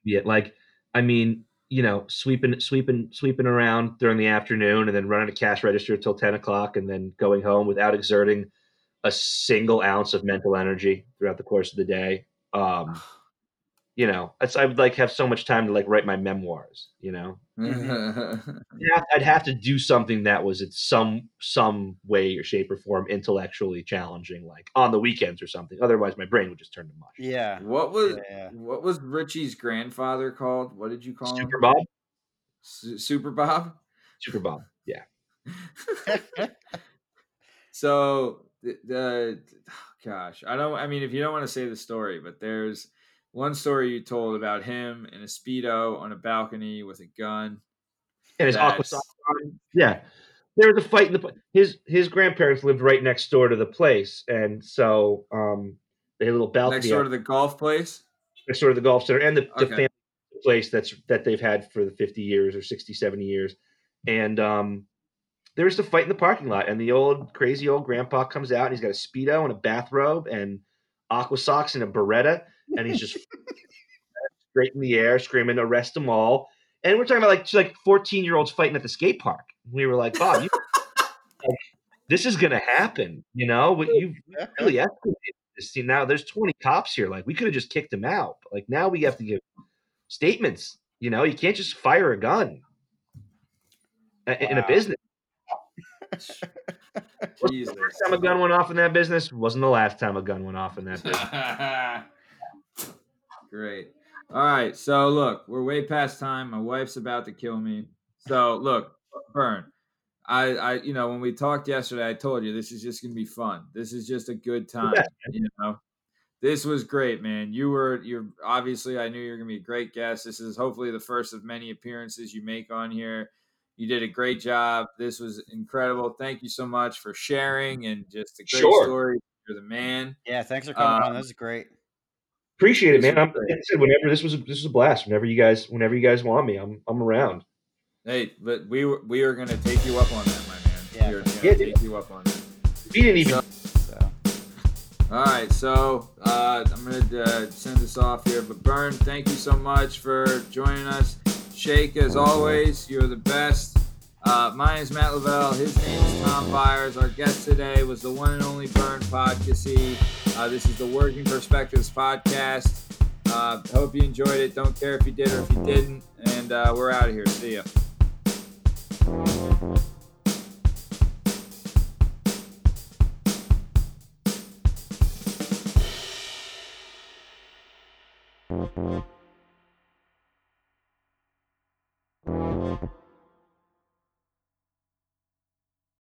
Yeah, like I mean, you know, sweeping, sweeping, sweeping around during the afternoon, and then running a cash register till ten o'clock, and then going home without exerting a single ounce of mental energy throughout the course of the day. Um, you know, it's, I would like have so much time to like write my memoirs. You know, mm-hmm. Yeah, I'd have to do something that was in some some way or shape or form intellectually challenging, like on the weekends or something. Otherwise, my brain would just turn to mush. yeah. what was Yeah. what was Richie's grandfather called? What did you call Super him? Bob, Su- Super Bob. Super Bob, yeah. So the, the oh, gosh, I don't. I mean, if you don't want to say the story, but there's one story you told about him in a speedo on a balcony with a gun. and his aqua That's- sock on. Yeah, there was a fight in the his his grandparents lived right next door to the place, and so um, they had a little balcony Next door out- to the golf place. next door to the golf center and the, the family place that's that they've had for the 50 years or 60 70 years and um there was a fight in the parking lot and the old crazy old grandpa comes out and he's got a speedo and a bathrobe and aqua socks and a beretta and he's just straight in the air screaming arrest them all. And we're talking about like like 14 year olds fighting at the skate park. We were like bob you like, this is gonna happen you know? But you really escalated this See, now there's 20 cops here. Like we could have just kicked them out. But, like now we have to give statements you know? You can't just fire a gun a- in a business. Wasn't Jesus. the first time a gun went off in that business wasn't the last time a gun went off in that business Great. All right. So look, we're way past time. My wife's about to kill me. So look, Bern. I, I, you know, when we talked yesterday, I told you this is just gonna be fun. This is just a good time. bet, You know, this was great, man. You were, you're obviously. I knew you were gonna be a great guest. This is hopefully the first of many appearances you make on here. You did a great job. This was incredible. Thank you so much for sharing and just a great Sure. story. You're the man. Yeah, thanks for coming on. Um, This is great. appreciate it man I'm, like I said, whenever this was a, this was a blast whenever you guys whenever you guys want me i'm i'm around Hey, but we were we are gonna take you up on that, my man. Yeah. We are gonna Yeah, take you up on that. we didn't even So, all right, so uh, I'm gonna uh, send this off here. But Bern, thank you so much for joining us. Shake, as always, you're the best. Uh, my name is Matt Lavelle. His name is Tom Byers. Our guest today was the one and only Bern Podcasty. Uh, this is the Working Perspectives podcast. Uh, hope you enjoyed it. Don't care if you did or if you didn't. And uh, we're out of here. See ya.